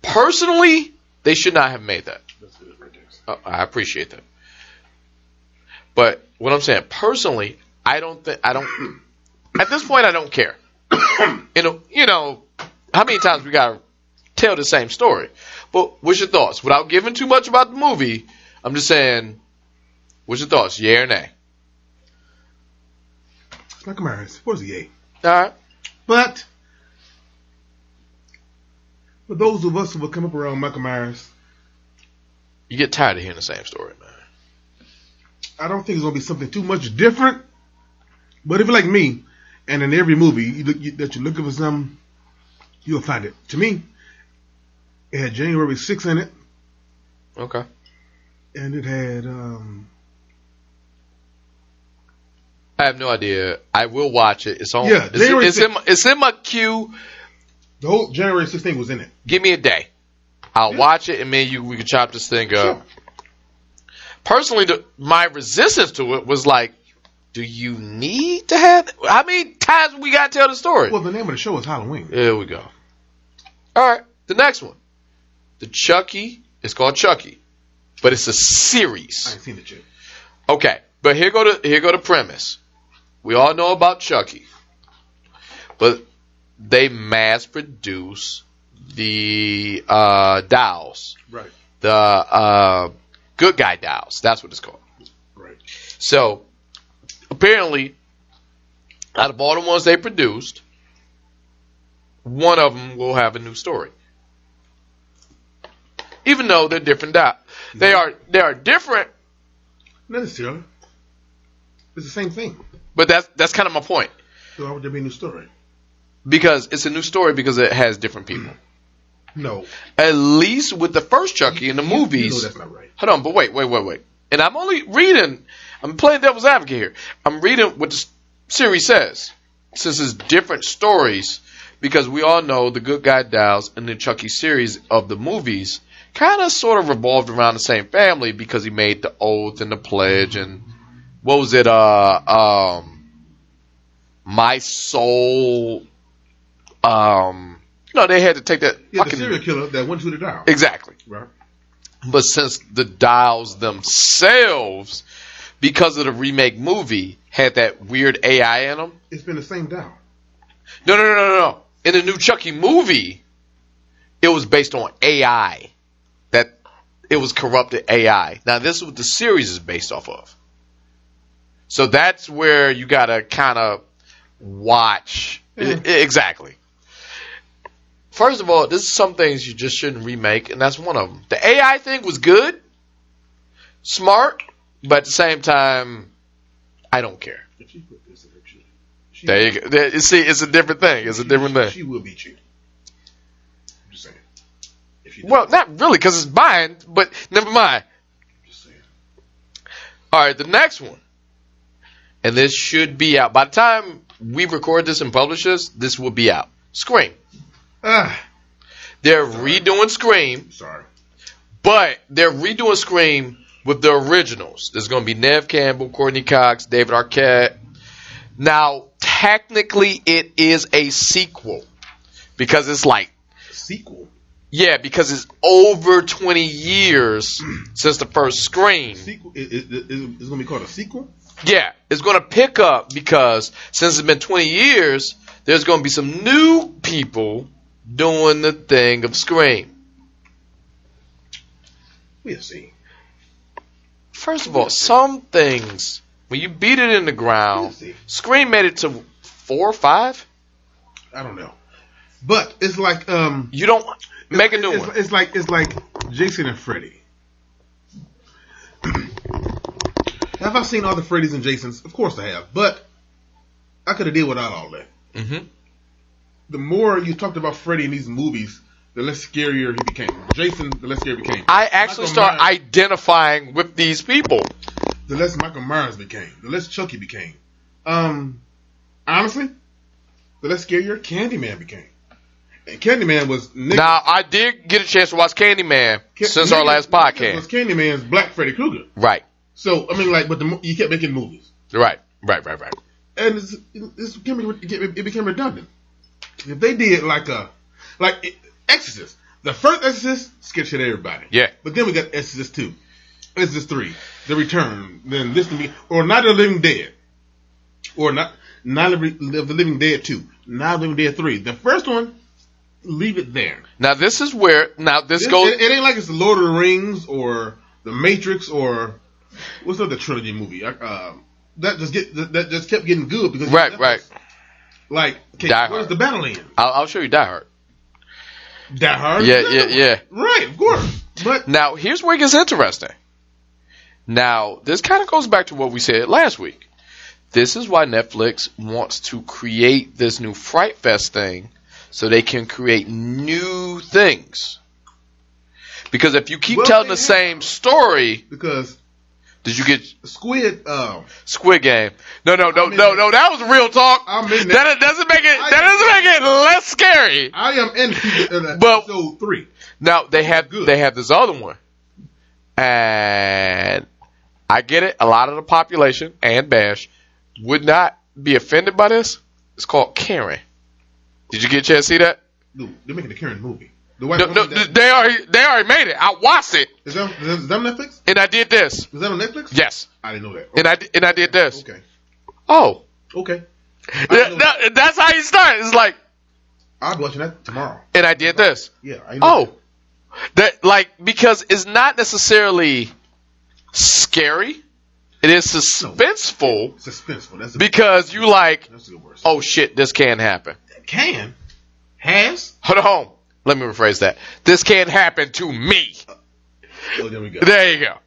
Personally, they should not have made that. That's good right there. Uh, I appreciate that. But what I'm saying, personally, I don't think I don't. *clears throat* At this point, I don't care. *coughs* you know, you know, how many times we gotta tell the same story? But what's your thoughts? Without giving too much about the movie, I'm just saying, what's your thoughts? Yeah or nay? Michael Myers. What's the yay? All right. But for those of us who will come up around Michael Myers, You get tired of hearing the same story, man. I don't think it's gonna be something too much different. But if you're like me, and in every movie you look, you, that you're looking for something, you'll find it. To me, it had January 6th in it, Okay. and it had um, I have no idea. I will watch it. It's on. Yeah, it's, January it's in my, it's in my queue. the whole January 6th thing was in it. Give me a day. I'll Yeah. watch it and then you we can chop this thing up. Sure. Personally, the, my resistance to it was like, do you need to have? How many times we got to tell the story? Well, the name of the show is Halloween. There we go. All right, the next one, the Chucky. It's called Chucky, but it's a series. I ain't seen it yet. Okay, but here go the here go the premise. We all know about Chucky, but they mass produce the uh, dolls, Right, the uh, good guy dolls. That's what it's called. right. So apparently, out of all the ones they produced, one of them will have a new story. Even though they're different dolls, they are they are different, Not necessarily. It's the same thing. but that's that's kind of my point. So why would there be a new story? because it's a new story because it has different people. *clears throat* No. At least with the first Chucky in the You know movies. that's not right. Hold on, but wait, wait, wait, wait. And I'm only reading. I'm playing devil's advocate here. I'm reading what the series says, since it's different stories. Because we all know the Good Guy Dolls and the Chucky series of the movies kind of sort of revolved around the same family because he made the oath and the pledge and what was it? Uh, um, my soul. Um, no, they had to take that. Yeah, the serial killer that went to the doll. Exactly. Right. But since the dials themselves, because of the remake movie, had that weird AI in them. It's been the same doll. No, no, no, no, no. In the new Chucky movie, it was based on AI. That it was corrupted AI. Now this is what the series is based off of. So that's where you gotta kind of watch Yeah. I- exactly. First of all, this is some things you just shouldn't remake, and that's one of them. The AI thing was good, smart, but at the same time, I don't care. If she put this in her cheek, There you go. There, see, it's a different thing. It's a different thing. She will beat you. I'm just saying. If you Well, not really, because it's mine, but never mind. just saying. All right, the next one. And this should be out. By the time we record this and publish this, this will be out. Scream. Ah, They're redoing Scream, sorry. but they're redoing Scream with the originals. There's going to be Neve Campbell, Courteney Cox, David Arquette. Now, technically, it is a sequel because it's like Sequel. Yeah, because it's over 20 years *clears throat* since the first Scream. Sequel. Is, is, is, is going to be called a sequel? Yeah, it's going to pick up because since it's been 20 years, there's going to be some new people doing the thing of Scream. We'll see. First of all, some things when you beat it in the ground. Scream made it to four or five. I don't know, but it's like um, You don't make a new it's, one. It's like it's like Jason and Freddy. *clears throat* have I seen all the Freddys and Jasons? Of course I have, but I could have did without all that. hmm The more you talked about Freddy in these movies, the less scarier he became. Jason, the less scary he became. I actually Michael start Myers- identifying with these people. the less Michael Myers became, the less Chucky became. Um, honestly, the less scarier Candyman became. And Candyman was nigga, Now, I did get a chance to watch Candyman Ca- since our last podcast. Was Candyman's Black Freddy Krueger. Right, So I mean, like, but the you kept making movies, right, right, right, right. and it's, it's became, it became redundant. If they did like a like it- Exorcist, the first Exorcist scared shit everybody. Yeah. But then we got Exorcist two, Exorcist three, The Return, then this to be or Not the Living Dead, or not Not of the Living Dead two, Not of the Living Dead three. The first one, leave it there. Now, this is where, now this It, goes, it, it ain't like it's the Lord of the Rings or the Matrix or what's the other trilogy movie? Uh, that just get that, just kept getting good because right, right. Like, okay, Die where's Hard. the battle end? I'll, I'll show you Die Hard. Die Hard. Yeah, yeah, yeah. Right, of course. But Now, here's where it gets interesting. Now, this kind of goes back to what we said last week. This is why Netflix wants to create this new Fright Fest thing so they can create new things. Because if you keep Well, telling the have. same story, because did you get Squid, uh, Squid Game? No, no, no, no, no. That was real talk. I'm in That doesn't make it. I- That doesn't make it less scary. I am in season- But- episode three. Now they have Good. they have this other one, and I get it. A lot of the population and Bash would not be offended by this. It's called Karen. Did you get a chance to see that? Dude, they're making the Karen movie. The white No, no, that- they already they already made it. I watched it, is, that, is that on Netflix? and I did this. Is that on Netflix? Yes, I didn't know that. and I and I did this. Okay. Oh, Okay. That- that- that's how you start. It's like, I'll be watching that tomorrow. and I did this. Yeah. I know Oh, that like because it's not necessarily scary. It is suspenseful that. suspenseful. That's because you like, that's a good word. oh shit, this can't happen. can has. Hold on. Let me rephrase that. This can't happen to me. Oh, there we go. There you go.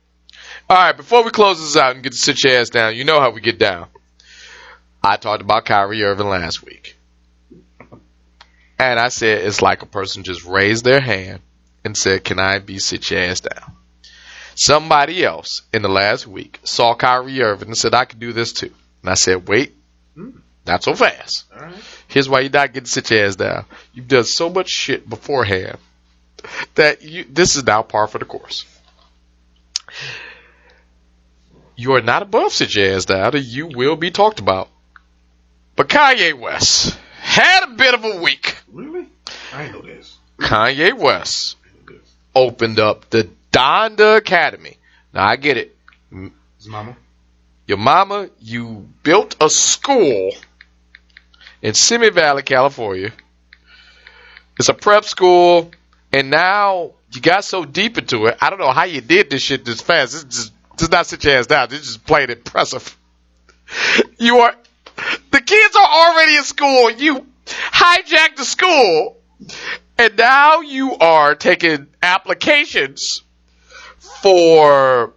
All right, before we close this out and get to sit your ass down, you know how we get down. I talked about Kyrie Irving last week. And I said it's like a person just raised their hand and said, Can I be sit your ass down? Somebody else in the last week saw Kyrie Irving and said, I could do this too. And I said, Wait, hmm. Not so fast. All right. Here's why you're not getting sit your ass down. You've done so much shit beforehand that you this is now par for the course. You are not above sit your ass down, and you will be talked about. But Kanye West had a bit of a week. Really? I know this. Kanye West I ain't know this. opened up the Donda Academy. Now I get it. His mama. Your mama, you built a school in Simi Valley, California. It's a prep school, and now you got so deep into it. I don't know how you did this shit this fast. This just just not sit your ass down. This just plain impressive. *laughs* You are the kids are already in school. You hijacked the school, and now you are taking applications for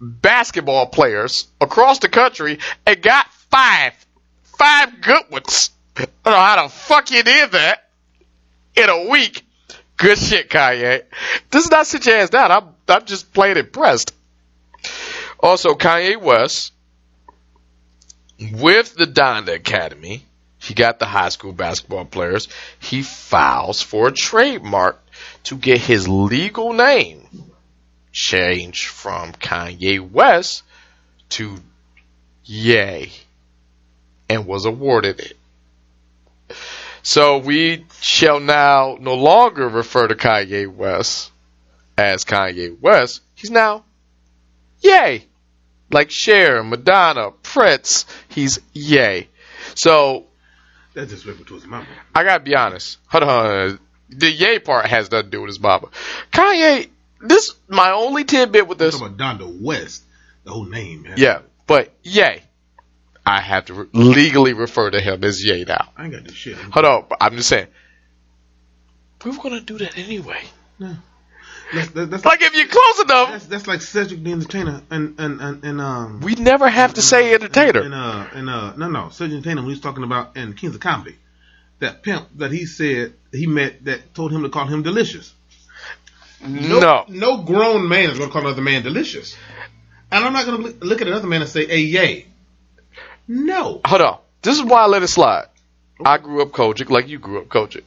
basketball players across the country and got five, five good ones. I don't know how the fuck you did that in a week. Good shit, Kanye. This is not sit your ass down. I'm, I'm just plain impressed. Also, Kanye West, with the Donda Academy, he got the high school basketball players. He files for a trademark to get his legal name changed from Kanye West to Ye and was awarded it. So we shall now no longer refer to Kanye West as Kanye West. He's now Ye. Like Cher, Madonna, Prince, he's Ye. So That's disrespectful to his mama. I gotta be honest. Hold on. The Yay part has nothing to do with his mama. Kanye, this my only tidbit with this. Donda West. The whole name. has- Yeah. But Ye, I have to re- legally refer to him as Ye now. I ain't got this shit. Hold on, I'm just saying. We were gonna do that anyway. That's, that- that's Like if you're close enough, That's that's like Cedric the Entertainer and and and, and um. we never have to say And, entertainer. uh, and uh, no, no, Cedric the Entertainer. When he was talking about in Kings of Comedy, that pimp that he said he met that told him to call him delicious. No. no no grown man is gonna call another man delicious. And I'm not gonna look- look at another man and say, "Hey, yay." No. Hold on. This is why I let it slide. I grew up COGIC like you grew up COGIC.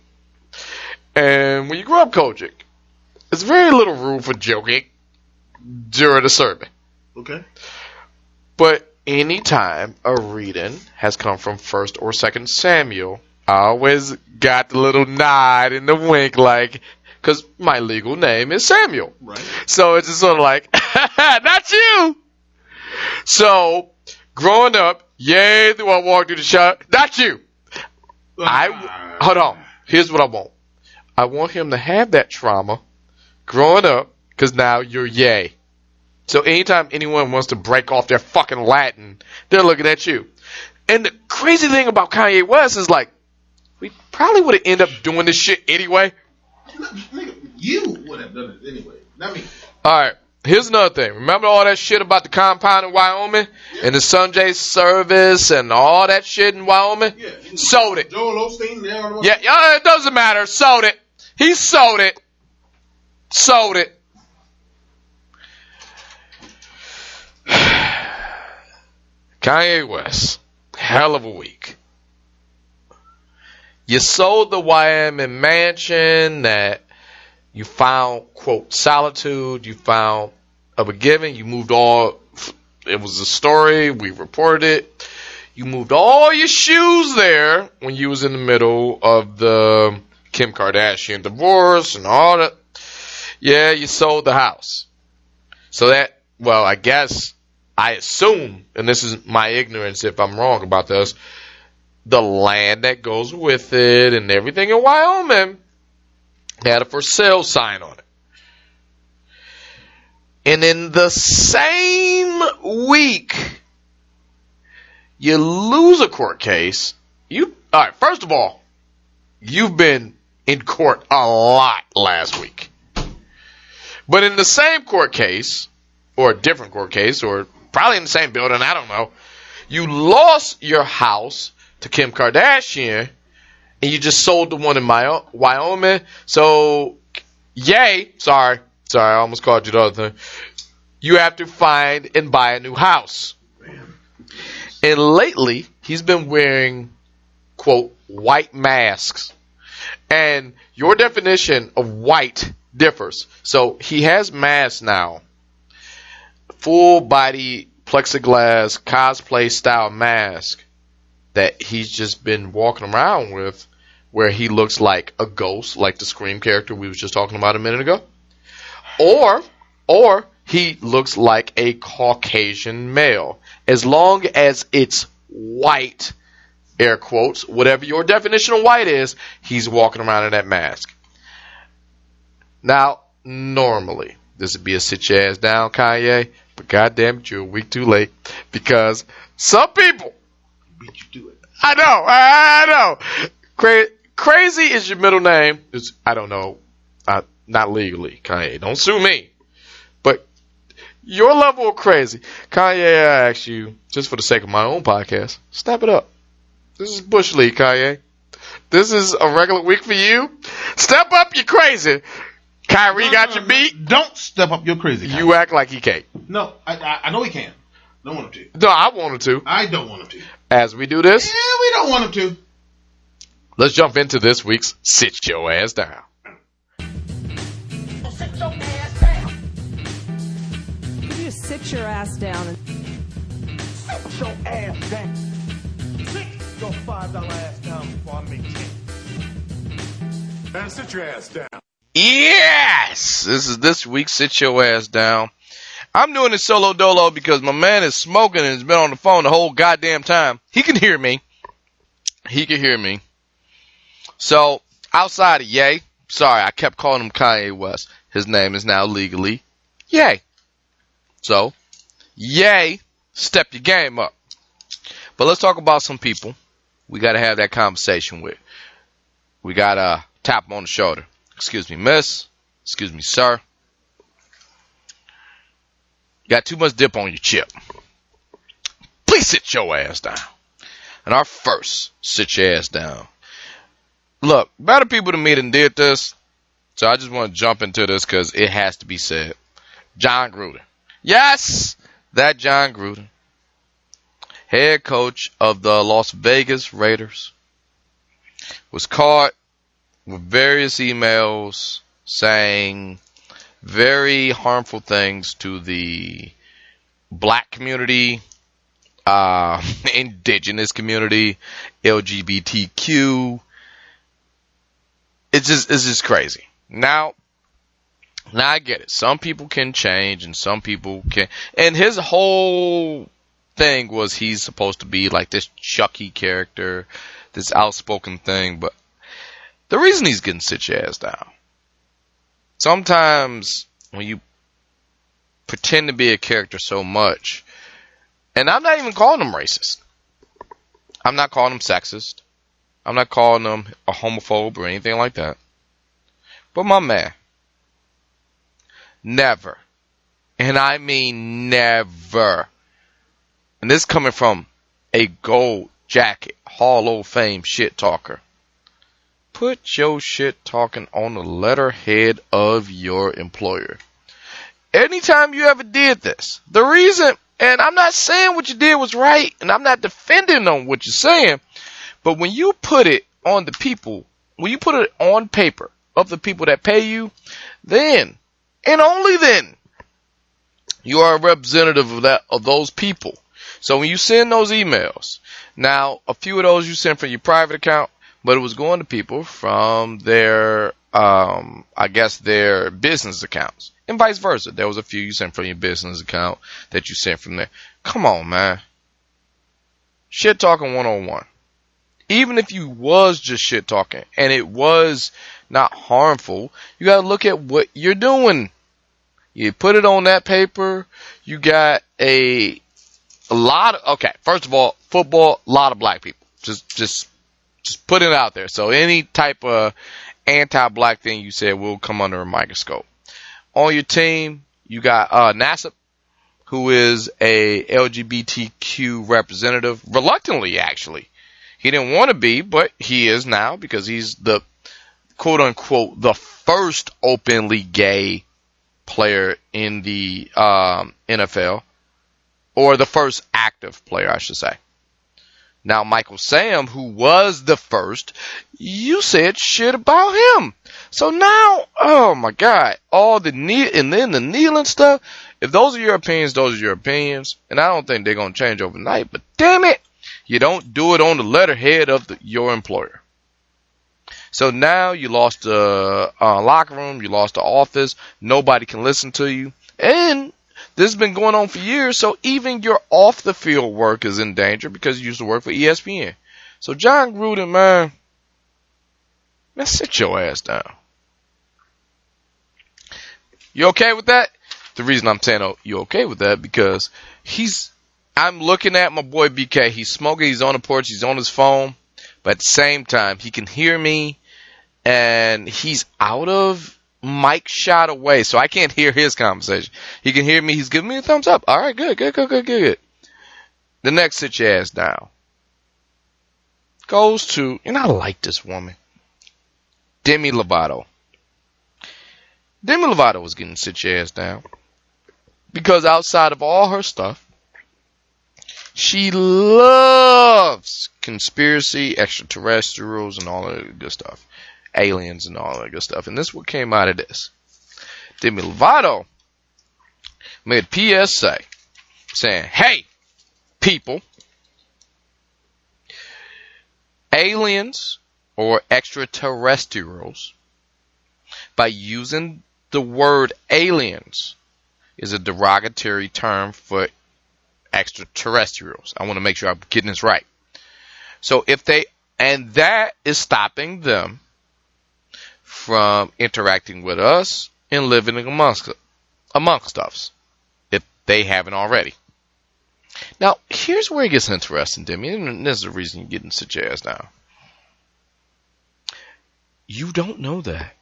And when you grew up COGIC, there's very little room for joking during a sermon. Okay. But anytime a reading has come from first or second Samuel, I always got the little nod and the wink like, cause my legal name is Samuel. Right. So it's just sort of like, *laughs* not you. So growing up, yay, do I walk through the shop? Not you. I hold on. Here's what I want. I want him to have that trauma growing up, because now you're yay. So anytime anyone wants to break off their fucking Latin, they're looking at you. And the crazy thing about Kanye West is like, we probably would have ended up doing this shit anyway. You would have done it anyway. Not me. All right. Here's another thing. Remember all that shit about the compound in Wyoming and the Sunday Service and all that shit in Wyoming? Yeah. Sold it. Joel Osteen there. on the- Yeah, yeah, it doesn't matter. Sold it. He sold it. Sold it. *sighs* Kanye West, hell of a week. You sold the Wyoming mansion that you found, quote, solitude. You found a beginning. You moved all, it was a story. We reported it. You moved all your shoes there when you was in the middle of the Kim Kardashian divorce and all that. Yeah, you sold the house. So that, well, I guess, I assume, and this is my ignorance if I'm wrong about this, the land that goes with it and everything in Wyoming had a for sale sign on it. And in the same week, you lose a court case. You, alright, first of all, you've been in court a lot last week. But in the same court case, or a different court case, or probably in the same building, I don't know, you lost your house to Kim Kardashian, and you just sold the one in my, Wyoming. So, yay, sorry, sorry, I almost called you the other thing. You have to find and buy a new house. And lately, he's been wearing, quote, white masks. And your definition of white differs. So he has masks now. Full body plexiglass cosplay style mask that he's just been walking around with where he looks like a ghost, like the Scream character we was just talking about a minute ago. Or, or he looks like a Caucasian male. As long as it's white, air quotes, whatever your definition of white is, he's walking around in that mask. Now, normally, this would be a sit your ass down, Kanye, but goddamn it, you're a week too late because some people, Beat you to it. I know, I know, Cra- crazy is your middle name. It's, I don't know, uh, not legally, Kanye. Don't sue me, but your level of crazy, Kanye. I ask you, just for the sake of my own podcast, step it up. This is Bush League, Kanye. This is a regular week for you. Step up, you crazy. Kyrie No, got no, your no, beat. Don't step up your crazy. guy. You act like he can't. No, I, I, I know he can. Don't want him to. No, I wanted to. I don't want him to. As we do this, Yeah, we don't want him to. Let's jump into this week's Sit Your Ass Down. You just sit your ass down and Sit your ass down. Sit your five dollar ass down before I make ten. Man, sit your ass down. Yes! This is this week's Sit Your Ass Down. I'm doing this solo dolo because my man is smoking and has been on the phone the whole goddamn time. He can hear me. He can hear me. So, outside of Ye, sorry, I kept calling him Kanye West. His name is now legally Ye. So, Ye Step your game up. But let's talk about some people we got to have that conversation with. We got to tap them on the shoulder. Excuse me, miss. Excuse me, sir. Got too much dip on your chip. Please sit your ass down. And our first, sit your ass down. Look, better people than me than did this. So I just want to jump into this because it has to be said. John Gruden. Yes, that John Gruden. Head coach of the Las Vegas Raiders was caught with various emails saying very harmful things to the black community, uh, *laughs* indigenous community, LGBTQ. It's just, it's just crazy. Now, now I get it. Some people can change and some people can, and his whole thing was he's supposed to be like this Chucky character, this outspoken thing, but the reason he's getting sit your ass down. Sometimes when you pretend to be a character so much, and I'm not even calling him racist. I'm not calling him sexist. I'm not calling him a homophobe or anything like that. But my man, never, and I mean never, and this coming from a gold jacket Hall of Fame shit talker. Put your shit talking on the letterhead of your employer. Anytime you ever did this, the reason, and I'm not saying what you did was right, and I'm not defending on what you're saying, but when you put it on the people, when you put it on paper of the people that pay you, then, and only then, you are a representative of that, of those people. So when you send those emails, now a few of those you send from your private account, but it was going to people from their, um, I guess their business accounts and vice versa. There was a few you sent from your business account that you sent from there. Come on, man. Shit talking 101. Even if you was just shit talking and it was not harmful, you gotta look at what you're doing. You put it on that paper, you got a, a lot of, okay, first of all, football, a lot of black people. Just, just, just put it out there. So any type of anti-black thing you said will come under a microscope. On your team, you got, uh, Nassib, who is a LGBTQ representative, reluctantly actually. He didn't want to be, but he is now because he's the quote unquote the first openly gay player in the um, NFL, or the first active player, I should say. Now, Michael Sam, who was the first, you said shit about him. So now, oh my God, all the knee and then the kneeling stuff. If those are your opinions, those are your opinions, and I don't think they're gonna change overnight. But damn it, you don't do it on the letterhead of the, your employer. So now you lost the uh, locker room, you lost the office, nobody can listen to you, and this has been going on for years. So even your off the field work is in danger because you used to work for ESPN. So John Gruden, man, man, sit your ass down. You okay with that? The reason I'm saying oh, you okay with that because he's I'm looking at my boy BK. He's smoking. He's on the porch. He's on his phone. But at the same time, he can hear me and he's out of mic shot away. So I can't hear his conversation. He can hear me. He's giving me a thumbs up. All right. Good, good, good, good, good, good. The next sit your ass down goes to, and I like this woman, Demi Lovato. Demi Lovato was getting sit your ass down because outside of all her stuff, she loves conspiracy, extraterrestrials, and all that good stuff. Aliens and all that good stuff. And this is what came out of this. Demi Lovato made a PSA saying, hey, people, aliens or extraterrestrials, by using the word aliens, is a derogatory term for extraterrestrials. I want to make sure I'm getting this right. So if they, and that is stopping them from interacting with us and living amongst, amongst us, if they haven't already. Now, here's where it gets interesting, Demi, and this is the reason you're getting such ass now. You don't know that.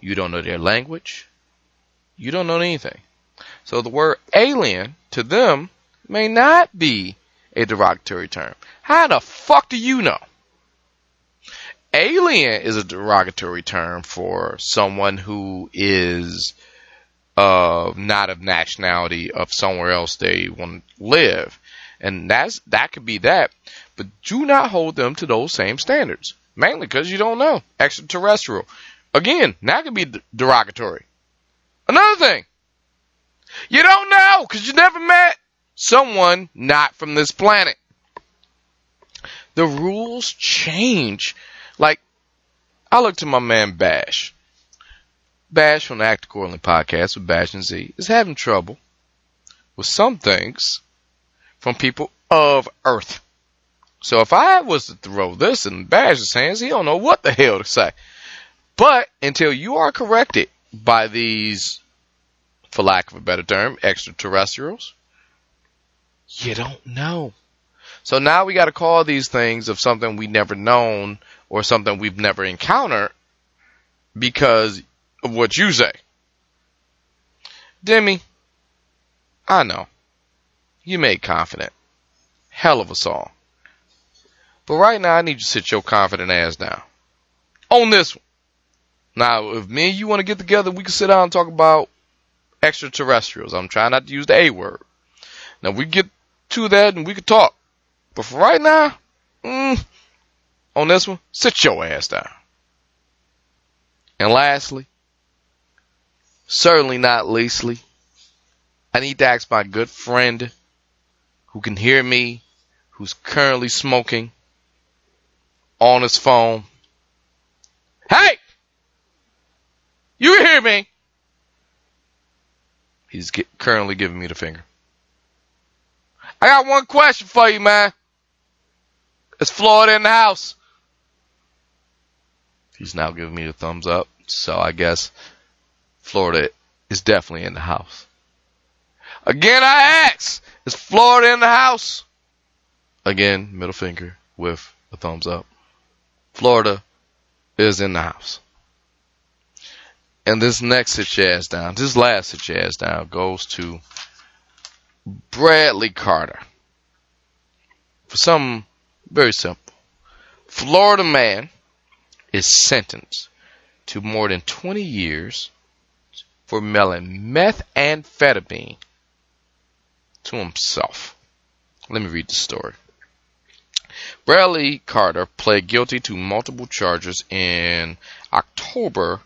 You don't know their language. You don't know anything. So the word alien to them may not be a derogatory term. How the fuck do you know? Alien is a derogatory term for someone who is uh, not of nationality of somewhere else they want to live. And that's, that could be that. But do not hold them to those same standards. Mainly because you don't know. Extraterrestrial. Again, that could be derogatory. Another thing. You don't know because you never met someone not from this planet. The rules change. Like, I look to my man Bash. Bash from the Act Accordingly podcast with Bash and Z is having trouble with some things from people of Earth. So if I was to throw this in Bash's hands, he don't know what the hell to say. But until you are corrected by these, for lack of a better term, extraterrestrials, you don't know. So now we got to call these things of something we never known or something we've never encountered because of what you say. Demi, I know. You made confident. Hell of a song. But right now I need you to sit your confident ass down. On this one. Now, if me and you want to get together, we can sit down and talk about extraterrestrials. I'm trying not to use the A word. Now we get to that and we can talk. But for right now, mm, on this one, sit your ass down. And lastly, certainly not leastly, I need to ask my good friend who can hear me, who's currently smoking on his phone. Hey! You hear me? He's get, currently giving me the finger. I got one question for you, man. Is Florida in the house? He's now giving me the thumbs up, so I guess Florida is definitely in the house. Again, I ask, is Florida in the house? Again, middle finger with a thumbs up. Florida is in the house. And this next sit your ass down, this last sit your ass down goes to Bradley Carter. For some very simple. Florida man is sentenced to more than 20 years for mailing methamphetamine to himself. Let me read the story. Bradley Carter pled guilty to multiple charges in October,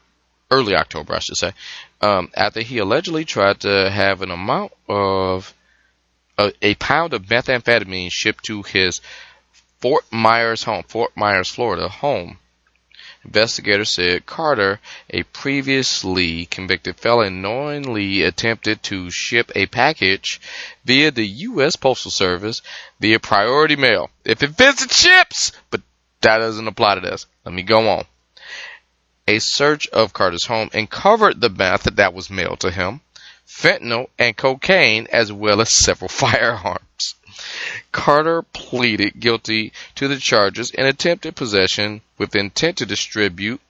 early October, I should say, um, after he allegedly tried to have an amount of a, a pound of methamphetamine shipped to his Fort Myers home, Fort Myers, Florida home. Investigators said Carter, a previously convicted felon, knowingly attempted to ship a package via the U.S. Postal Service via priority mail. If it fits, it ships! But that doesn't apply to this. Let me go on. A search of Carter's home uncovered the meth that was mailed to him fentanyl, and cocaine, as well as several *laughs* firearms. Carter pleaded guilty to the charges in attempted possession with intent to distribute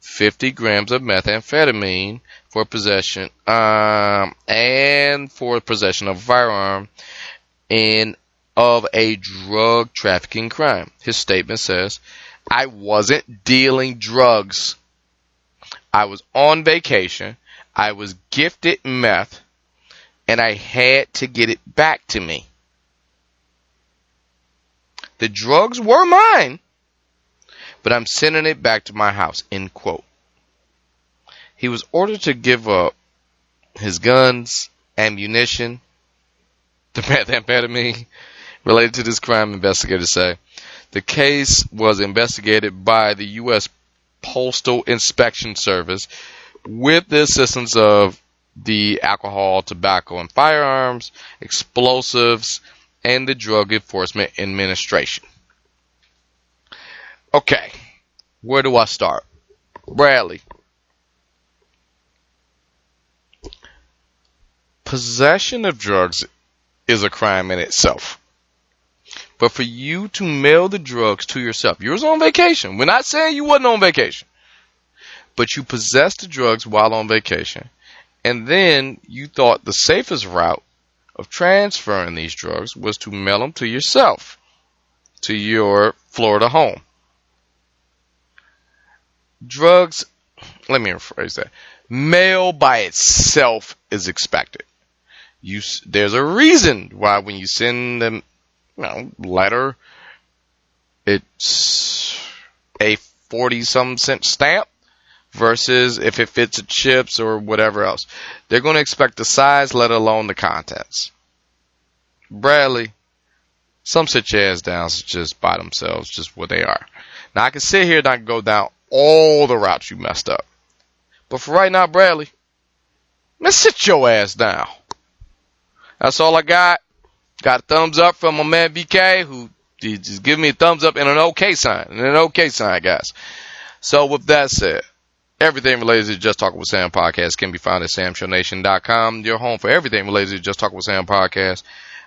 50 grams of methamphetamine for possession um, and for possession of a firearm in of a drug trafficking crime. His statement says, I wasn't dealing drugs. I was on vacation I was gifted meth and I had to get it back to me. The drugs were mine, but I'm sending it back to my house, end quote. He was ordered to give up his guns, ammunition, *laughs* the methamphetamine related to this crime, investigators say. The case was investigated by the U.S. Postal Inspection Service with the assistance of the alcohol, tobacco, and firearms, explosives, and the Drug Enforcement Administration. Okay, where do I start? Bradley. possession of drugs is a crime in itself. But for you to mail the drugs to yourself, you was on vacation. We're not saying you wasn't on vacation. But you possessed the drugs while on vacation. And then you thought the safest route of transferring these drugs was to mail them to yourself, to your Florida home. Drugs, let me rephrase that. Mail by itself is expected. You, there's a reason why when you send them, you know, letter, it's a 40 some cent stamp versus if it fits a chips or whatever else. They're going to expect the size, let alone the contents. Bradley, some sit your ass down just by themselves, just what they are. Now I can sit here and I can go down all the routes you messed up. But for right now, Bradley, let's sit your ass down. That's all I got. Got a thumbs up from my man BK who just give me a thumbs up and an okay sign. And an okay sign, guys. So with that said, everything related to Just Talk with Sam podcast can be found at samshownation.com, your home for everything related to Just Talk with Sam podcast.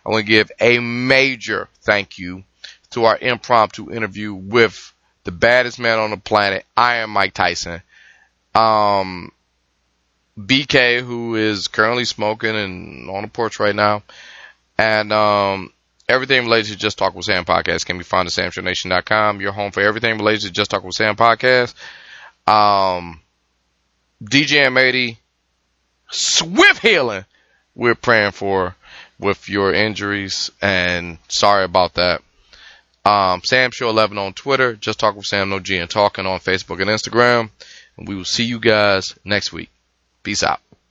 I want to give a major thank you to our impromptu interview with the baddest man on the planet, Iron Mike Tyson. Um, BK, who is currently smoking and on the porch right now. And, um, everything related to Just Talk with Sam podcast can be found at samshownation.com, your home for everything related to Just Talk with Sam podcast. Um, DJ M80, swift healing. We're praying for with your injuries and sorry about that. Um, Sam Show 11 on Twitter, Just Talk with Sam No G and Talking on Facebook and Instagram. And we will see you guys next week. Peace out.